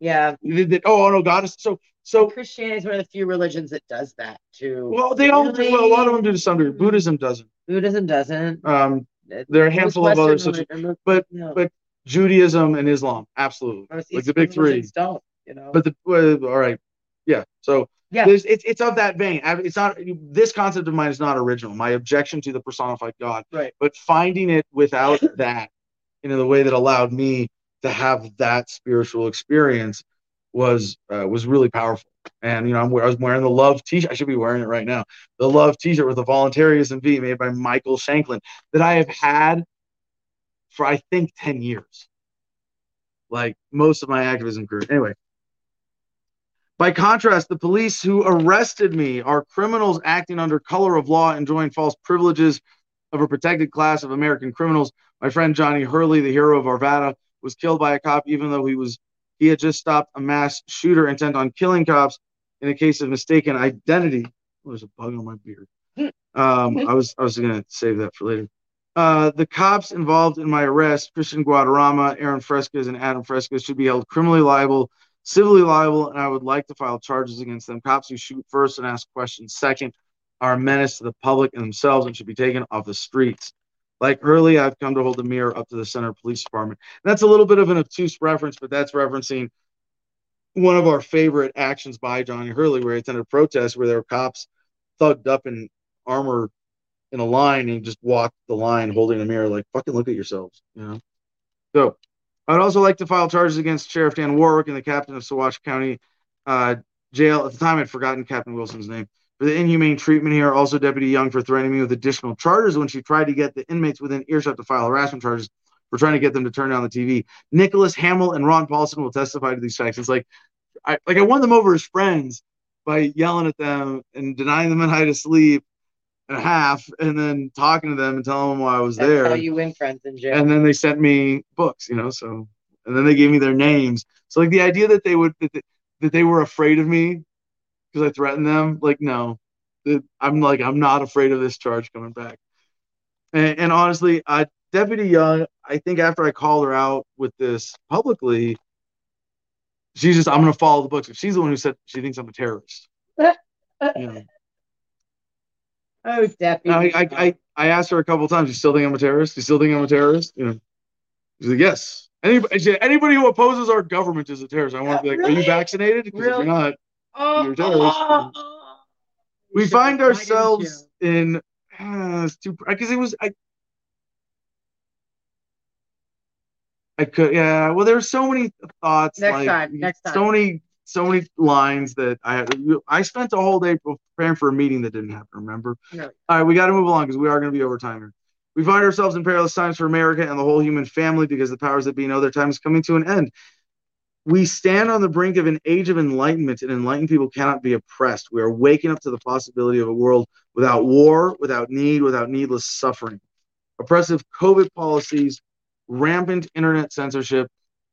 Yeah. That, oh no, God is so so. Christianity is one of the few religions that does that too. Well, they all do. Well, a lot of them do to some degree. Buddhism doesn't. Buddhism doesn't. Um, there are a handful of others, such, but no. but Judaism and Islam, absolutely, like the big three. Don't you know? But the uh, all right, yeah. So yeah, it's it's of that vein. It's not this concept of mine is not original. My objection to the personified God, right? But finding it without that, in the way that allowed me to have that spiritual experience was uh, was really powerful. And you know, I'm, I was wearing the love T-shirt. I should be wearing it right now. The love T-shirt with the voluntarism V made by Michael Shanklin that I have had for I think ten years. Like most of my activism career. Anyway, by contrast, the police who arrested me are criminals acting under color of law, enjoying false privileges of a protected class of American criminals. My friend Johnny Hurley, the hero of Arvada, was killed by a cop even though he was he had just stopped a mass shooter intent on killing cops in a case of mistaken identity. Oh, there's a bug on my beard. Um, I was I was gonna save that for later. Uh, the cops involved in my arrest, Christian Guadarrama, Aaron Fresquez, and Adam Fresquez, should be held criminally liable civilly liable, and I would like to file charges against them. Cops who shoot first and ask questions second are a menace to the public and themselves and should be taken off the streets. Like Hurley, I've come to hold the mirror up to the center police department. And that's a little bit of an obtuse reference, but that's referencing one of our favorite actions by Johnny Hurley, where he attended a protest where there were cops thugged up in armor in a line and just walked the line holding a mirror, like fucking look at yourselves, you know. So I'd also like to file charges against Sheriff Dan Warwick and the captain of Saguache County uh, Jail. At the time, I'd forgotten Captain Wilson's name for the inhumane treatment here. Also, Deputy Young for threatening me with additional charges when she tried to get the inmates within earshot to file harassment charges for trying to get them to turn down the TV. Nicholas Hamill and Ron Paulson will testify to these facts. It's like, I like I won them over as friends by yelling at them and denying them a night of sleep and a half, and then talking to them and telling them why I was That's there. How you win friends in jail. And then they sent me books, you know. So, and then they gave me their names. So, like the idea that they would that they, that they were afraid of me because I threatened them, like no, I'm like I'm not afraid of this charge coming back. And, and honestly, uh, Deputy Young, I think after I called her out with this publicly, she's just I'm gonna follow the books. If she's the one who said she thinks I'm a terrorist. you know. Oh, Deputy. I, I, I, I asked her a couple times. You still think I'm a terrorist? You still think I'm a terrorist? You know. She's like, yes. Anybody, anybody who opposes our government is a terrorist. I want to be like, really? are you vaccinated? Because really? if you're not, oh, you're a terrorist. Oh, oh, we find ourselves in uh, because it was I. I could, yeah. Well, there's so many thoughts. Next like, time. Next time. So many so many lines that I. I spent a whole day preparing for a meeting that didn't happen. Remember? No. All right, we got to move along because we are going to be over time here. We find ourselves in perilous times for America and the whole human family because the powers that be know their time is coming to an end. We stand on the brink of an age of enlightenment, and enlightened people cannot be oppressed. We are waking up to the possibility of a world without war, without need, without needless suffering. Oppressive COVID policies, rampant internet censorship,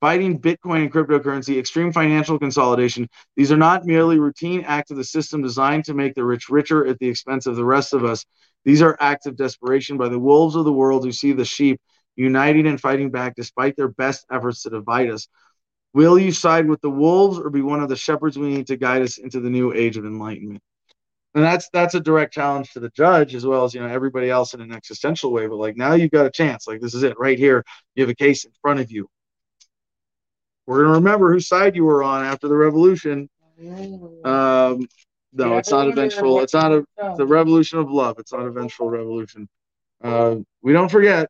fighting Bitcoin and cryptocurrency, extreme financial consolidation. These are not merely routine acts of the system designed to make the rich richer at the expense of the rest of us. These are acts of desperation by the wolves of the world who see the sheep uniting and fighting back despite their best efforts to divide us. Will you side with the wolves or be one of the shepherds we need to guide us into the new age of enlightenment? And that's that's a direct challenge to the judge as well as you know everybody else in an existential way. But like now you've got a chance. Like this is it right here. You have a case in front of you we're gonna remember whose side you were on after the revolution. Um, no, it's not a vengeful. It's not a the revolution of love. It's not a vengeful revolution. Uh, we don't forget.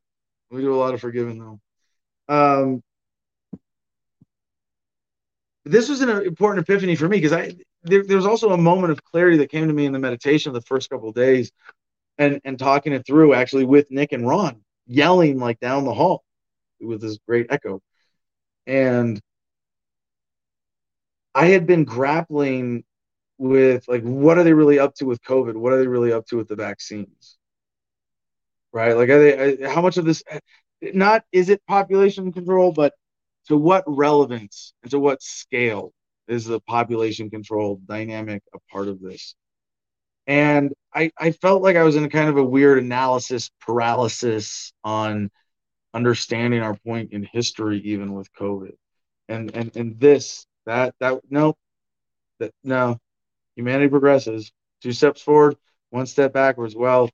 We do a lot of forgiving though. Um, this was an important epiphany for me because I there, there, was also a moment of clarity that came to me in the meditation of the first couple of days, and and talking it through actually with Nick and Ron, yelling like down the hall with this great echo, and I had been grappling with like what are they really up to with COVID? What are they really up to with the vaccines? Right? Like are they uh, how much of this uh, not is it population control, but to what relevance and to what scale is the population control dynamic a part of this? And I, I felt like I was in a kind of a weird analysis paralysis on understanding our point in history, even with COVID. And and and this that that no, that no. Humanity progresses. Two steps forward, one step backwards. Well,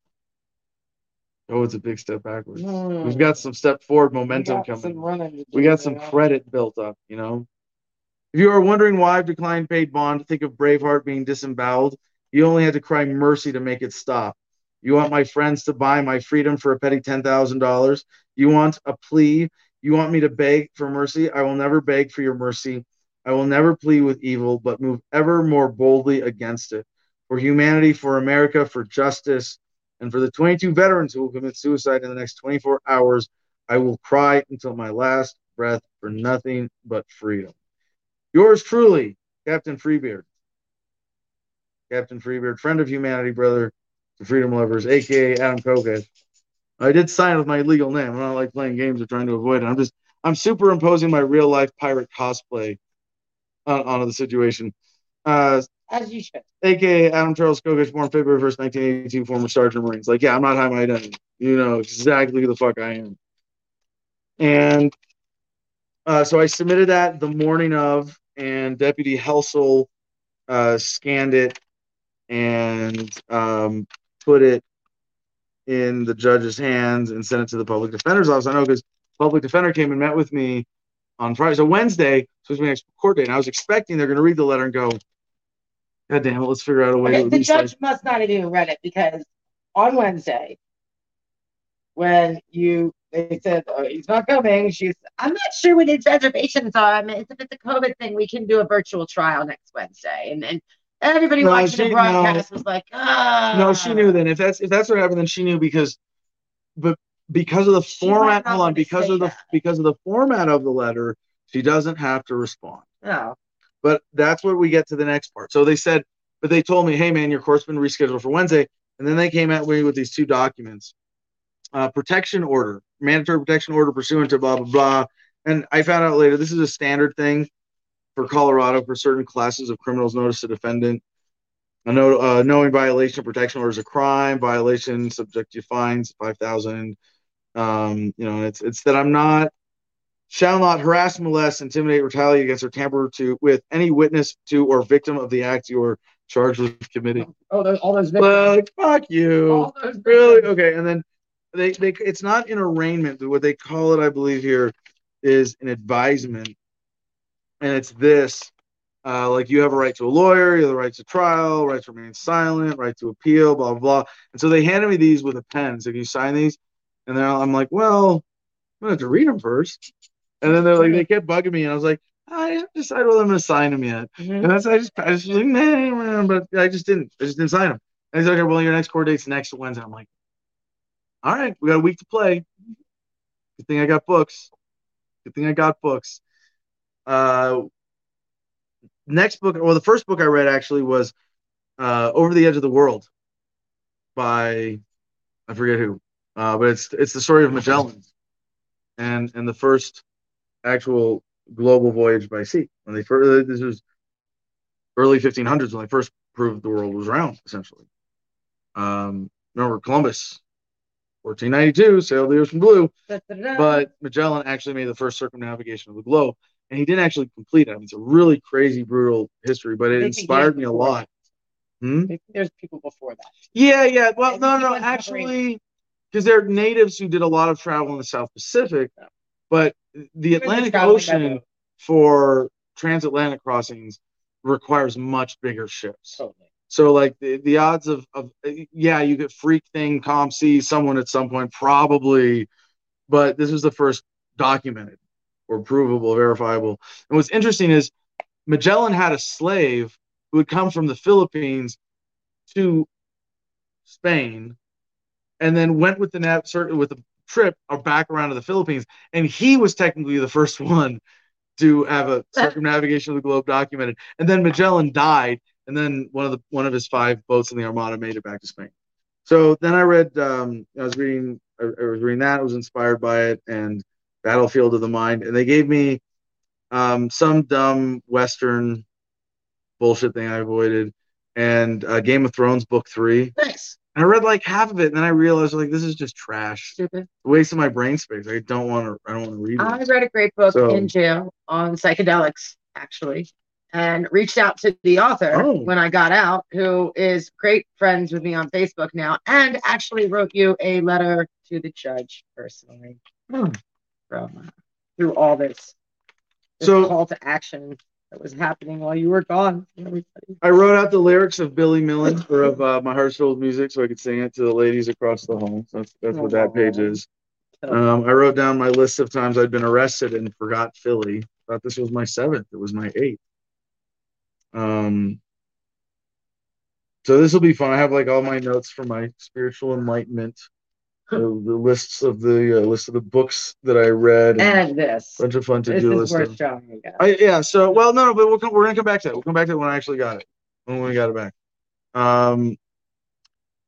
oh, it's a big step backwards. Mm. We've got some step forward momentum coming. We got some credit built up. You know. If you are wondering why I've declined paid bond, think of Braveheart being disemboweled. You only had to cry mercy to make it stop. You want my friends to buy my freedom for a petty $10,000? You want a plea? You want me to beg for mercy? I will never beg for your mercy. I will never plead with evil, but move ever more boldly against it. For humanity, for America, for justice, and for the 22 veterans who will commit suicide in the next 24 hours, I will cry until my last breath for nothing but freedom. Yours truly, Captain Freebeard. Captain Freebeard, friend of humanity, brother to freedom lovers, aka Adam Kokesh. I did sign with my legal name. I'm not like playing games or trying to avoid it. I'm just I'm superimposing my real life pirate cosplay on, onto the situation. Uh, As you should. AKA Adam Charles Kokesh, born February 1st, 1982, former Sergeant Marines. Like, yeah, I'm not hiding my identity. You know exactly who the fuck I am. And uh, so I submitted that the morning of, and Deputy Helsel uh, scanned it and um, put it in the judge's hands and sent it to the public defender's office. I know because public defender came and met with me on Friday. So Wednesday supposed to be next court date. And I was expecting they're going to read the letter and go, God damn it, let's figure out a way. Okay, the judge must not have even read it because on Wednesday, when you they said oh, he's not coming, she's I'm not sure what his reservations are. I mean, if it's a COVID thing, we can do a virtual trial next Wednesday, and and everybody no, watching she, the broadcast no, was like, ah. No, she knew then. If that's if that's what happened, then she knew because, but because of the she format. Hold on, because of the that. because of the format of the letter, she doesn't have to respond. No. But that's where we get to the next part. So they said, but they told me, hey man, your court's been rescheduled for Wednesday. And then they came at me with these two documents. Uh, protection order, mandatory protection order pursuant to blah blah blah. And I found out later this is a standard thing for Colorado for certain classes of criminals. Notice a defendant. A know, uh, knowing violation of protection orders a crime. Violation subject to fines five thousand. Um, you know, it's it's that I'm not shall not harass, molest, intimidate, retaliate against, or tamper to with any witness to or victim of the act you are charged with committing. Oh, those, all those victims. Like, fuck you. Really? Okay. And then they, they it's not an arraignment. What they call it, I believe, here is an advisement. And it's this. Uh, like you have a right to a lawyer, you have the right to trial, right to remain silent, right to appeal, blah blah. blah. And so they handed me these with a pen. So if you sign these? And then I'm like, well, I'm gonna have to read them first. And then they're like, they kept bugging me, and I was like, I haven't decided whether I'm to sign them yet. Mm-hmm. And that's I just I just was like, nah, but I just didn't. I just didn't sign them. And he's like, okay, well, your next court date's next Wednesday. I'm like, all right, we got a week to play. Good thing I got books. Good thing I got books. Uh, next book, well, the first book I read actually was uh, Over the Edge of the World by I forget who, uh, but it's it's the story of Magellan, and and the first actual global voyage by sea. When they first, this was early 1500s when they first proved the world was round, essentially. Um, remember Columbus, 1492, sailed the ocean blue, but Magellan actually made the first circumnavigation of the globe, and he didn't actually complete it. I mean, it's a really crazy, brutal history, but it inspired me a lot. Hmm? There's people before that. Yeah, yeah. Well, no, no, actually, because they're natives who did a lot of travel in the South Pacific. Yeah. But the Atlantic Ocean for transatlantic crossings requires much bigger ships. Totally. So like the, the odds of, of yeah, you get freak thing, COMC, someone at some point, probably, but this was the first documented or provable, verifiable. And what's interesting is Magellan had a slave who had come from the Philippines to Spain and then went with the nav with the trip or back around to the Philippines, and he was technically the first one to have a circumnavigation of the globe documented. And then Magellan died, and then one of the one of his five boats in the Armada made it back to Spain. So then I read, um, I was reading, I, I was reading that, I was inspired by it, and Battlefield of the Mind, and they gave me um, some dumb Western bullshit thing I avoided, and uh, Game of Thrones book three. Nice. And I read like half of it, and then I realized like this is just trash. Stupid. Waste of my brain space. I don't want to. I don't want to read it. I read a great book so, in jail on psychedelics, actually, and reached out to the author oh. when I got out, who is great friends with me on Facebook now, and actually wrote you a letter to the judge personally hmm. From uh, through all this, this so call to action that was happening while you were gone. I wrote out the lyrics of Billy Millen or of uh, My Heart Soul Music so I could sing it to the ladies across the hall. So that's that's what that page is. Um, I wrote down my list of times I'd been arrested and forgot Philly. Thought this was my seventh. It was my eighth. Um, so this will be fun. I have like all my notes for my spiritual enlightenment the, the lists of the uh, list of the books that I read and, and this bunch of fun to do list. Worth showing I, yeah. So well, no, no, but we'll come, we're gonna come back to that. We'll come back to it when I actually got it when we got it back. Um.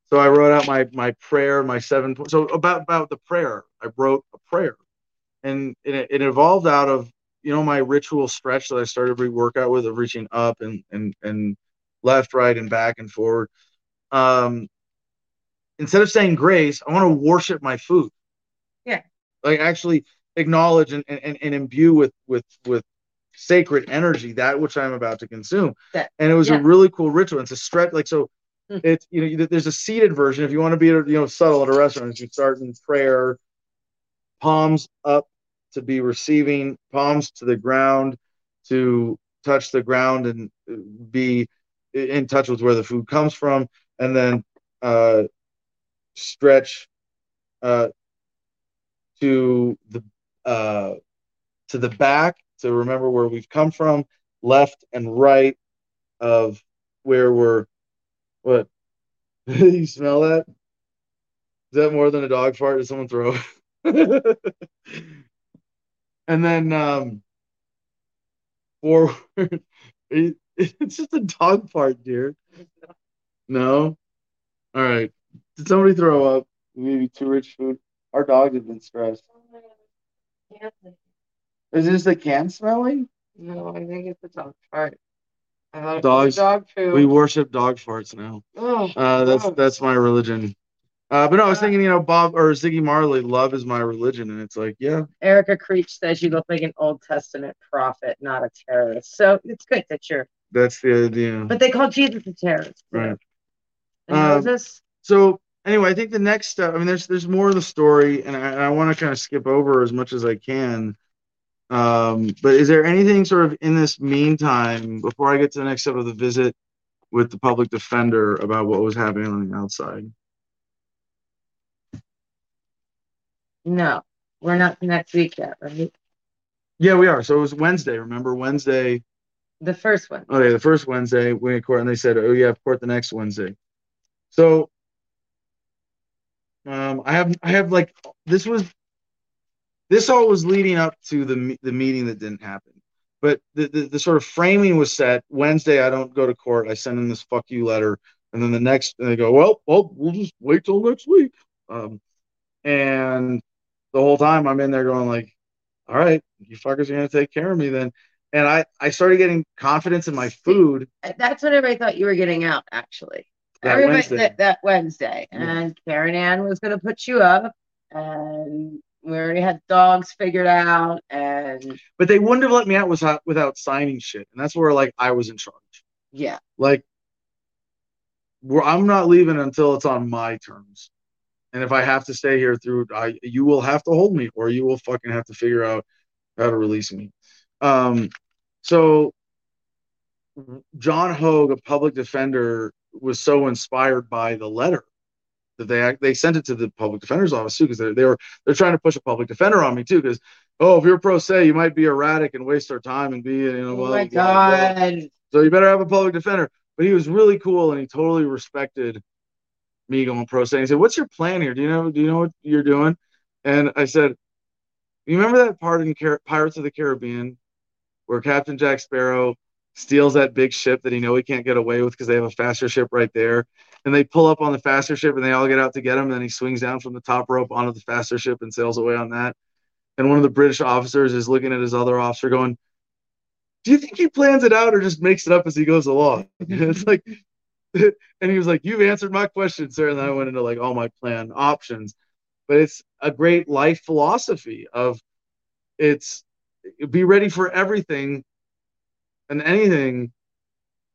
So I wrote out my my prayer, my seven. So about about the prayer, I wrote a prayer, and it, it evolved out of you know my ritual stretch that I started every workout with of reaching up and and and left, right, and back and forward. Um, instead of saying grace, I want to worship my food. Yeah. Like actually acknowledge and, and, and imbue with with with sacred energy that which I'm about to consume. That, and it was yeah. a really cool ritual. It's a stretch like so Hmm. it's you know there's a seated version. If you want to be you know subtle at a restaurant, you start in prayer, palms up to be receiving, palms to the ground to touch the ground and be in touch with where the food comes from, and then uh, stretch uh, to the uh, to the back to remember where we've come from, left and right of where we're. What? you smell that? Is that more than a dog fart? Did someone throw? and then um, forward. it's just a dog fart, dear. No. All right. Did somebody throw up? Maybe too rich food. Our dog has been stressed. Is this the can smelling? No, I think it's a dog fart. I Dogs. Dog food. We worship dog farts now. Oh, uh, that's that's my religion. Uh, but no, I was thinking, you know, Bob or Ziggy Marley, love is my religion, and it's like, yeah. Erica Creech says you look like an Old Testament prophet, not a terrorist. So it's good that you're. That's the idea. But they call Jesus a terrorist. Right. And um, Moses. So anyway, I think the next step. I mean, there's there's more of the story, and I, I want to kind of skip over as much as I can. Um, but is there anything sort of in this meantime before I get to the next step of the visit with the public defender about what was happening on the outside? No, we're not next week yet, right? Yeah, we are. So it was Wednesday. Remember Wednesday? The first one. Okay, the first Wednesday we had court, and they said, "Oh, yeah, court the next Wednesday." So, um, I have, I have like this was, this all was leading up to the the meeting that didn't happen, but the, the the sort of framing was set. Wednesday, I don't go to court. I send in this "fuck you" letter, and then the next, and they go, "Well, well, we'll just wait till next week." Um, and the whole time I'm in there going like, all right, you fuckers are gonna take care of me then. And I, I started getting confidence in my food. That's what everybody thought you were getting out, actually. That everybody Wednesday. That, that Wednesday. Yeah. And Karen Ann was gonna put you up and we already had dogs figured out and but they wouldn't have let me out without without signing shit. And that's where like I was in charge. Yeah. Like where I'm not leaving until it's on my terms. And if I have to stay here through, I you will have to hold me, or you will fucking have to figure out how to release me. Um, so John Hogue, a public defender, was so inspired by the letter that they they sent it to the public defender's office too, because they they were they're trying to push a public defender on me too, because oh, if you're pro se, you might be erratic and waste our time and be you know. Oh my god! Blah. So you better have a public defender. But he was really cool and he totally respected me going pro se. He said, "What's your plan here? Do you know? Do you know what you're doing?" And I said, "You remember that part in Car- Pirates of the Caribbean where Captain Jack Sparrow steals that big ship that he know he can't get away with because they have a faster ship right there, and they pull up on the faster ship and they all get out to get him. And then he swings down from the top rope onto the faster ship and sails away on that. And one of the British officers is looking at his other officer, going." Do you think he plans it out or just makes it up as he goes along? it's like and he was like, You've answered my question, sir. And then I went into like all my plan options. But it's a great life philosophy of it's be ready for everything and anything,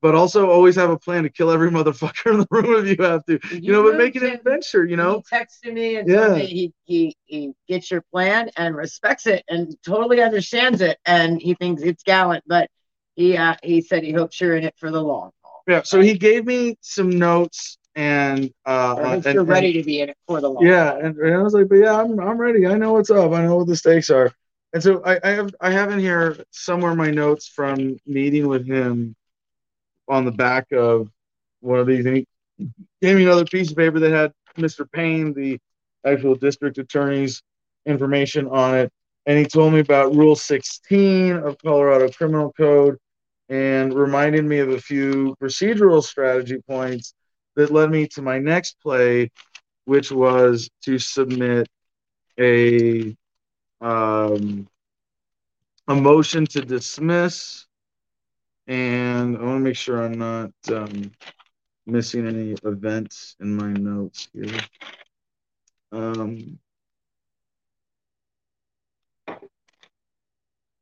but also always have a plan to kill every motherfucker in the room if you have to. You, you know, but make it an adventure, you know. He texted me and yeah. Me he, he he gets your plan and respects it and totally understands it and he thinks it's gallant, but he uh, he said he hopes you're in it for the long haul. yeah, so he gave me some notes and uh and, you're ready and, to be in it for the long. Yeah, and, and, I was like, but yeah, I'm I'm ready. I know what's up. I know what the stakes are. And so I, I have I have in here somewhere my notes from meeting with him on the back of one of these, and he gave me another piece of paper that had Mr. Payne, the actual district attorney's information on it, and he told me about Rule 16 of Colorado Criminal Code and reminded me of a few procedural strategy points that led me to my next play, which was to submit a um, a motion to dismiss. And I want to make sure I'm not um, missing any events in my notes here. Um,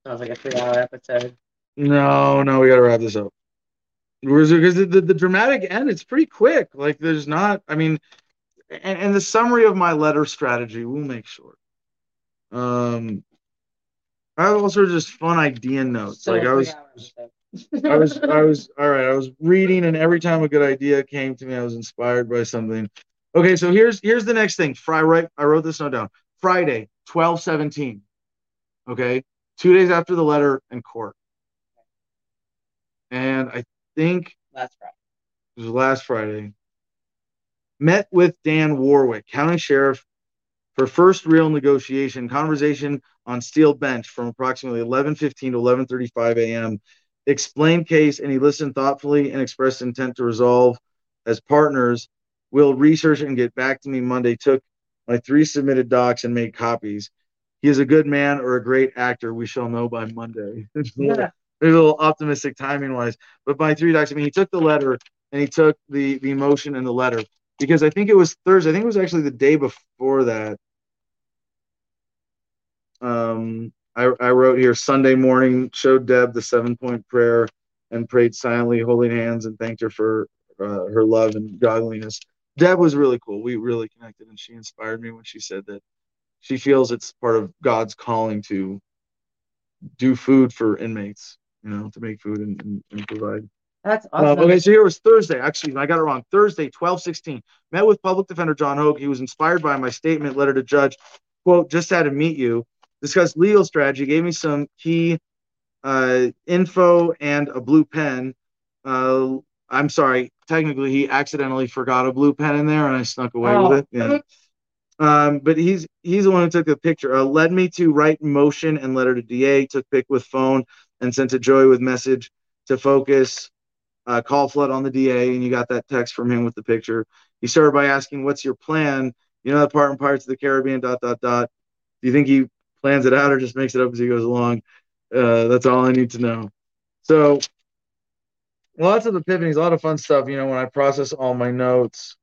Sounds like a three-hour episode. No, no, we got to wrap this up. Because the, the, the, dramatic end, it's pretty quick. Like there's not, I mean, and, and the summary of my letter strategy, we'll make short. Um, I have also just fun idea notes. So like I was, I was, I was, all right. I was reading, and every time a good idea came to me, I was inspired by something. Okay, so here's here's the next thing. Friday, I wrote this note down. Friday, twelve seventeen. Okay, two days after the letter and court. And I think last Friday. It was last Friday. Met with Dan Warwick, county sheriff, for first real negotiation. Conversation on steel bench from approximately 11:15 to 11:35 a.m. Explained case, and he listened thoughtfully and expressed intent to resolve as partners. Will research and get back to me Monday. Took my three submitted docs and made copies. He is a good man or a great actor. We shall know by Monday. yeah. Maybe a little optimistic timing wise. But by three docs, I mean he took the letter and he took the the emotion in the letter because I think it was Thursday. I think it was actually the day before that. Um, I, I wrote here Sunday morning showed Deb the seven point prayer and prayed silently, holding hands, and thanked her for uh, her love and godliness. Deb was really cool. We really connected, and she inspired me when she said that she feels it's part of God's calling to do food for inmates, you know, to make food and, and, and provide. That's awesome. okay, so here was Thursday. Actually, I got it wrong. Thursday, 12 16. Met with public defender John Hogue. He was inspired by my statement letter to judge. Quote, just had to meet you. Discussed legal strategy. Gave me some key uh, info and a blue pen. Uh, I'm sorry. Technically, he accidentally forgot a blue pen in there, and I snuck away oh. with it. Yeah. Um, but he's he's the one who took the picture. Uh, led me to write motion and letter to DA. Took pic with phone and sent to Joey with message to focus. Uh, call flood on the DA, and you got that text from him with the picture. He started by asking, "What's your plan?" You know, the part in Pirates of the Caribbean. Dot dot dot. Do you think he plans it out or just makes it up as he goes along? Uh, that's all I need to know. So, lots of epiphanies, a lot of fun stuff. You know, when I process all my notes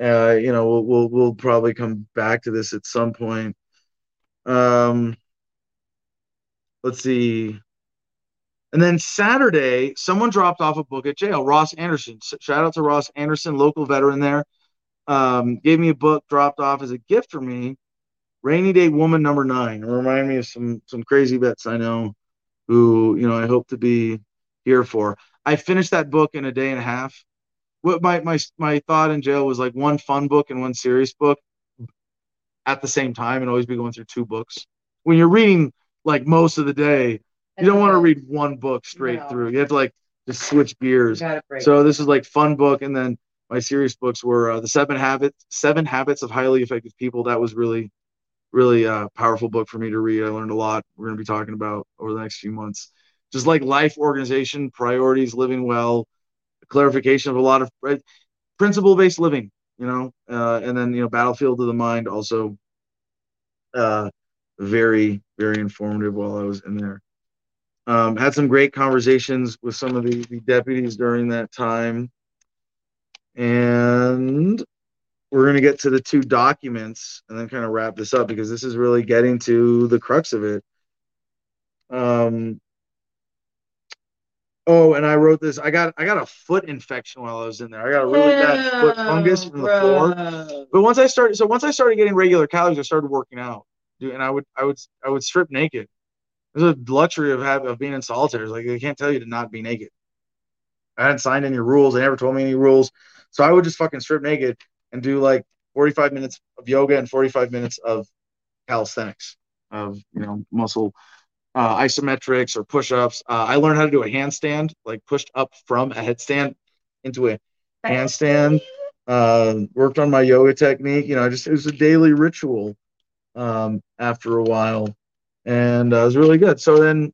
uh, you know, we'll, we'll we'll probably come back to this at some point. Um, let's see. And then Saturday, someone dropped off a book at jail. Ross Anderson. Shout out to Ross Anderson, local veteran there. Um, gave me a book, dropped off as a gift for me. Rainy Day Woman number nine. Remind me of some some crazy vets I know who, you know, I hope to be here for. I finished that book in a day and a half what my my my thought in jail was like one fun book and one serious book at the same time and always be going through two books. When you're reading like most of the day, you don't want to read one book straight no. through. You have to like just switch gears. So this is like fun book, and then my serious books were uh, the Seven Habits Seven Habits of Highly Effective People. That was really really uh, powerful book for me to read. I learned a lot. We're going to be talking about over the next few months. Just like life organization, priorities, living well, clarification of a lot of right, principle based living, you know, uh, and then you know Battlefield of the Mind also uh, very very informative while I was in there. Um, had some great conversations with some of the, the deputies during that time, and we're going to get to the two documents and then kind of wrap this up because this is really getting to the crux of it. Um, Oh, and I wrote this. I got I got a foot infection while I was in there. I got a really bad foot fungus from the floor. But once I started, so once I started getting regular calories, I started working out, dude. And I would I would I would strip naked. There's a luxury of having of being in solitary. Like they can't tell you to not be naked. I hadn't signed any rules. They never told me any rules. So I would just fucking strip naked and do like 45 minutes of yoga and 45 minutes of calisthenics of you know muscle uh, isometrics or push-ups. Uh, I learned how to do a handstand, like pushed up from a headstand into a handstand. Uh, worked on my yoga technique. You know, I just it was a daily ritual um, after a while, and uh, it was really good. So then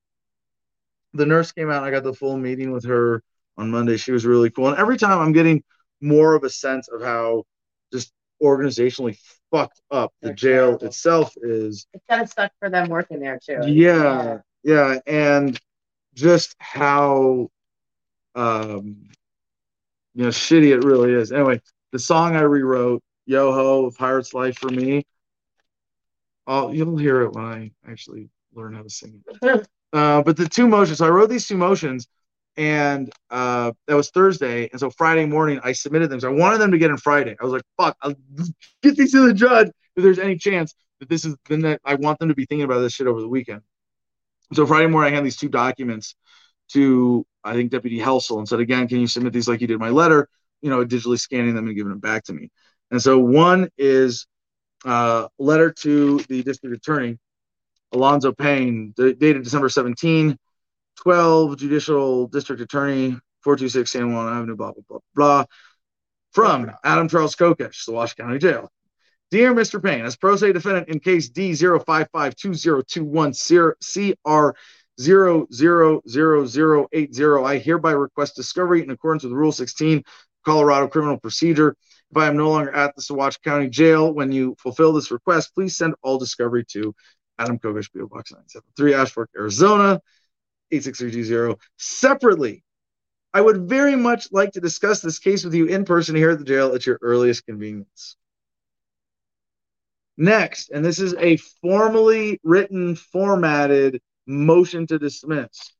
the nurse came out. I got the full meeting with her on Monday. She was really cool, and every time I'm getting more of a sense of how just organizationally fucked up the jail itself is. It's kind of suck for them working there too. Yeah, yeah, and just how, um, you know, shitty it really is. Anyway, the song I rewrote, "Yo Ho," Pirate's Life for me. I'll, you'll hear it when I actually learn how to sing it. uh, but the two motions, so I wrote these two motions, and uh, that was Thursday. And so Friday morning, I submitted them. So I wanted them to get in Friday. I was like, "Fuck, I'll get these to the judge if there's any chance that this is." Then that I want them to be thinking about this shit over the weekend. So Friday morning, I had these two documents to I think Deputy Helsel and said, "Again, can you submit these like you did my letter?" You know, digitally scanning them and giving them back to me. And so one is uh, letter to the district attorney, Alonzo Payne, dated December 17, 12, judicial district attorney, 426 San Juan Avenue, blah, blah, blah, blah. From Adam Charles Kokesh, the Saguache County Jail. Dear Mr. Payne, as pro se defendant in case D0552021 CR 000080, I hereby request discovery in accordance with Rule 16 Colorado Criminal Procedure. If I am no longer at the Saguache County Jail when you fulfill this request, please send all discovery to Adam Kokesh, PO Box 973, Ash Fork, Arizona 86320. Separately, I would very much like to discuss this case with you in person here at the jail at your earliest convenience. Next, and this is a formally written, formatted motion to dismiss,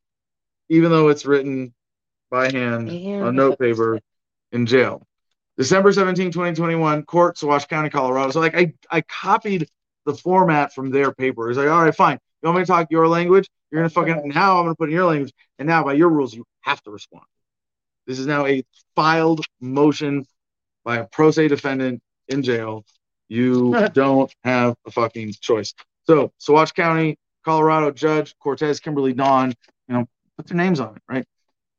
even though it's written by hand on note paper in jail. December 17, 2021, court, Saguache County, Colorado. So, like, I, I copied the format from their paper. It's like, all right, fine. You want me to talk your language? You're gonna fucking now I'm gonna put in your language, and now by your rules, you have to respond. This is now a filed motion by a pro se defendant in jail you don't have a fucking choice. So, Saguache County, Colorado Judge Cortez Kimberly Dawn, you know, put their names on it, right?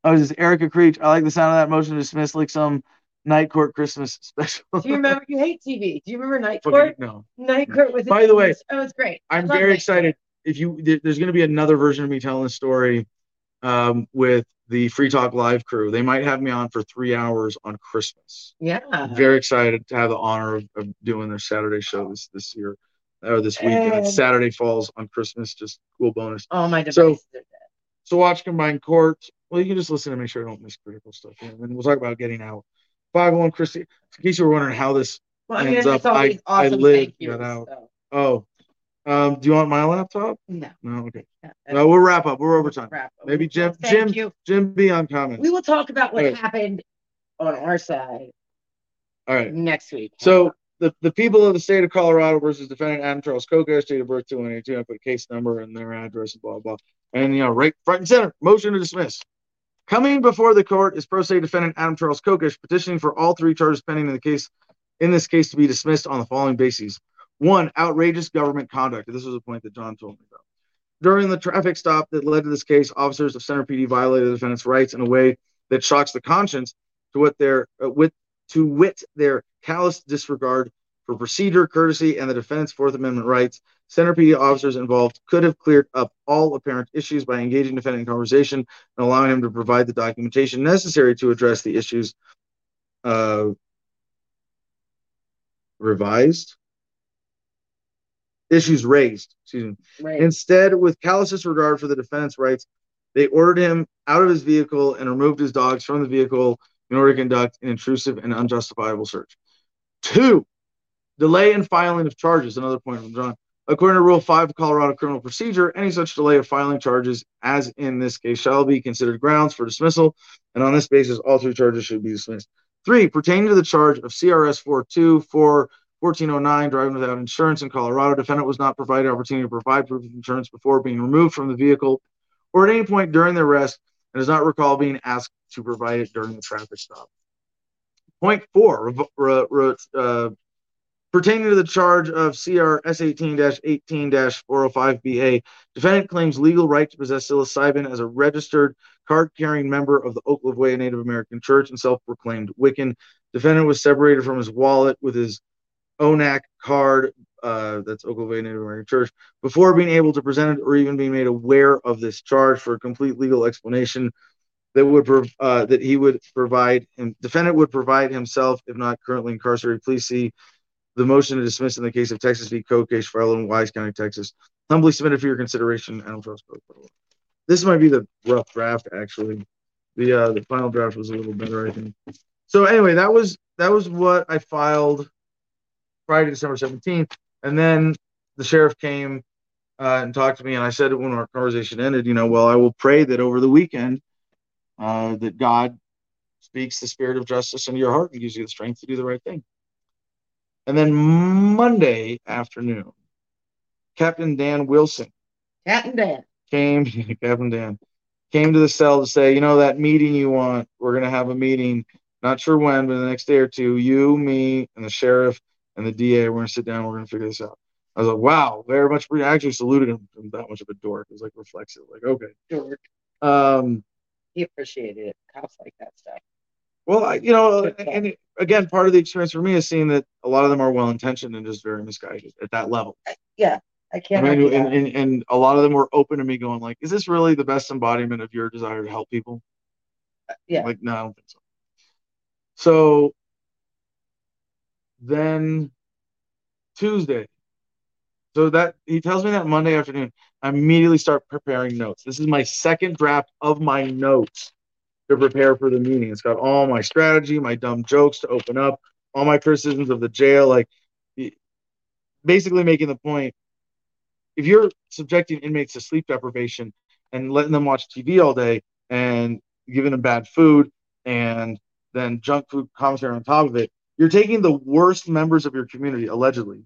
Oh, this is Erica Creech. I like the sound of that motion to dismiss like some night court Christmas special. Do you remember? You hate TV. Do you remember Night Court? no. Night Court was. By the way, oh, it's great. I'm very excited. If you, there's going to be another version of me telling the story um, with the Free Talk Live crew. They might have me on for three hours on Christmas. Yeah. very excited to have the honor of, of doing their Saturday show this, this year or this week. And, and Saturday falls on Christmas, just cool bonus. Oh, my so, Saguache combined court. Well, you can just listen to make sure I don't miss critical stuff. And then we'll talk about getting out. 501 Christy. In case you were wondering how this well, ends I mean, up, I, awesome. I live that out. So. Oh, um, do you want my laptop? No. No, okay. No, we'll wrap up. We're over time. Wrap up. Maybe Jim, well, Jim, you. Jim, be on comment. We will talk about what happened on our side. All right. Next week. So the, the people of the state of Colorado versus defendant Adam Charles Kokesh, date of birth 2182. I put a case number and their address and blah blah. And you know, right front and center, motion to dismiss. Coming before the court is pro se defendant Adam Charles Kokesh petitioning for all three charges pending in the case in this case to be dismissed on the following bases. One, outrageous government conduct. This was a point that John told me about. During the traffic stop that led to this case, officers of Center PD violated the defendant's rights in a way that shocks the conscience to what their uh, wit to wit their callous disregard for procedure, courtesy, and the defendant's Fourth Amendment rights. Center PD officers involved could have cleared up all apparent issues by engaging defendant in conversation and allowing him to provide the documentation necessary to address the issues uh, revised issues raised. Excuse me. Right. Instead, with callous disregard for the defendant's rights, they ordered him out of his vehicle and removed his dogs from the vehicle in order to conduct an intrusive and unjustifiable search. Two, delay in filing of charges. Another point from John. According to Rule 5 of Colorado Criminal Procedure, any such delay of filing charges, as in this case, shall be considered grounds for dismissal, and on this basis, all three charges should be dismissed. Three, pertaining to the charge of CRS 42 1409, driving without insurance in Colorado. Defendant was not provided opportunity to provide proof of insurance before being removed from the vehicle or at any point during the arrest and does not recall being asked to provide it during the traffic stop. Point four, uh, pertaining to the charge of CR S18-18-405BA, defendant claims legal right to possess psilocybin as a registered card-carrying member of the Oklevueha Native American Church and self-proclaimed Wiccan. Defendant was separated from his wallet with his ONAC card, uh, that's Oklahoma Native American Church, before being able to present it or even being made aware of this charge for a complete legal explanation that would uh, that he would provide and defendant would provide himself if not currently incarcerated. Please see the motion to dismiss in the case of Texas v. Kokesh filed in Wise County, Texas. Humbly submitted for your consideration. I don't trust This might be the rough draft, actually. The uh, the final draft was a little better, I think. So anyway, that was that was what I filed Friday, December 17th. And then the sheriff came uh, and talked to me. And I said when our conversation ended, you know, well, I will pray that over the weekend uh, that God speaks the spirit of justice into your heart and gives you the strength to do the right thing. And then Monday afternoon, Captain Dan Wilson. Captain Dan. Came, Captain Dan, came to the cell to say, you know, that meeting you want, we're going to have a meeting, not sure when, but the next day or two, you, me, and the sheriff and the DA, we're to sit down, we're to figure this out. I was like, wow, very much. I actually saluted him. I'm that much of a dork. It was like reflexive, like, okay. Dork. Um, he appreciated it. Cops like that stuff. Well, I, you know, and again, part of the experience for me is seeing that a lot of them are well intentioned and just very misguided at that level. Yeah, I can't. I mean, and, and, and, a lot of them were open to me going like, "Is this really the best embodiment of your desire to help people?" Uh, yeah. Like, no, I don't think so. So then Tuesday, so that he tells me that Monday afternoon, I immediately start preparing notes. This is my second draft of my notes to prepare for the meeting. It's got all my strategy, my dumb jokes to open up, all my criticisms of the jail, like basically making the point if you're subjecting inmates to sleep deprivation and letting them watch TV all day and giving them bad food and then junk food commentary on top of it, you're taking the worst members of your community, allegedly,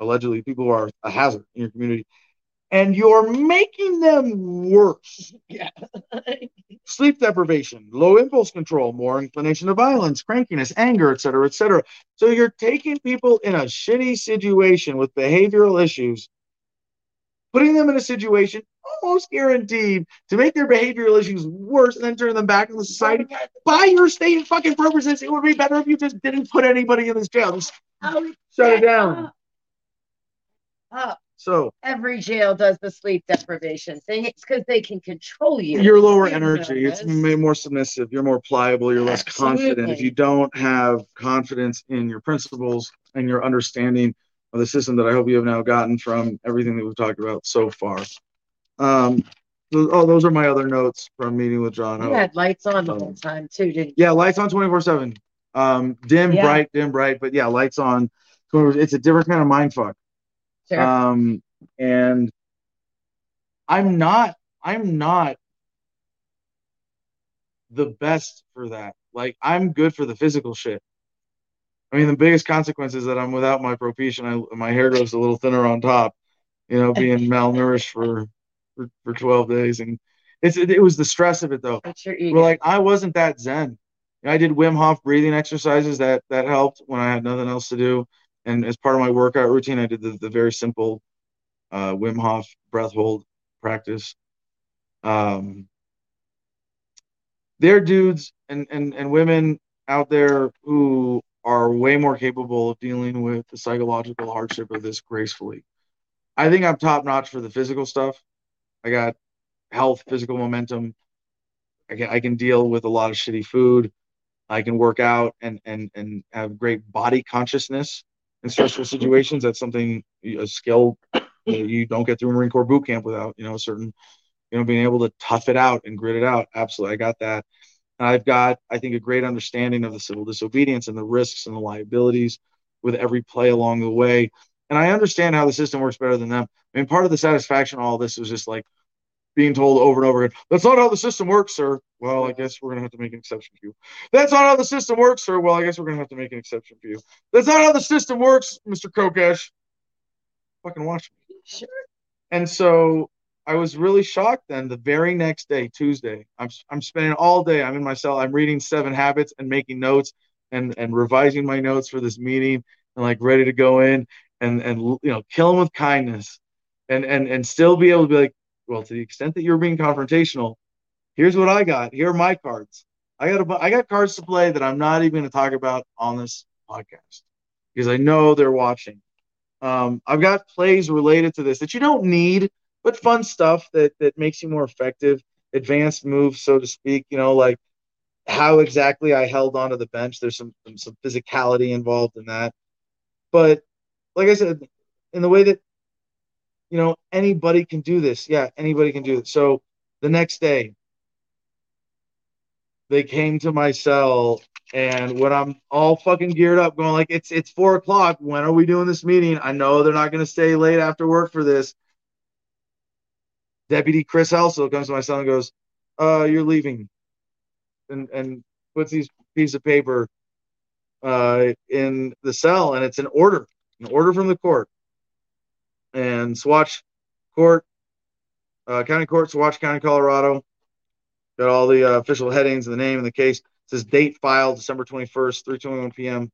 allegedly, people who are a hazard in your community, and you're making them worse. Yeah. Sleep deprivation, low impulse control, more inclination to violence, crankiness, anger, etc., etc. So you're taking people in a shitty situation with behavioral issues, putting them in a situation almost guaranteed to make their behavioral issues worse and then turn them back into society. By your state fucking purposes, it would be better if you just didn't put anybody in this jail. Just oh, shut it down. Up. So every jail does the sleep deprivation thing. It's because they can control you. You're lower energy. It's more submissive. You're more pliable. You're less Absolutely. confident. If you don't have confidence in your principles and your understanding of the system that I hope you have now gotten from everything that we've talked about so far. Um, oh, those are my other notes from meeting with John. You had lights on the whole time too, didn't you? Yeah, lights on 24 7. Um, dim, yeah. bright, dim, bright, but yeah, lights on. It's a different kind of mind fuck. Sure. Um, and I'm not, I'm not the best for that. Like I'm good for the physical shit. I mean, the biggest consequence is that I'm without my Propecia. I, my hair grows a little thinner on top. You know, being malnourished for, for for 12 days, and it's it, it was the stress of it though. Well, like I wasn't that zen. I did Wim Hof breathing exercises that that helped when I had nothing else to do and as part of my workout routine, I did the, the very simple uh, Wim Hof breath hold practice. Um, there are dudes and, and, and women out there who are way more capable of dealing with the psychological hardship of this gracefully. I think I'm top notch for the physical stuff. I got health, physical momentum. I can I can deal with a lot of shitty food. I can work out and and and have great body consciousness in stressful situations. That's something a skill you don't get through Marine Corps boot camp without, you know, certain, you know, being able to tough it out and grit it out. Absolutely, I got that. And I've got, I think, a great understanding of the civil disobedience and the risks and the liabilities with every play along the way. And I understand how the system works better than them. I mean, part of the satisfaction of all this was just like being told over and over again, that's not how the system works, sir. Well, I guess we're going to have to make an exception for you. That's not how the system works, sir. Well, I guess we're going to have to make an exception for you. That's not how the system works, Mr. Kokesh. Fucking watch me. Sure. And so I was really shocked then the very next day, Tuesday. I'm, I'm spending all day, I'm in my cell, I'm reading Seven Habits and making notes and, and revising my notes for this meeting and like ready to go in and, and you know, kill them with kindness and, and, and still be able to be like, well, to the extent that you're being confrontational, here's what I got. Here are my cards. I got a, I got cards to play that I'm not even going to talk about on this podcast because I know they're watching. Um, I've got plays related to this that you don't need, but fun stuff that that makes you more effective. Advanced moves, so to speak. You know, like how exactly I held onto the bench. There's some some physicality involved in that, but like I said, in the way that you know, anybody can do this. Yeah, anybody can do it. So the next day, they came to my cell, and when I'm all fucking geared up, going like, "It's it's four o'clock. When are we doing this meeting? I know they're not going to stay late after work for this." Deputy Chris Elso comes to my cell and goes, "Uh, you're leaving." and, and puts these piece of paper uh, in the cell, and it's an order, an order from the court. And Saguache Court, uh, County Court, Saguache County, Colorado. Got all the uh, official headings and the name and the case. It says date filed December 21st, 3:21 p.m.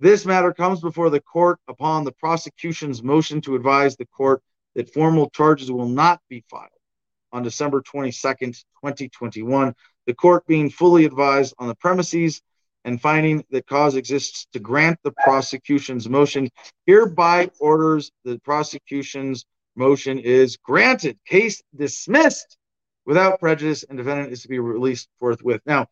This matter comes before the court upon the prosecution's motion to advise the court that formal charges will not be filed on December 22nd, 2021. The court being fully advised on the premises and finding that cause exists to grant the prosecution's motion, hereby orders the prosecution's motion is granted. Case dismissed without prejudice, and defendant is to be released forthwith. Now,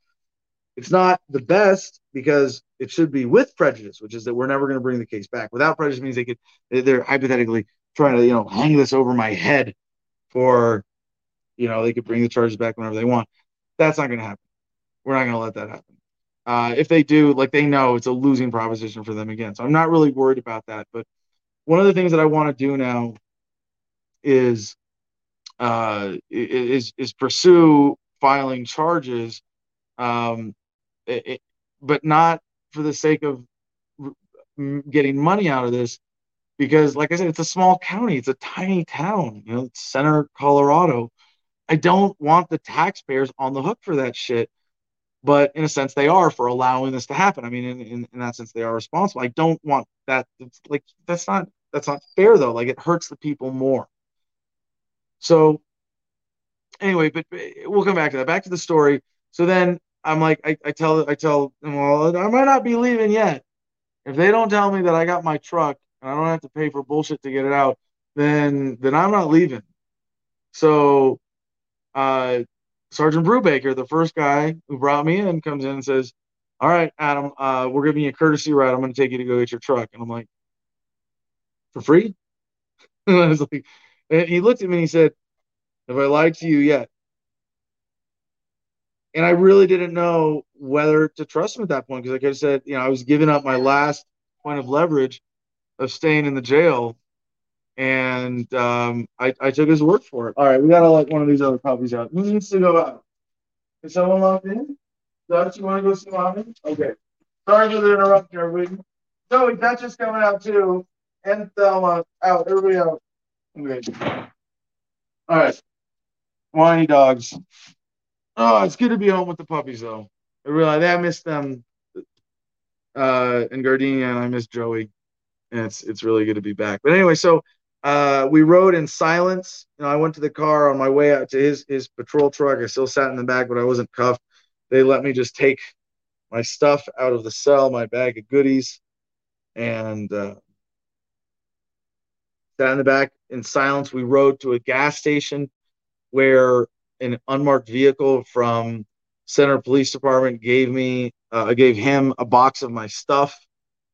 it's not the best because it should be with prejudice, which is that we're never going to bring the case back. Without prejudice means they could they're hypothetically trying to you know hang this over my head for you know they could bring the charges back whenever they want. That's not going to happen. We're not going to let that happen. Uh, if they do, like they know it's a losing proposition for them again. So I'm not really worried about that. But one of the things that I want to do now is uh, is is pursue filing charges, um, it, but not for the sake of getting money out of this, because like I said, it's a small county, it's a tiny town, you know, center Colorado. I don't want the taxpayers on the hook for that shit. But in a sense, they are for allowing this to happen. I mean, in, in, in that sense, they are responsible. I don't want that. like that's not that's not fair though. Like it hurts the people more. So anyway, but we'll come back to that. Back to the story. So then I'm like, I, I tell I tell them, well, I might not be leaving yet. If they don't tell me that I got my truck and I don't have to pay for bullshit to get it out, then then I'm not leaving. So uh, Sergeant Brubaker, the first guy who brought me in, comes in and says, All right, Adam, uh, we're giving you a courtesy ride. I'm going to take you to go get your truck. And I'm like, For free? and I was like, and he looked at me and he said, Have I lied to you yet? And I really didn't know whether to trust him at that point because, like I said, you know, I was giving up my last point of leverage of staying in the jail, and um, I, I took his word for it. All right, we gotta let one of these other puppies out. Who needs to go out? Is someone locked in? Dutch, you want to go see mommy? Okay. Sorry for the interruption, everybody. Zoe, Dutch is coming out too, and Thelma out. Everybody out. Okay. All right. Whiny dogs. Oh, it's good to be home with the puppies, though. I realize I miss them, uh, and Gardenia, and I miss Joey, and it's it's really good to be back. But anyway, so uh, we rode in silence. You know, I went to the car on my way out to his his patrol truck. I still sat in the back, but I wasn't cuffed. They let me just take my stuff out of the cell, my bag of goodies, and uh, sat in the back in silence. We rode to a gas station where an unmarked vehicle from Center Police Department gave me, uh, gave him a box of my stuff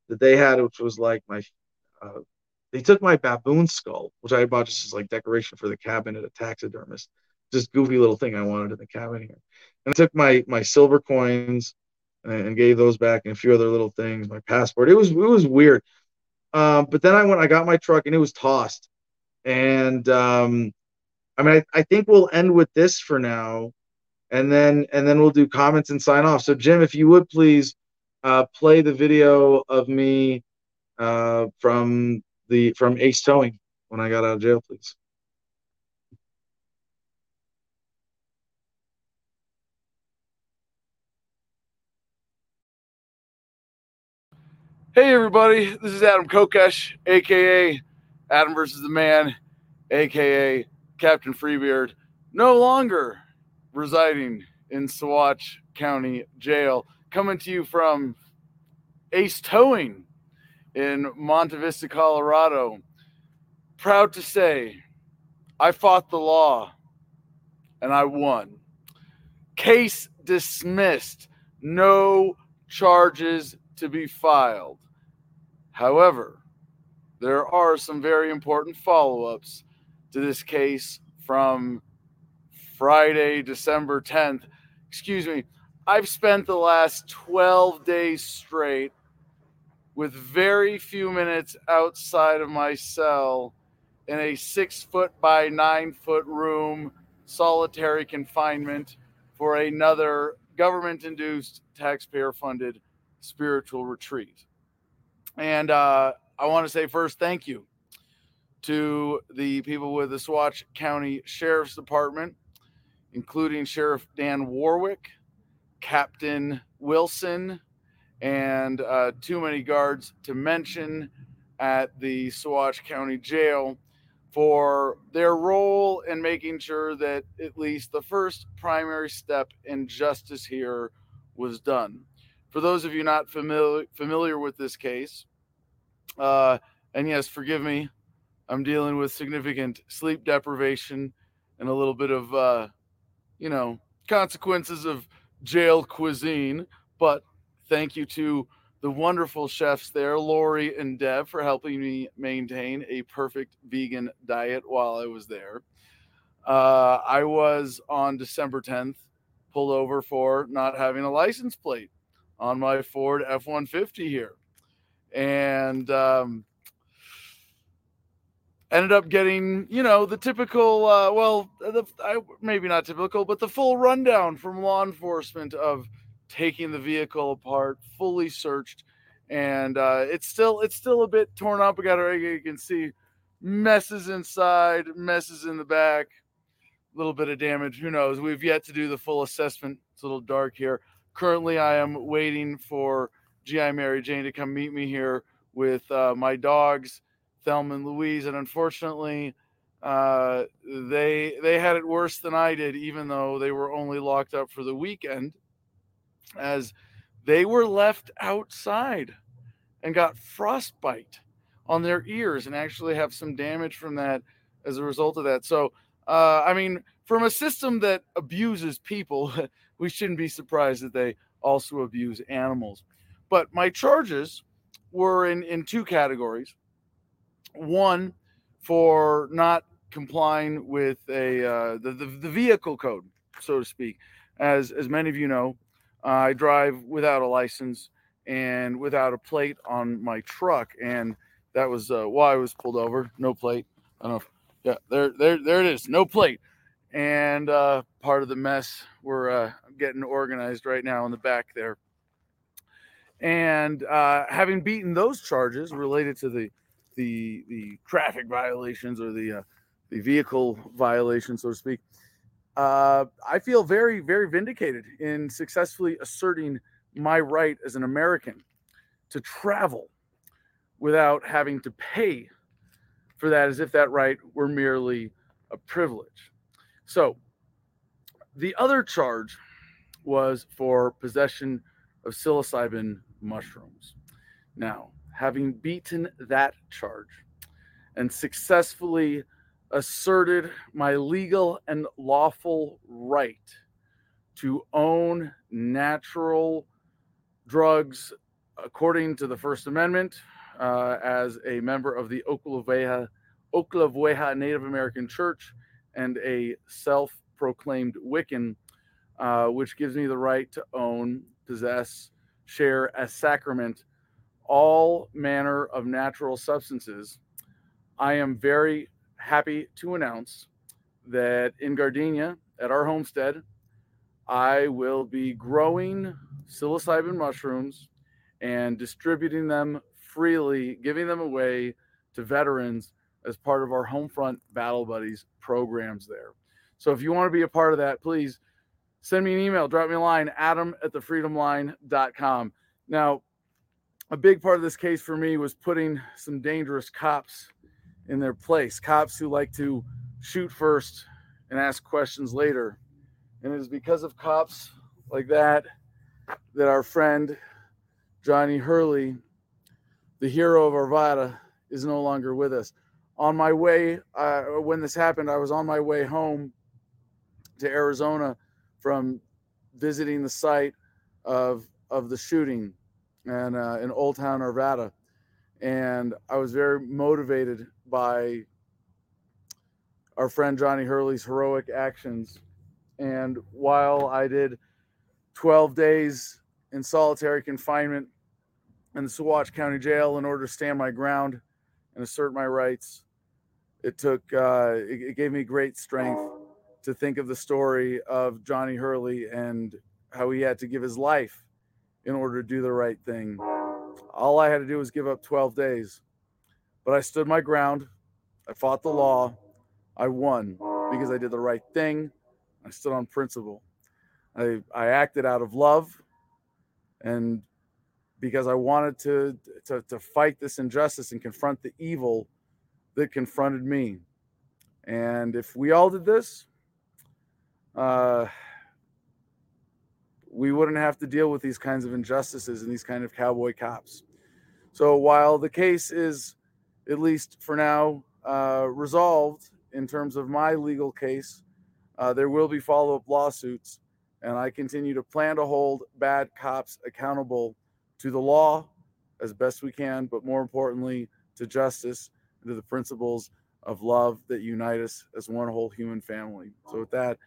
that they had, which was like my, uh, they took my baboon skull, which I bought just as like decoration for the cabin at a taxidermist. Just goofy little thing I wanted in the cabin here. And I took my my silver coins and, and gave those back and a few other little things, my passport. It was it was weird. Um, but then I went, I got my truck and it was tossed. And um, I mean, I, I think we'll end with this for now, and then and then we'll do comments and sign off. So, Jim, if you would please uh, play the video of me uh, from the from Ace Towing when I got out of jail, please. Hey everybody, this is Adam Kokesh, aka Adam versus the Man, aka Captain Freebeard, no longer residing in Saguache County Jail, coming to you from Ace Towing in Monte Vista, Colorado. Proud to say, I fought the law and I won. Case dismissed, no charges to be filed. However, there are some very important follow ups to this case from Friday, December 10th. Excuse me. I've spent the last 12 days straight with very few minutes outside of my cell in a six foot by nine foot room, solitary confinement for another government induced, taxpayer funded spiritual retreat. And uh, I want to say first, thank you to the people with the Saguache County Sheriff's Department, including Sheriff Dan Warwick, Captain Wilson, and uh, too many guards to mention at the Saguache County Jail for their role in making sure that at least the first primary step in justice here was done. For those of you not familiar familiar with this case, uh, and yes, forgive me, I'm dealing with significant sleep deprivation and a little bit of, uh, you know, consequences of jail cuisine. But thank you to the wonderful chefs there, Lori and Deb, for helping me maintain a perfect vegan diet while I was there. Uh, I was on December 10th pulled over for not having a license plate on my Ford F 150 here. And um, ended up getting, you know, the typical, uh, well, the, I, maybe not typical, but the full rundown from law enforcement of taking the vehicle apart, fully searched, and uh, it's still it's still a bit torn up. We got you can see messes inside, messes in the back, a little bit of damage. Who knows? We've yet to do the full assessment. It's a little dark here. Currently, I am waiting for G.I. Mary Jane to come meet me here with uh, my dogs, Thelma and Louise, and unfortunately, uh, they they had it worse than I did, even though they were only locked up for the weekend as they were left outside and got frostbite on their ears and actually have some damage from that as a result of that. So, uh, I mean, from a system that abuses people, we shouldn't be surprised that they also abuse animals. But my charges were in, in two categories. One, for not complying with a uh, the, the, the vehicle code, so to speak. As as many of you know, uh, I drive without a license and without a plate on my truck, and that was uh, why I was pulled over. No plate. I don't know. Yeah, there, there, there it is. No plate. And uh, part of the mess we're uh, getting organized right now in the back there. And uh, having beaten those charges related to the the the traffic violations or the uh, the vehicle violations, so to speak, uh, I feel very, very vindicated in successfully asserting my right as an American to travel without having to pay for that as if that right were merely a privilege. So, the other charge was for possession of psilocybin mushrooms. Now, having beaten that charge and successfully asserted my legal and lawful right to own natural drugs according to the First Amendment uh, as a member of the Oklevueha, Oklevueha Native American Church and a self proclaimed Wiccan, uh, which gives me the right to own, possess, share as sacrament all manner of natural substances. I am very happy to announce that in Gardenia at our homestead, I will be growing psilocybin mushrooms and distributing them freely, giving them away to veterans as part of our Homefront Battle Buddies programs there. So if you want to be a part of that, please send me an email, drop me a line, adam at thefreedomline.com. Now, a big part of this case for me was putting some dangerous cops in their place. Cops who like to shoot first and ask questions later. And it is because of cops like that that our friend Johnny Hurley, the hero of Arvada, is no longer with us. On my way, uh, when this happened, I was on my way home to Arizona from visiting the site of of the shooting and uh, in Old Town Arvada, and I was very motivated by our friend Johnny Hurley's heroic actions. And while I did 12 days in solitary confinement in the Saguache County Jail in order to stand my ground and assert my rights, it took uh, it, it gave me great strength to think of the story of Johnny Hurley and how he had to give his life in order to do the right thing. All I had to do was give up 12 days. But I stood my ground. I fought the law. I won because I did the right thing. I stood on principle. I, I acted out of love and because I wanted to, to, to fight this injustice and confront the evil that confronted me. And if we all did this, uh, we wouldn't have to deal with these kinds of injustices and these kind of cowboy cops. So while the case is, at least for now, uh, resolved in terms of my legal case, uh, there will be follow up lawsuits. And I continue to plan to hold bad cops accountable to the law as best we can, but more importantly, to justice and to the principles of love that unite us as one whole human family. So, with that,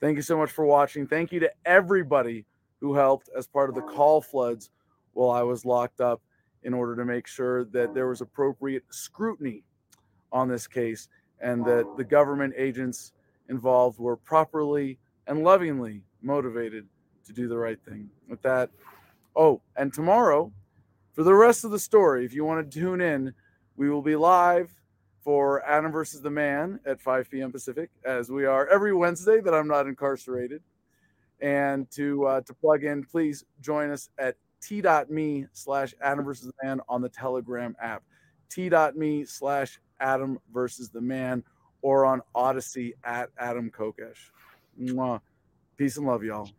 thank you so much for watching. Thank you to everybody who helped as part of the call floods while I was locked up in order to make sure that there was appropriate scrutiny on this case and that the government agents involved were properly and lovingly motivated to do the right thing. With that, oh, and tomorrow, for the rest of the story, if you want to tune in, we will be live for Adam versus the Man at 5 p.m. Pacific, as we are every Wednesday that I'm not incarcerated. And to uh, to plug in, please join us at t.me slash Adam versus Man on the Telegram app, t.me slash Adam versus the Man, or on Odysee at Adam Kokesh. Mwah. Peace and love, y'all.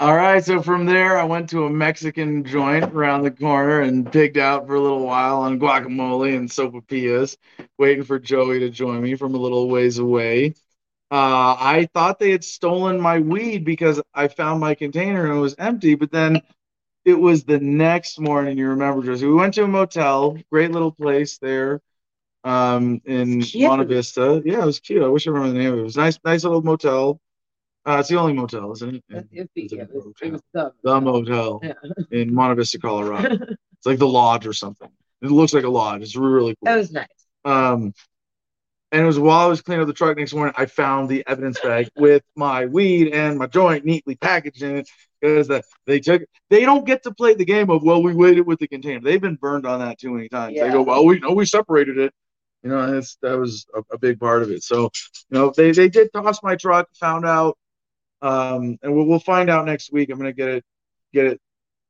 All right, so from there, I went to a Mexican joint around the corner and pigged out for a little while on guacamole and sopapillas, waiting for Joey to join me from a little ways away. Uh, I thought they had stolen my weed because I found my container and it was empty, but then it was the next morning. You remember, Josie? We went to a motel, great little place there um, in Monte Vista. Yeah, it was cute. I wish I remember the name of it. It was nice, nice little motel. Uh, it's the only motel, isn't it? it, it, it, it was the, the motel yeah. in Monte Vista, Colorado. it's like the lodge or something. It looks like a lodge. It's really cool. That was nice. Um, and it was while I was cleaning up the truck next morning, I found the evidence bag with my weed and my joint neatly packaged in it because the, they took they don't get to play the game of well we waited with the container. They've been burned on that too many times. Yeah. They go well we know we separated it. You know that's that was a, a, big part of it. So you know they they did toss my truck, found out um, and we'll, we'll find out next week. I'm gonna get it get it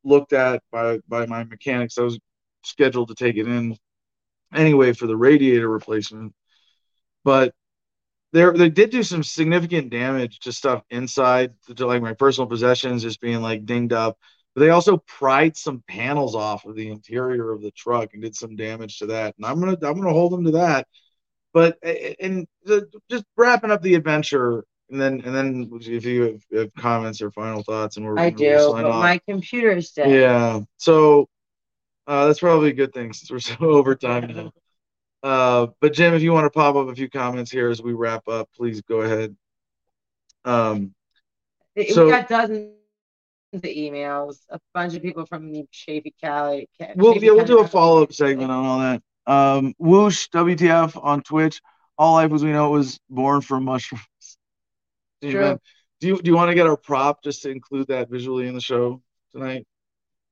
looked at by by my mechanics. I was scheduled to take it in anyway for the radiator replacement, but there they did do some significant damage to stuff inside, to like my personal possessions just being like dinged up. But they also pried some panels off of the interior of the truck and did some damage to that. And I'm gonna I'm gonna hold them to that. But and just wrapping up the adventure, and then and then if you have, have comments or final thoughts, and we're I do, but off. my computer is dead. Yeah, so uh, that's probably a good thing since we're so over time now. Uh, but Jim, if you want to pop up a few comments here as we wrap up, please go ahead. Um, we so, got dozens of emails, a bunch of people from Chaffey Cali. We'll yeah, we'll do a follow up segment on all that. Um, whoosh WTF on Twitch. All life as we know it was born from mushrooms. True. Do you do you want to get our prop just to include that visually in the show tonight?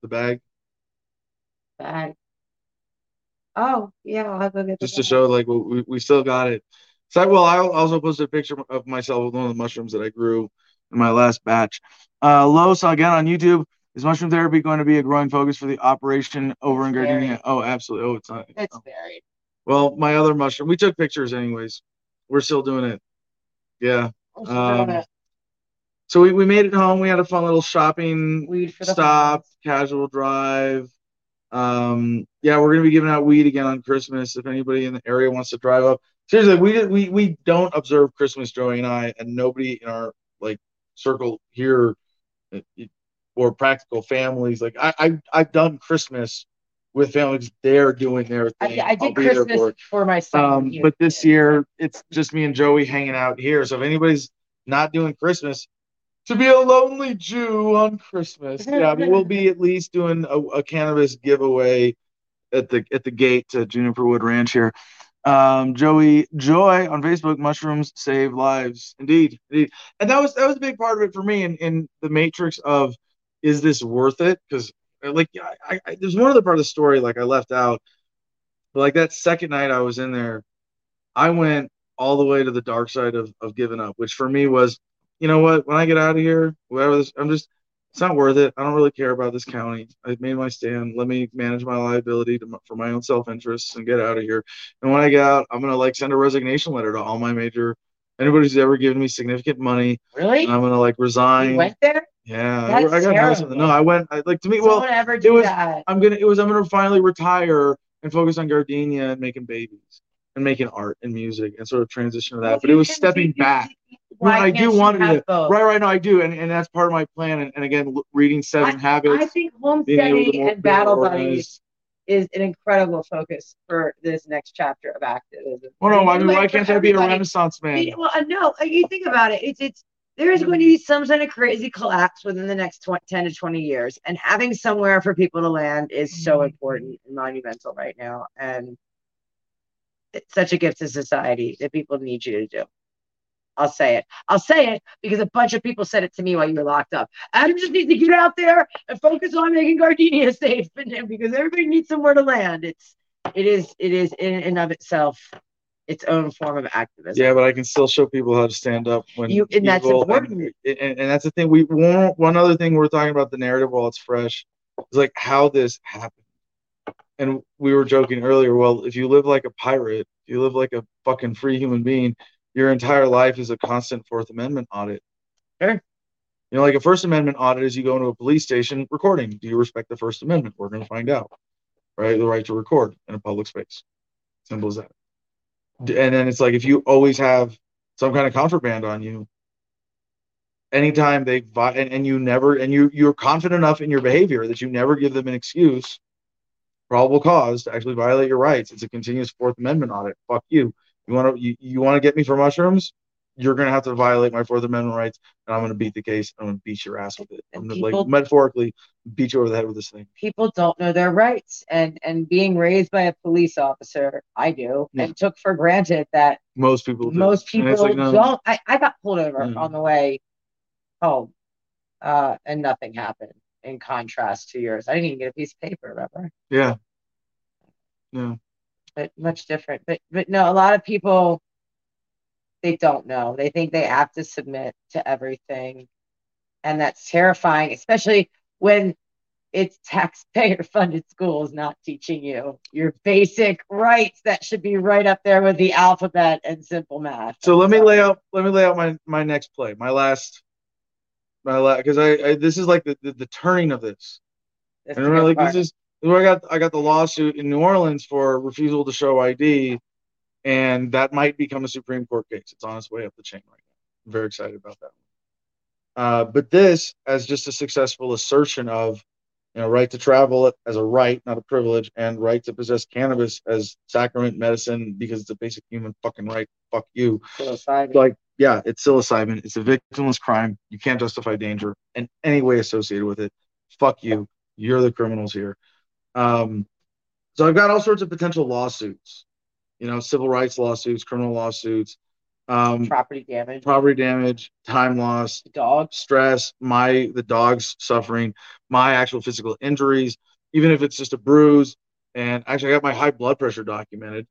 The bag. Bag. Oh yeah, I'll have to get just to show like we we still got it. So well, I also posted a picture of myself with one of the mushrooms that I grew in my last batch. Uh, Los again on YouTube. Is mushroom therapy going to be a growing focus for the operation over in Gardenia? Oh, absolutely. Oh, it's not. It's oh. varied. Well, my other mushroom, we took pictures anyways. We're still doing it. Yeah. Um, so we, we made it home. We had a fun little shopping stop, casual drive. Um, yeah, we're gonna be giving out weed again on Christmas. If anybody in the area wants to drive up, seriously, we we we don't observe Christmas, Joey and I, and nobody in our like circle here uh, or practical families. Like I, I I've done Christmas with families. They're doing their thing. I, I did Christmas for, for my son. Um, but this year it's just me and Joey hanging out here. So if anybody's not doing Christmas, to be a lonely Jew on Christmas. Yeah, but we'll be at least doing a, a, cannabis giveaway at the at the gate to Juniper Wood Ranch here. Um, Joey Joy on Facebook, mushrooms save lives. Indeed, indeed. And that was that was a big part of it for me in, in the matrix of is this worth it? Because like I, I, there's one other part of the story like I left out. But like that second night I was in there, I went all the way to the dark side of, of giving up, which for me was, you know what, when I get out of here, whatever this I'm just it's not worth it. I don't really care about this county. I've made my stand. Let me manage my liability to, for my own self interests and get out of here. And when I get out, I'm gonna like send a resignation letter to all my major anybody who's ever given me significant money. Really? I'm gonna like resign. You went there? Yeah, That's I got terrible. No, I went. I, like to me. Well, ever do it was. That. I'm gonna. It was. I'm gonna finally retire and focus on gardenia and making babies and making art and music and sort of transition to that. Well, but it was stepping back. Why I do want to right, right. No, I do, and, and that's part of my plan. And, and again, reading Seven I, Habits. I think homesteading and battle buddies is an incredible focus for this next chapter of activism. Well, no, I mean, why can't there be a Renaissance man? Well, uh, no, uh, you think about it. It's it's there is going to be some kind of crazy collapse within the next 20, 10 to 20 years and having somewhere for people to land is so mm-hmm. important and monumental right now and it's such a gift to society that people need you to do I'll say it. I'll say it because a bunch of people said it to me while you were locked up. Adam just needs to get out there and focus on making Gardenia safe, because everybody needs somewhere to land. It's it is it is in and of itself its own form of activism. Yeah, but I can still show people how to stand up when you and that's important. And, and, and, that's the thing. We one one other thing we're talking about the narrative while it's fresh is like how this happened. And we were joking earlier. Well, if you live like a pirate, you live like a fucking free human being your entire life is a constant Fourth Amendment audit. Okay. You know, like a First Amendment audit is you go into a police station recording. Do you respect the First Amendment? We're going to find out, right? The right to record in a public space. Simple as that. And then it's like if you always have some kind of contraband on you, anytime they and, and you never and you you're confident enough in your behavior that you never give them an excuse, probable cause to actually violate your rights. It's a continuous Fourth Amendment audit. Fuck you. You want to you, you want to get me for mushrooms? You're gonna have to violate my Fourth Amendment rights, and I'm gonna beat the case. I'm gonna beat your ass with it. I'm gonna people, like metaphorically beat you over the head with this thing. People don't know their rights, and and being raised by a police officer, I do, yeah. and took for granted that most people do. most people like, no. don't. I, I got pulled over yeah. on the way home, uh, and nothing happened. In contrast to yours, I didn't even get a piece of paper. Remember? Yeah. Yeah but much different. But but no, a lot of people they don't know. They think they have to submit to everything. And that's terrifying, especially when it's taxpayer funded schools not teaching you your basic rights that should be right up there with the alphabet and simple math. So let me lay out let me lay out my my next play, my last my last because I, I, this is like the, the, the turning of this. and remember, like this is I got I got the lawsuit in New Orleans for refusal to show ID, and that might become a Supreme Court case. It's on its way up the chain right now. I'm very excited about that. Uh, but this as just a successful assertion of, you know, right to travel as a right, not a privilege, and right to possess cannabis as sacrament medicine because it's a basic human fucking right. Fuck you. Psilocybin. Like, yeah, it's psilocybin. It's a victimless crime. You can't justify danger in any way associated with it. Fuck you. You're the criminals here. Um, so I've got all sorts of potential lawsuits, you know, civil rights lawsuits, criminal lawsuits, um, property damage, property damage, time loss, dog stress, my the dog's suffering, my actual physical injuries, even if it's just a bruise. And actually, I got my high blood pressure documented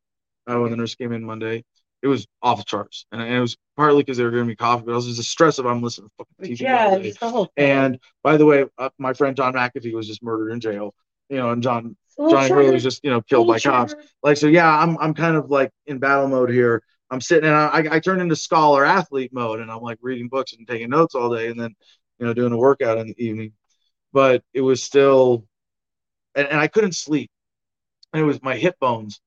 uh, when the nurse came in Monday. It was off the charts, and, and it was partly because they were giving me coffee, but also the stress of I'm listening to fucking TV. Yeah, the whole thing. And by the way, uh, my friend John McAfee was just murdered in jail you know, and John Johnny Hurley was just you know killed by cops. Like so, yeah, I'm I'm kind of like in battle mode here. I'm sitting and I, I turn into scholar athlete mode, and I'm like reading books and taking notes all day, and then you know doing a workout in the evening. But it was still, and, and I couldn't sleep, and it was my hip bones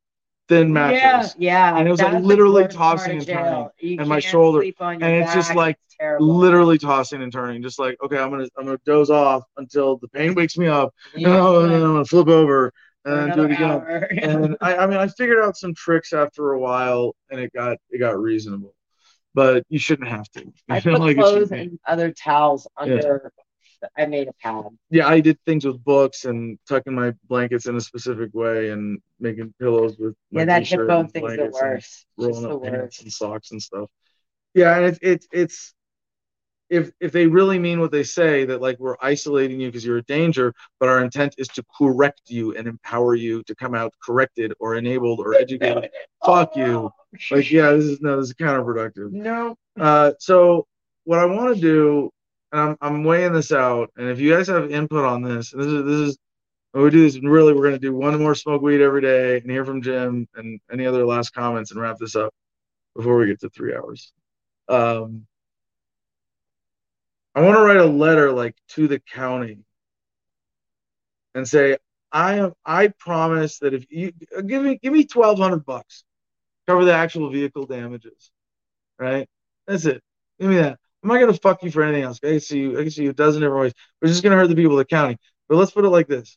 thin mattress. Yeah, yeah. And it was like literally tossing and turning, and my shoulder, and it's just like literally tossing and turning, just like okay, I'm gonna I'm gonna doze off until the pain wakes me up, yeah. and, then I'm gonna flip over and do it again. and I, I mean, I figured out some tricks after a while, and it got it got reasonable. But you shouldn't have to. I put like clothes and other towels under I made a pad. Yeah, I did things with books and tucking my blankets in a specific way and making pillows with. Yeah, that hip bone thing's the worst. Rolling up pants and socks and stuff. Yeah, and it's it's it's if if they really mean what they say that like we're isolating you because you're a danger but our intent is to correct you and empower you to come out corrected or enabled or educated fuck you like yeah this is no this is counterproductive no uh so what i want to do and I'm, I'm weighing this out and if you guys have input on this this is this is when we do this really we're going to do one more smoke weed every day and hear from jim and any other last comments and wrap this up before we get to three hours um I want to write a letter like to the county and say, I am I promise that if you give me give me twelve hundred bucks, cover the actual vehicle damages. Right? That's it. Give me that. I'm not gonna fuck you for anything else. I can see you, I can see you a dozen different ways. We're just gonna hurt the people of the county. But let's put it like this.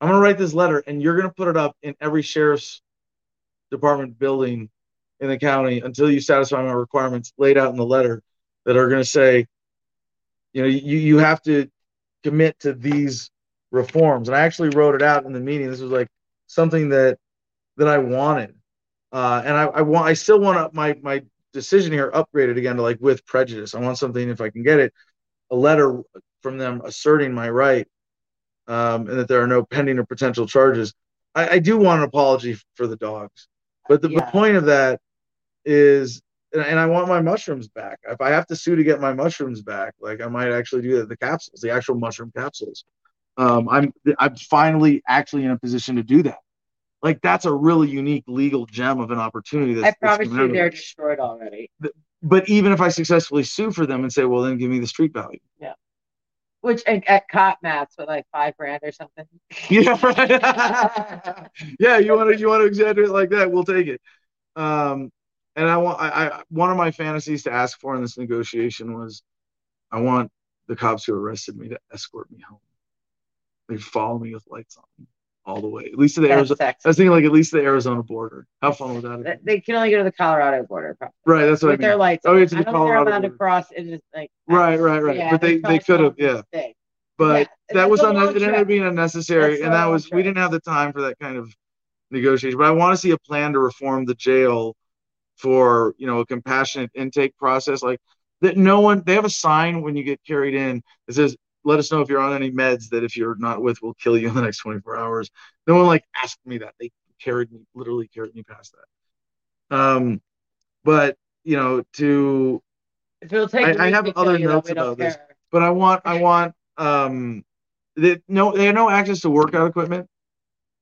I'm gonna write this letter and you're gonna put it up in every sheriff's department building in the county until you satisfy my requirements laid out in the letter that are to say, you know, you, you have to commit to these reforms. And I actually wrote it out in the meeting. This was like something that that I wanted. Uh, and I, I want I still want my my decision here upgraded again to like with prejudice. I want something if I can get it, a letter from them asserting my right, um, and that there are no pending or potential charges. I, I do want an apology for the dogs, but the, yeah. the point of that is and, and I want my mushrooms back. If I have to sue to get my mushrooms back, like I might actually do that. The capsules, the actual mushroom capsules. Um, I'm I'm finally actually in a position to do that. Like that's a really unique legal gem of an opportunity. That's, I promise you, they're destroyed already. But even if I successfully sue for them and say, well, then give me the street value. Yeah. Which at, at cop mats with like five grand or something. Yeah. yeah. You want to you want to exaggerate like that? We'll take it. Um, and I want I, I one of my fantasies to ask for in this negotiation was I want the cops who arrested me to escort me home. They follow me with lights on all the way, at least to the That's Arizona. I was thinking like at least the Arizona border. How fun would that? Be? They can only go to the Colorado border. Probably. Right, that's what with I mean. their lights. Oh, yeah, to the Colorado border. to cross. It is like right, right, right. Yeah, but they they could have, yeah. But yeah, that was un- it ended up being unnecessary, that's and that was trip. we didn't have the time for that kind of negotiation. But I want to see a plan to reform the jail for you know a compassionate intake process like that no one they have a sign when you get carried in that says let us know if you're on any meds that if you're not with we'll kill you in the next 24 hours no one like asked me that they carried me literally carried me past that um but you know to I, I, have other notes about this but i want i want um they no they had no access to workout equipment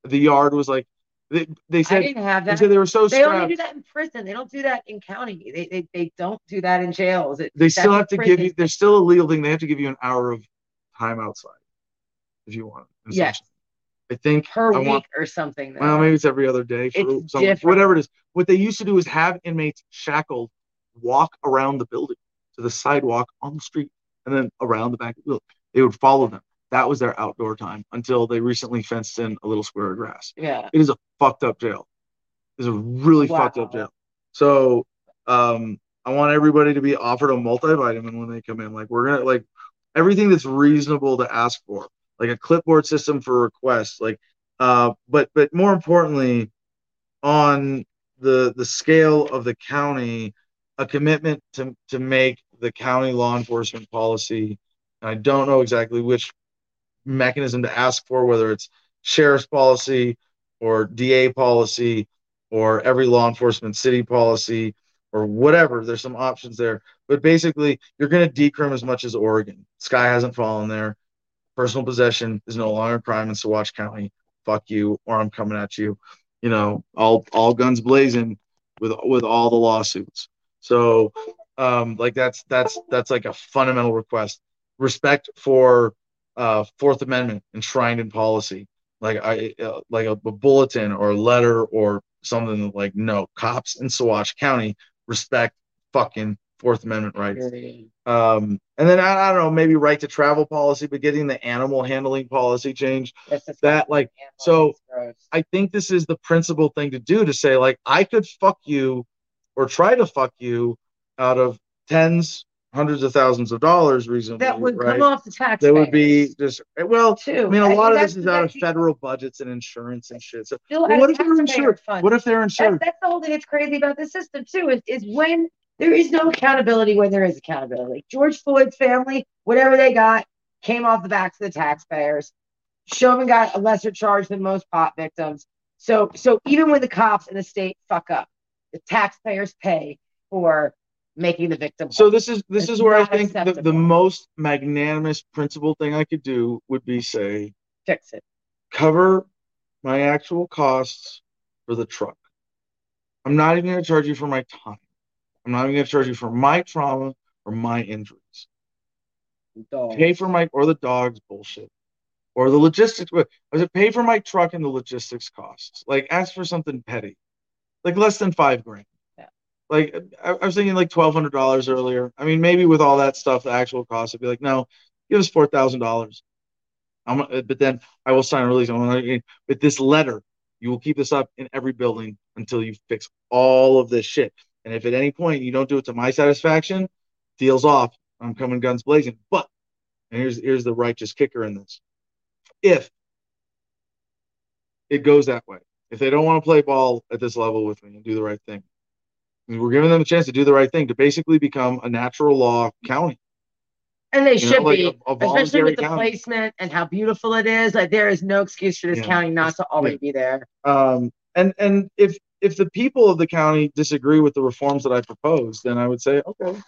the yard was like they, they said I didn't have that. They said they were so They strapped. only do that in prison. They don't do that in county. They they, they don't do that in jails. It, they still have to prison. give you. There's still a legal thing. They have to give you an hour of time outside if you want. Yes. I think per I week want, or something. Though. Well, maybe it's every other day for some, whatever it is. What they used to do is have inmates shackled walk around the building to the sidewalk on the street and then around the back. Of it. They would follow them. That was their outdoor time until they recently fenced in a little square of grass. Yeah. It is a fucked up jail. It's a really wow. fucked up jail. So um, I want everybody to be offered a multivitamin when they come in. Like we're gonna like everything that's reasonable to ask for, like a clipboard system for requests, like uh, but but more importantly, on the the scale of the county, a commitment to to make the county law enforcement policy. I don't know exactly which mechanism to ask for, whether it's sheriff's policy or DA policy or every law enforcement city policy or whatever. There's some options there. But basically, you're going to decrim as much as Oregon. Sky hasn't fallen there. Personal possession is no longer a crime in Saguache County. Fuck you, or I'm coming at you. You know, all all guns blazing with with all the lawsuits. So, um, like that's that's that's like a fundamental request. Respect for uh, Fourth Amendment enshrined in policy, like I uh, like a, a, bulletin or a letter or something like no cops in Saguache County respect fucking Fourth Amendment rights. Um, and then I, I, don't know, maybe right to travel policy, but getting the animal handling policy change. That like so. I think this is the principal thing to do to say like I could fuck you or try to fuck you out of tens hundreds of thousands of dollars reasonably. That would right? come off the tax. That would be just well. Too. I mean, a I lot of this is out of federal budgets and insurance and shit. So, well, what if they're insured? funds. What if they're That's, insured? that's the whole thing that's crazy about the system too. Is, is when there is no accountability when there is accountability. George Floyd's family, whatever they got, came off the backs of the taxpayers. Chauvin got a lesser charge than most pot victims. So, so even when the cops and the state fuck up, the taxpayers pay for making the victim. So this is this It's is where I think the, the most magnanimous principle thing I could do would be say fix it. cover my actual costs for the truck. I'm not even going to charge you for my time. I'm not even going to charge you for my trauma or my injuries. Dog. Pay for my or the dog's bullshit or the logistics. I was it? Pay for my truck and the logistics costs. Like ask for something petty, like less than five grand. Yeah. Like I, I was thinking like twelve hundred dollars earlier. I mean, maybe with all that stuff, the actual cost would be like, no, give us four thousand dollars. I'm, uh, but then I will sign a release. I'm with this letter, you will keep this up in every building until you fix all of this shit. And if at any point you don't do it to my satisfaction, deals off. I'm coming guns blazing. But and here's here's the righteous kicker in this. If it goes that way, if they don't want to play ball at this level with me and do the right thing, we're giving them a chance to do the right thing to basically become a natural law county. And they You know, should like be, a- a especially with the county. placement and how beautiful it is. Like there is no excuse for this Yeah. county not to always be there. Um, and and if if the people of the county disagree with the reforms that I propose, then I would say, okay,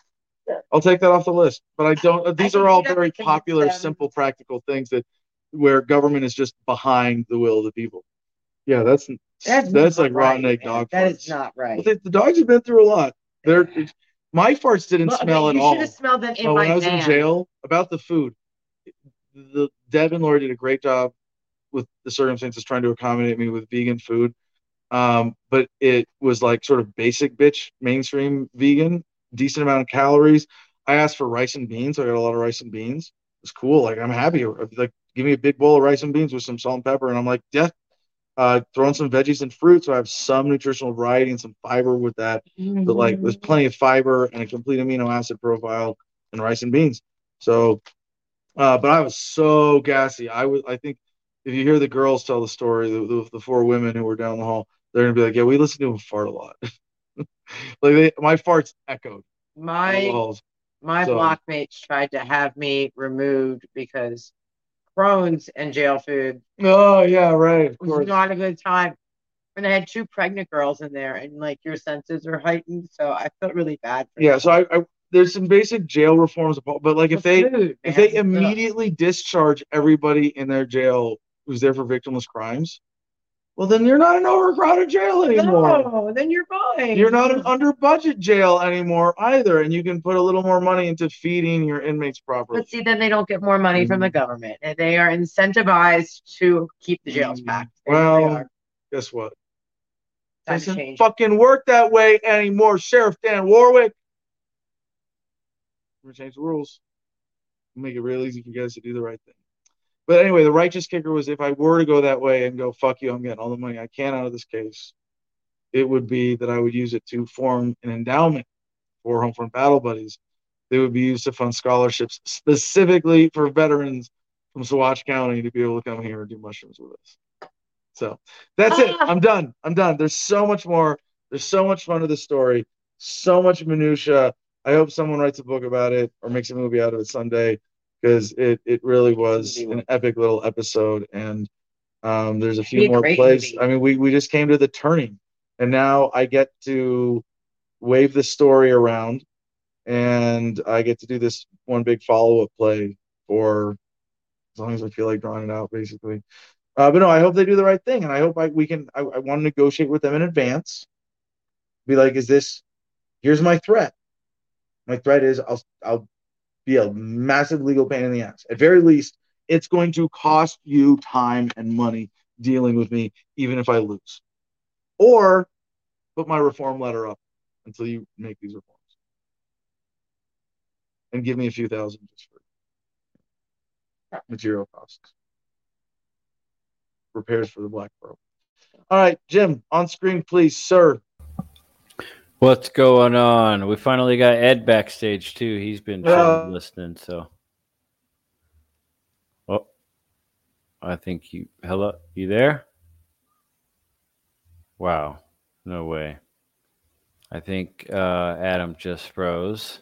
I'll take that off the list. But I don't. These can are all very popular, simple, practical things that where government is just behind the will of the people. Yeah, that's that's, That's, like rotten egg man. dog. That farts. is not Well, right. the, the dogs have been through a lot. They're my farts didn't Well, smell okay, at all. you should have smelled them in Oh, my when I was van. in jail about the food, the Deb and Lori did a great job with the circumstances trying to accommodate me with vegan food. Um, but it was like sort of basic bitch mainstream vegan, decent amount of calories. I asked for rice and beans, so I got a lot of rice and beans. It's cool. Like I'm happy. Like give me a big bowl of rice and beans with some salt and pepper, and I'm like, yeah. Uh, throwing some veggies and fruit, so I have some nutritional variety and some fiber with that but like there's plenty of fiber and a complete amino acid profile in rice and beans. So, uh, but I was so gassy. I was, I think, if you hear the girls tell the story, the, the, the four women who were down the hall, they're gonna be like, "Yeah, we listen to him fart a lot." like they, my farts echoed. my my so- blockmates tried to have me removed because Crohn's and jail food Oh yeah, right. Of was not a good time. And I had two pregnant girls in there, and like your senses are heightened, so I felt really bad. For Yeah. them. So I, I there's some basic jail reforms, but like if The they food, if they immediately discharge everybody in their jail who's there for victimless crimes, well then you're not an overcrowded jail anymore. no, then you're fine. You're not an under budget jail anymore either, and you can put a little more money into feeding your inmates properly. But see, then they don't get more money from the government, and they are incentivized to keep the jails Mm. packed. They Well. Guess what? Time Doesn't change. fucking work that way anymore, Sheriff Dan Warwick. We're gonna change the rules. Make it real easy for you guys to do the right thing. But anyway, the righteous kicker was if I were to go that way and go, fuck you, I'm getting all the money I can out of this case, it would be that I would use it to form an endowment for Homefront Battle Buddies. They would be used to fund scholarships specifically for veterans from Saguache County to be able to come here and do mushrooms with us. So that's it. Ah. I'm done. I'm done. There's so much more. There's so much fun to the story. So much minutia. I hope someone writes a book about it or makes a movie out of it someday because it it really was an epic little episode. And um, there's a few more great plays. movie. I mean, we we just came to the turning, and now I get to wave the story around, and I get to do this one big follow up play for as long as I feel like drawing it out, basically. Uh, but no, I hope they do the right thing, and I hope I, we can. I, I want to negotiate with them in advance. Be like, is this? Here's my threat. My threat is I'll I'll be a massive legal pain in the ass. At very least, it's going to cost you time and money dealing with me, even if I lose. Or put my reform letter up until you make these reforms, and give me a few thousand just for material costs repairs for the Black Pearl. All right, Jim, on screen, please, sir. What's going on? We finally got Ed backstage too. He's been uh, listening, so. Oh, I think you. Hello, you there? Wow, no way. I think uh, Adam just froze.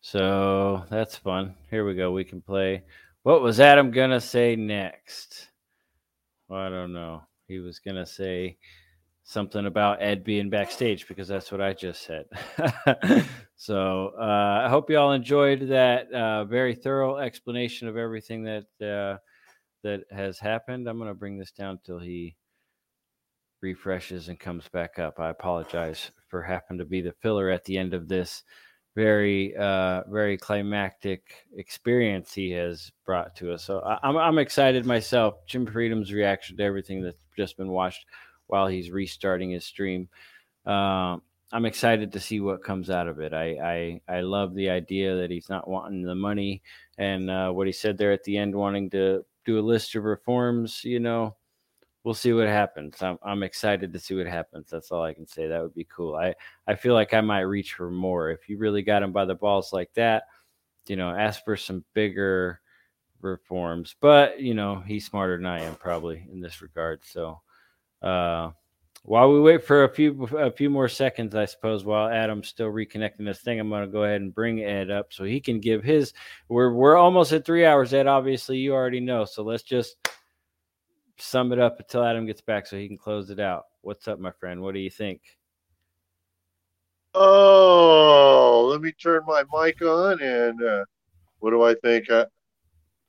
So that's fun. Here we go. We can play. What was Adam gonna say next? Well, I don't know. He was gonna say something about Ed being backstage because that's what I just said. so uh, I hope you all enjoyed that uh, very thorough explanation of everything that uh, that has happened. I'm going to bring this down till he refreshes and comes back up. I apologize for having to be the filler at the end of this very uh very climactic experience he has brought to us so I, I'm, I'm excited myself jim freedom's reaction to everything that's just been watched while he's restarting his stream. Uh, I'm excited to see what comes out of it. I, I I love the idea that he's not wanting the money and uh, what he said there at the end, wanting to do a list of reforms. You know, we'll see what happens. I'm I'm excited to see what happens. That's all I can say. That would be cool. I I feel like I might reach for more if you really got him by the balls like that. You know, ask for some bigger reforms. But you know, he's smarter than I am probably in this regard. So uh, while we wait for a few a few more seconds, I suppose, while Adam's still reconnecting this thing, I'm going to go ahead and bring Ed up so he can give his. We're we're almost at three hours, Ed. Obviously, you already know. So let's just sum it up until Adam gets back, so he can close it out. What's up, my friend? What do you think? Oh, let me turn my mic on, and uh, what do I think? Uh,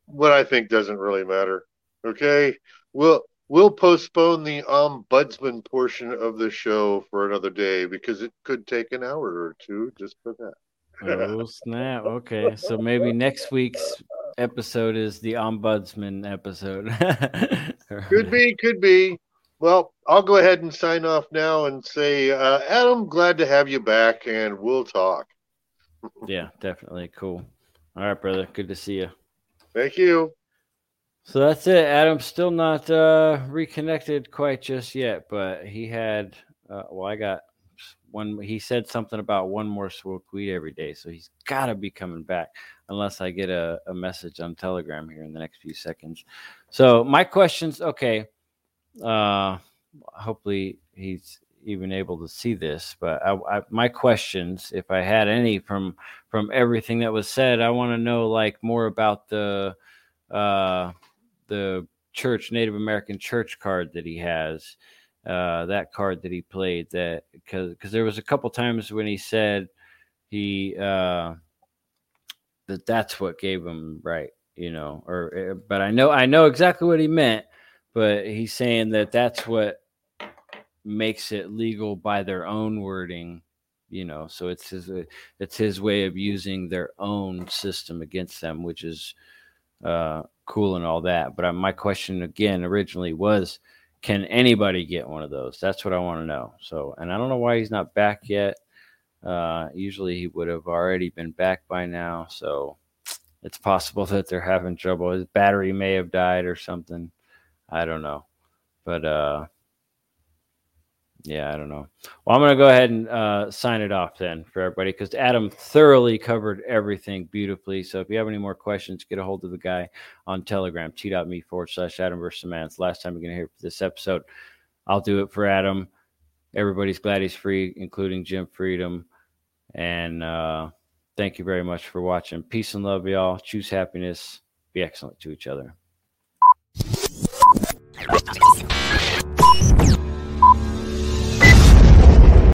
what I think doesn't really matter. Okay, we'll We'll postpone the ombudsman portion of the show for another day because it could take an hour or two just for that. oh snap! Okay, so maybe next week's episode is the ombudsman episode. could be, could be. Well, I'll go ahead and sign off now and say, uh, Adam, glad to have you back, and we'll talk. yeah, definitely cool. All right, brother. Good to see you. Thank you. So that's it. Adam's still not uh, reconnected quite just yet, but he had. Uh, well, I got one. He said something about one more smoke weed every day, so he's got to be coming back, unless I get a, a message on Telegram here in the next few seconds. So my questions. Okay. Uh, hopefully he's even able to see this, but I, I, my questions, if I had any from from everything that was said, I want to know like more about the uh the church Native American church card that he has, uh, that card that he played. That because because there was a couple times when he said he uh, that that's what gave him right, you know. Or eh, but I know I know exactly what he meant, but he's saying that that's what makes it legal by their own wording you know so it's his it's his way of using their own system against them which is uh cool and all that. But uh, my question again originally was, can anybody get one of those? That's what I want to know. So, and I don't know why he's not back yet. Uh, usually he would have already been back by now. So it's possible that they're having trouble. His battery may have died or something. I don't know. But uh, yeah, I don't know. Well, I'm going to go ahead and uh, sign it off then for everybody because Adam thoroughly covered everything beautifully. So if you have any more questions, get a hold of the guy on Telegram, t.me forward slash Adam versus man. It's last time you're going to hear this episode. I'll do it for Adam. Everybody's glad he's free, including Jim Freedom. And uh, thank you very much for watching. Peace and love, y'all. Choose happiness. Be excellent to each other.